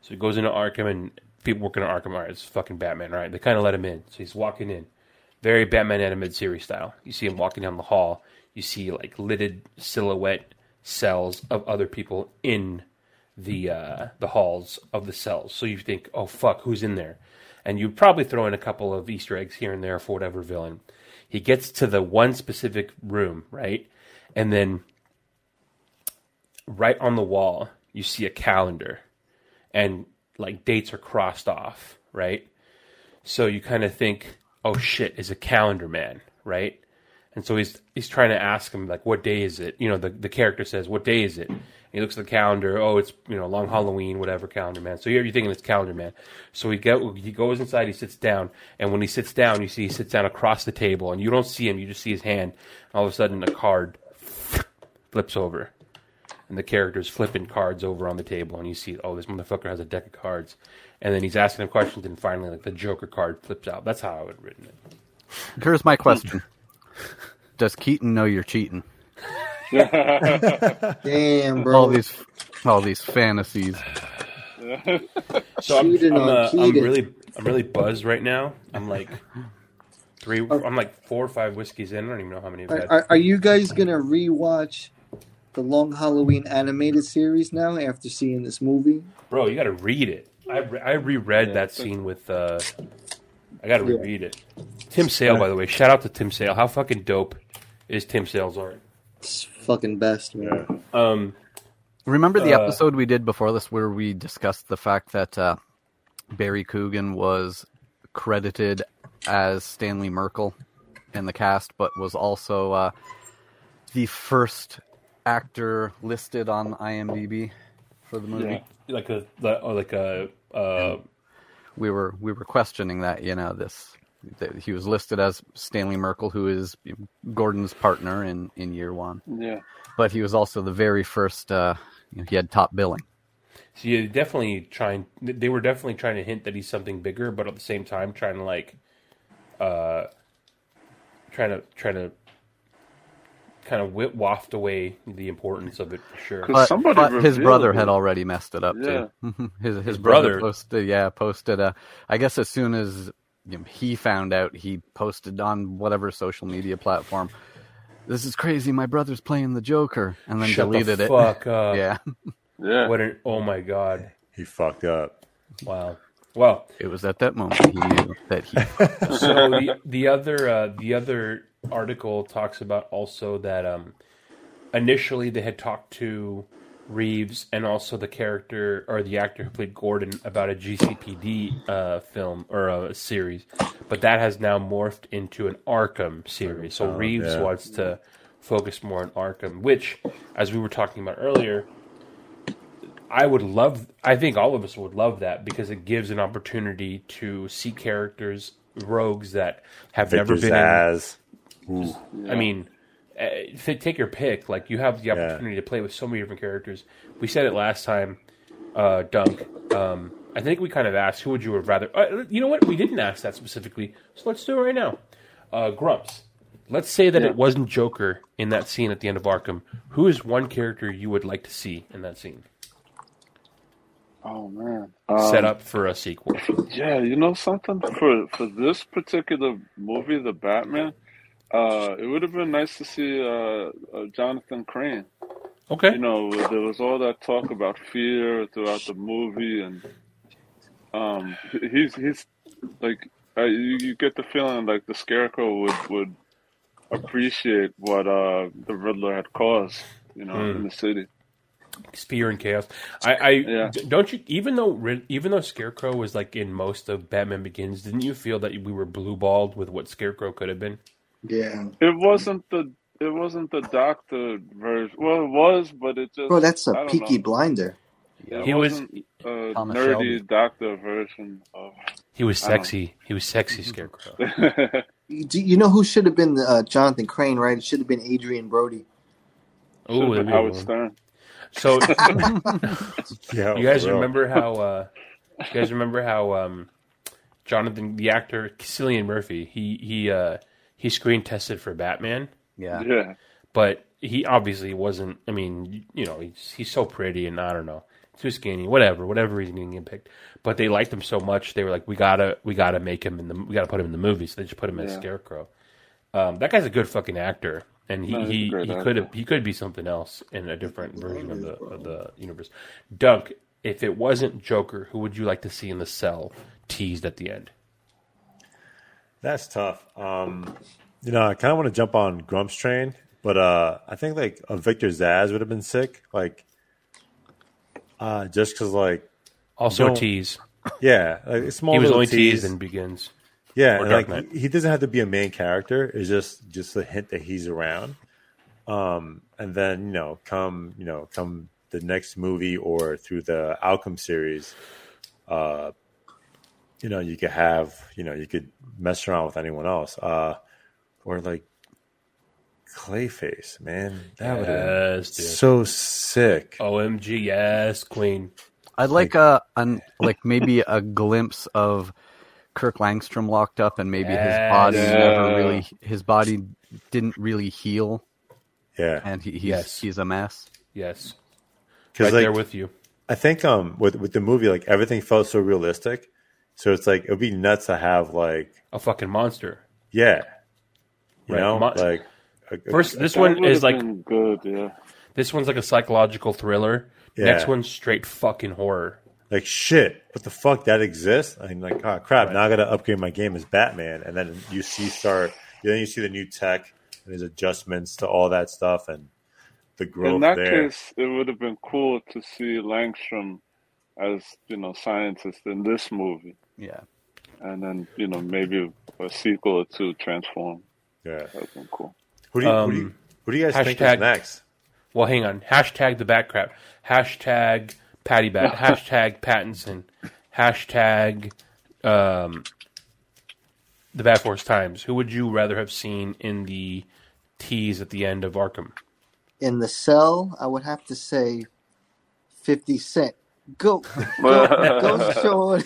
So he goes into Arkham and people working at Arkham are it's fucking Batman, right? They kind of let him in. So he's walking in, very Batman animated series style. You see him walking down the hall. You see like lidded silhouette cells of other people in the uh, the halls of the cells. So you think, oh fuck, who's in there? And you probably throw in a couple of Easter eggs here and there for whatever villain. He gets to the one specific room, right? And then right on the wall, you see a calendar and like dates are crossed off, right? So you kind of think, oh shit, is a calendar man, right? And so he's he's trying to ask him like, what day is it? You know, the the character says, what day is it? And he looks at the calendar. Oh, it's you know long Halloween, whatever calendar man. So you're, you're thinking it's calendar man. So he go he goes inside, he sits down, and when he sits down, you see he sits down across the table, and you don't see him, you just see his hand. All of a sudden, a card flips over, and the character's flipping cards over on the table, and you see, oh, this motherfucker has a deck of cards, and then he's asking him questions, and finally, like the Joker card flips out. That's how I would have written it. Here's my question: Does Keaton know you're cheating? Damn, bro. All these, all these fantasies. So I'm, Cheating I'm, on uh, I'm really, I'm really buzzed right now. I'm like three, I'm like four or five whiskeys in. I don't even know how many I've Are, had. are, are you guys gonna rewatch the Long Halloween animated series now after seeing this movie? Bro, you got to read it. I, re- I reread Yeah. that scene with. Uh, I got to Yeah. reread it. Tim Sale, by the way. Shout out to Tim Sale. How fucking dope is Tim Sale's art? It's fucking best, man. Um, Remember the Uh, episode we did before this where we discussed the fact that uh, Barry Keoghan was credited as Stanley Merkel in the cast, but was also uh, the first actor listed on IMDb for the movie. like a or like a uh, we were we were questioning that you know this that he was listed as Stanley Merkel, who is Gordon's partner in in year one. Yeah. but he was also the very first. Uh, you know, he had top billing. So yeah, definitely trying. They were definitely trying to hint that he's something bigger, but at the same time trying to like, uh, trying to trying to kind of whip, waft away the importance of it for sure. But, but his brother had already messed it up Yeah. too. his his, His brother, brother? posted, yeah, posted. Uh, I guess as soon as you know, he found out, he posted on whatever social media platform. This is crazy. My brother's playing the Joker, and then Shut the deleted it. fuck up. yeah, Yeah. What an oh my god. He fucked up. Wow. Well, it was at that moment he knew that he. so the the other uh, the other article talks about also that um, initially they had talked to Reeves and also the character or the actor who played Gordon about a GCPD uh, film or a series, but that has now morphed into an Arkham series. So Oh, Reeves yeah. wants to focus more on Arkham, which, as we were talking about earlier, I would love. I think all of us would love that because it gives an opportunity to see characters, rogues that have never been. Zsasz. In, Ooh. I mean, uh, if they take your pick. Like you have the opportunity to play with so many different characters. We said it last time, uh, Dunk. Um, I think we kind of asked who would you have rather. Uh, you know what? We didn't ask that specifically, so let's do it right now. Uh, Grumps. Let's say that Yeah. it wasn't Joker in that scene at the end of Arkham. Who is one character you would like to see in that scene? Oh man. Set Um, up for a sequel. Yeah, you know something for for this particular movie, The Batman. Uh, it would have been nice to see uh, uh, Jonathan Crane. Okay. You know, there was all that talk about fear throughout the movie, and um, he's he's like uh, you, you get the feeling like the Scarecrow would would appreciate what uh the Riddler had caused. You know, Mm. in the city. Fear and chaos. I, I d- don't you. Even though even though Scarecrow was like in most of Batman Begins, didn't you feel that we were blue balled with what Scarecrow could have been? Yeah. It wasn't the it wasn't the doctor version. Well, it was, but it just Bro, that's a don't Peaky know. Blinder. It He was- a Thomas nerdy Shelby. doctor version of. He was sexy. He was sexy Scarecrow. Do you know who should have been uh, Jonathan Crane? Right? It should have been Adrien Brody. Oh, Should've that'd been be a Howard one. Stern. So, Yeah, you guys for real. remember how? Uh, you guys remember how um, Jonathan, the actor Cillian Murphy, he he uh, he screen tested for Batman. Yeah. Yeah. but he obviously wasn't. I mean, you know, he's he's so pretty, and I don't know, too skinny, whatever, whatever reason he didn't get picked. But they liked him so much, they were like, we gotta we gotta make him in the we gotta put him in the movie. So they just put him as Yeah. Scarecrow. Um, that guy's a good fucking actor, and he No, he, he could have he could be something else in a different version of the of the universe. Dunk, if it wasn't Joker, who would you like to see in the cell teased at the end? That's tough. Um, you know, I kind of want to jump on Grump's train, but uh, I think like a Victor Zsasz would have been sick. Like, uh, just because like Also a tease. Yeah, like a small. he was only teased in Begins. Yeah, and like Knight. he doesn't have to be a main character. It's just just a hint that he's around. Um, and then you know, come you know, come the next movie or through the Arkham series, uh, you know, you could have you know, you could mess around with anyone else, uh, or like Clayface, man, that would have Yes, dude. so sick. OMG, yes, Queen. I'd like a an like maybe a glimpse of Kirk Langstrom locked up, and maybe his body Yes. never really his body didn't really heal, Yeah, and he, he's Yes. he's a mess. Yes. because Right like there with you. I think um with with the movie like everything felt so realistic, so it's like it would be nuts to have like A fucking monster. yeah, you Right, know, mon- like a- a- First, this one is like good. Yeah. this one's like a psychological thriller. Yeah. Next one's straight fucking horror. like shit, what the fuck that exists? I'm like, oh crap, now I got to upgrade my game as Batman, and then you see start, then you see the new tech and his adjustments to all that stuff and the growth In that there. case, it would have been cool to see Langstrom as you know scientist in this movie, Yeah. and then you know maybe a sequel to Transform. Yeah, that'd been cool. Who do you, who do you, who do you guys think is next? Well, hang on. Hashtag the bat crap. Hashtag Patty Bat. hashtag Pattinson. Hashtag um, the Bat Force Times. Who would you rather have seen in the tease at the end of Arkham? In the cell, I would have to say 50 Cent. Go. Go, go Sean.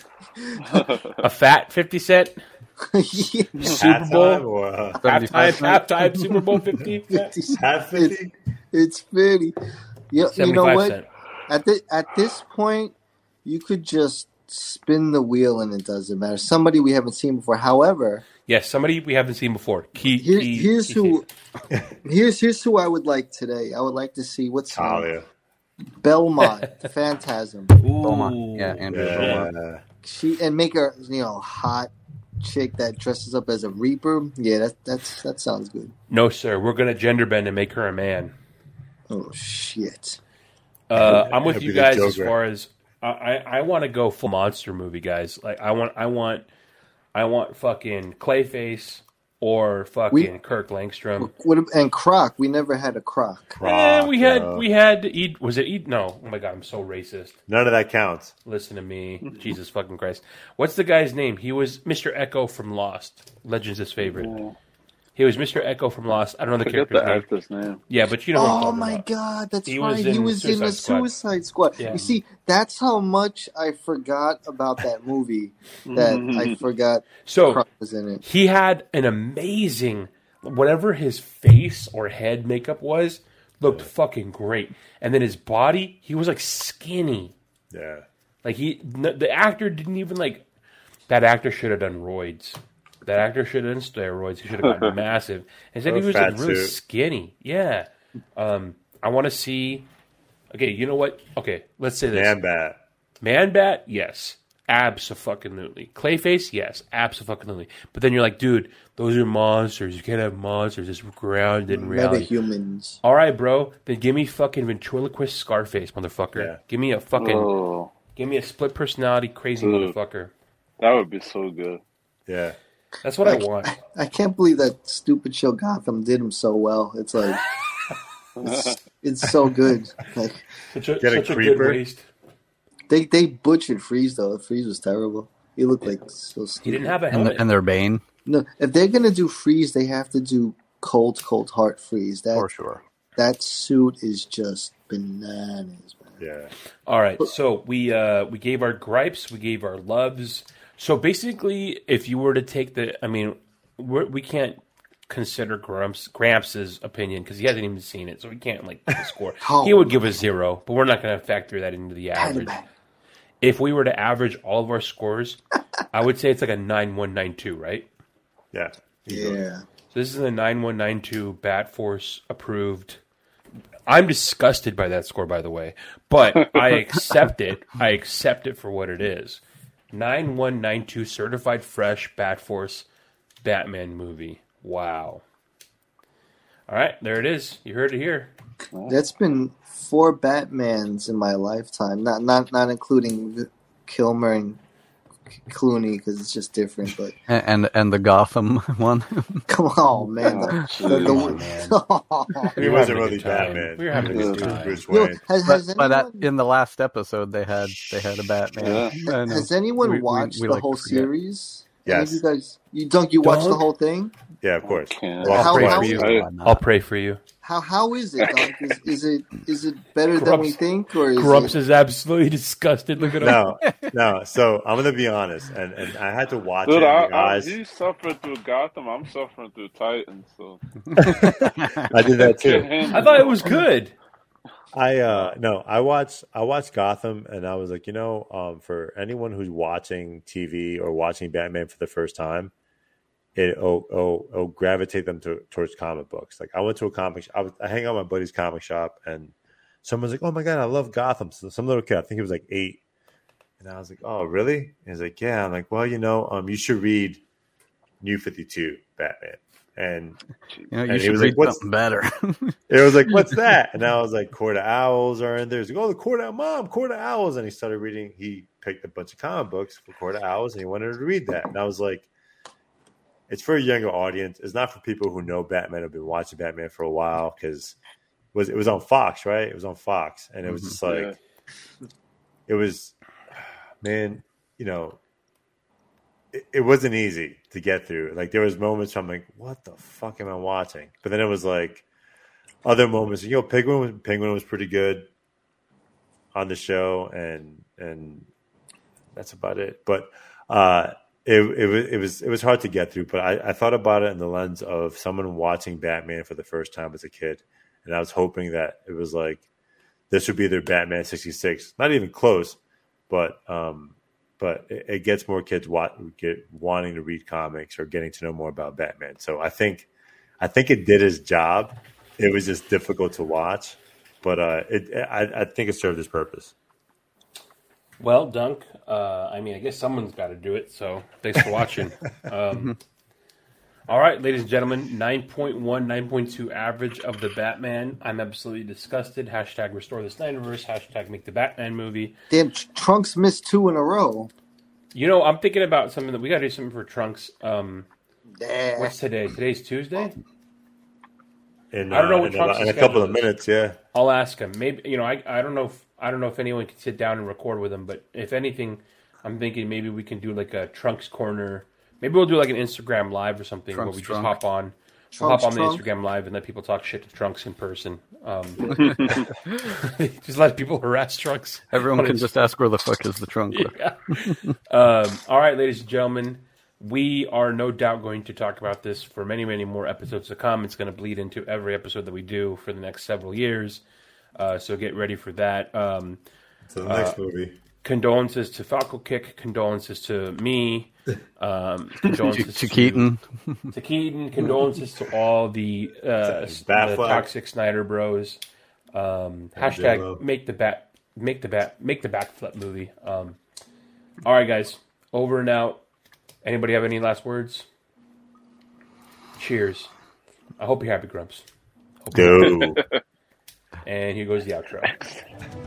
A fat 50 Cent? Super Halftime Bowl? or, uh, halftime, halftime, Super Bowl 50? Half 50? It's 50. You, you know what? cent. At, the, at this point, you could just spin the wheel and it doesn't matter. Somebody we haven't seen before. However, Yes, somebody we haven't seen before. Key, here, key, here's key who here's here's who I would like today. I would like to see what's her name? Talia. Belmont, Phantasm. Beaumont. Yeah, Andrew Beaumont. She and make her you know hot chick that dresses up as a reaper. Yeah, that that's that sounds good. No, sir. We're going to gender bend and make her a man. Oh shit! Uh, I'm with you guys as far as I, I, I want to go full monster movie, guys. Like I want, I want, I want fucking Clayface or fucking We- Kirk Langstrom. What ab- and Croc? We never had a Croc. Eh, we had no. we had eat. Was it eat? No. Oh my god, I'm so racist. None of that counts. Listen to me, Jesus fucking Christ. What's the guy's name? He was Mr. Eko from Lost. Legend's his favorite. He was Mr. Eko from Lost. I don't know the Forget character's the name. actor's name. Yeah, but you know. what I'm Oh my about. god, that's He right. was he in was in Suicide a Squad. Suicide Squad. Yeah. You see, that's how much I forgot about that movie. That I mm-hmm. forgot So Croc was in it. he had an amazing whatever his face or head makeup was looked fucking great and then his body he was like skinny Yeah. like he the actor didn't even like that actor should have done roids that actor should have done steroids he should have gotten massive instead Or he was like really suit. skinny yeah um i want to see okay you know what okay let's say this Man bat. Man Bat, yes. Absolutely. Clayface, yes. Absolutely. But then you're like, dude, those are monsters. You can't have monsters. It's grounded in reality. Metahumans. All right, bro. Then give me fucking ventriloquist Scarface, motherfucker. Yeah. Give me a fucking, Oh, give me a split personality crazy Dude. motherfucker. that would be so good. Yeah. That's what I Like- want. I can't believe that stupid show Gotham did him so well. It's like it's, it's so good. Like Such a, Get a such a good creeper. waste. they they butchered Freeze though. Freeze was terrible. He looked like so stupid. He didn't have a And, helmet. the, and their Bane, No, if they're gonna do Freeze, they have to do Cold Cold Heart Freeze. That for sure. that suit is just bananas, man. Yeah. All right, so we uh, we gave our gripes, we gave our loves. So basically, if you were to take the, I mean, we're, we can't consider Gramps Gramps' opinion because he hasn't even seen it, so we can't like score. Oh. He would give a zero, but we're not going to factor that into the average. If we were to average all of our scores, I would say it's like a nine one nine two, right? Yeah. Yeah. So this is a 9192 Bat Force approved. I'm disgusted by that score, by the way, but I accept it. I accept it for what it is. 9192 certified fresh Bat Force Batman movie. Wow. All right, there it is. You heard it here. That's been four Batmans in my lifetime. Not not not including Kilmer and Clooney because it's just different. But And and, and the Gotham one. come on, man. Oh, The- the- the- He We were wasn't really. Batman. We were having a good time. Bruce Yo, Wayne. has, has but, but at, anyone, in the last episode, they had they had a Batman. I know. has anyone We- we- watched we the like whole forget. series? Any of Yes. you guys, you don't you watch the whole thing? Yeah, of course. can't. Well, How- I'll pray how- for you. I- Why not? I'll pray for you. How how is it? Dunk? Is, is it is it better than we think, or is Grumps it? is absolutely disgusted. Look at him. No, no. So I'm gonna be honest, and, and I had to watch Dude, it. I, I, eyes. he suffered through Gotham. I'm suffering through Titans. So I did that too. I thought it was good. I uh no, I watched I watched Gotham and I was like, you know, um for anyone who's watching TV or watching Batman for the first time, it oh oh oh gravitate them to towards comic books. Like I went to a comic sh- I was I hang out my buddy's comic shop and someone's like, "Oh my god, I love Gotham." So some little kid, I think he was like 8, And I was like, "Oh, really?" And he's like, "Yeah." I'm like, "Well, you know, um, you should read New Fifty Two Batman." And You know, you and he was like, "What's better. it was like, what's that? And I was like, Court of Owls are in there. He's like, oh, the Court of Mom, Court of Owls. And he started reading. He picked a bunch of comic books for Court of Owls, and he wanted to read that. And I was like, it's for a younger audience. It's not for people who know Batman, have been watching Batman for a while because it was it was on Fox, right? It was on Fox, and it was just like Yeah. it was, man, you know, it, it wasn't easy to get through. Like there was moments I'm like, what the fuck am I watching? But then it was like other moments. You know, Penguin was, Penguin was pretty good on the show, and and that's about it. But uh, it it was it was it was hard to get through. But I, I thought about it in the lens of someone watching Batman for the first time as a kid, and I was hoping that it was like this would be their Batman sixty six. Not even close, but um, but it, it gets more kids wa- get wanting to read comics or getting to know more about Batman. So I think I think it did its job. It was just difficult to watch, but uh, it I, I think it served its purpose. Well, Dunk, uh, I mean, I guess someone's got to do it. So thanks for watching. um, all right, ladies and gentlemen, 9.1, 9.2 average of the Batman. I'm absolutely disgusted. Hashtag restore the Snyderverse. Hashtag make the Batman movie. Damn, Trunks missed two in a row. You know, I'm thinking about something that we got to do something for Trunks. Um, Damn. what's today? Today's Tuesday. In, I don't know uh, what in, Trump's a, in a couple of minutes. Yeah, I'll ask him. Maybe you know, I I don't know if I don't know if anyone can sit down and record with him, but if anything, I'm thinking maybe we can do like a Trunks corner. Maybe we'll do like an Instagram live or something Trunks where we trunk. just hop on. We'll hop on trunk. the Instagram live and let people talk shit to Trunks in person. Um, just let people harass Trunks. Everyone can just ask where the fuck is the trunk. yeah. um, all right, ladies and gentlemen, we are no doubt going to talk about this for many, many more episodes to come. It's going to bleed into every episode that we do for the next several years. Uh, so get ready for that. Um, so the next movie. condolences to Falco Kick. Condolences to me. Um, To, condolences to Keaton. to Keaton. Condolences to all the, uh, the toxic Snyder Bros. Um, J-Lo. hashtag make the bat make the bat make the backflip movie. Um, all right, guys, over and out. Anybody have any last words? Cheers. I hope you're happy, Grumps. Go. And here goes the outro.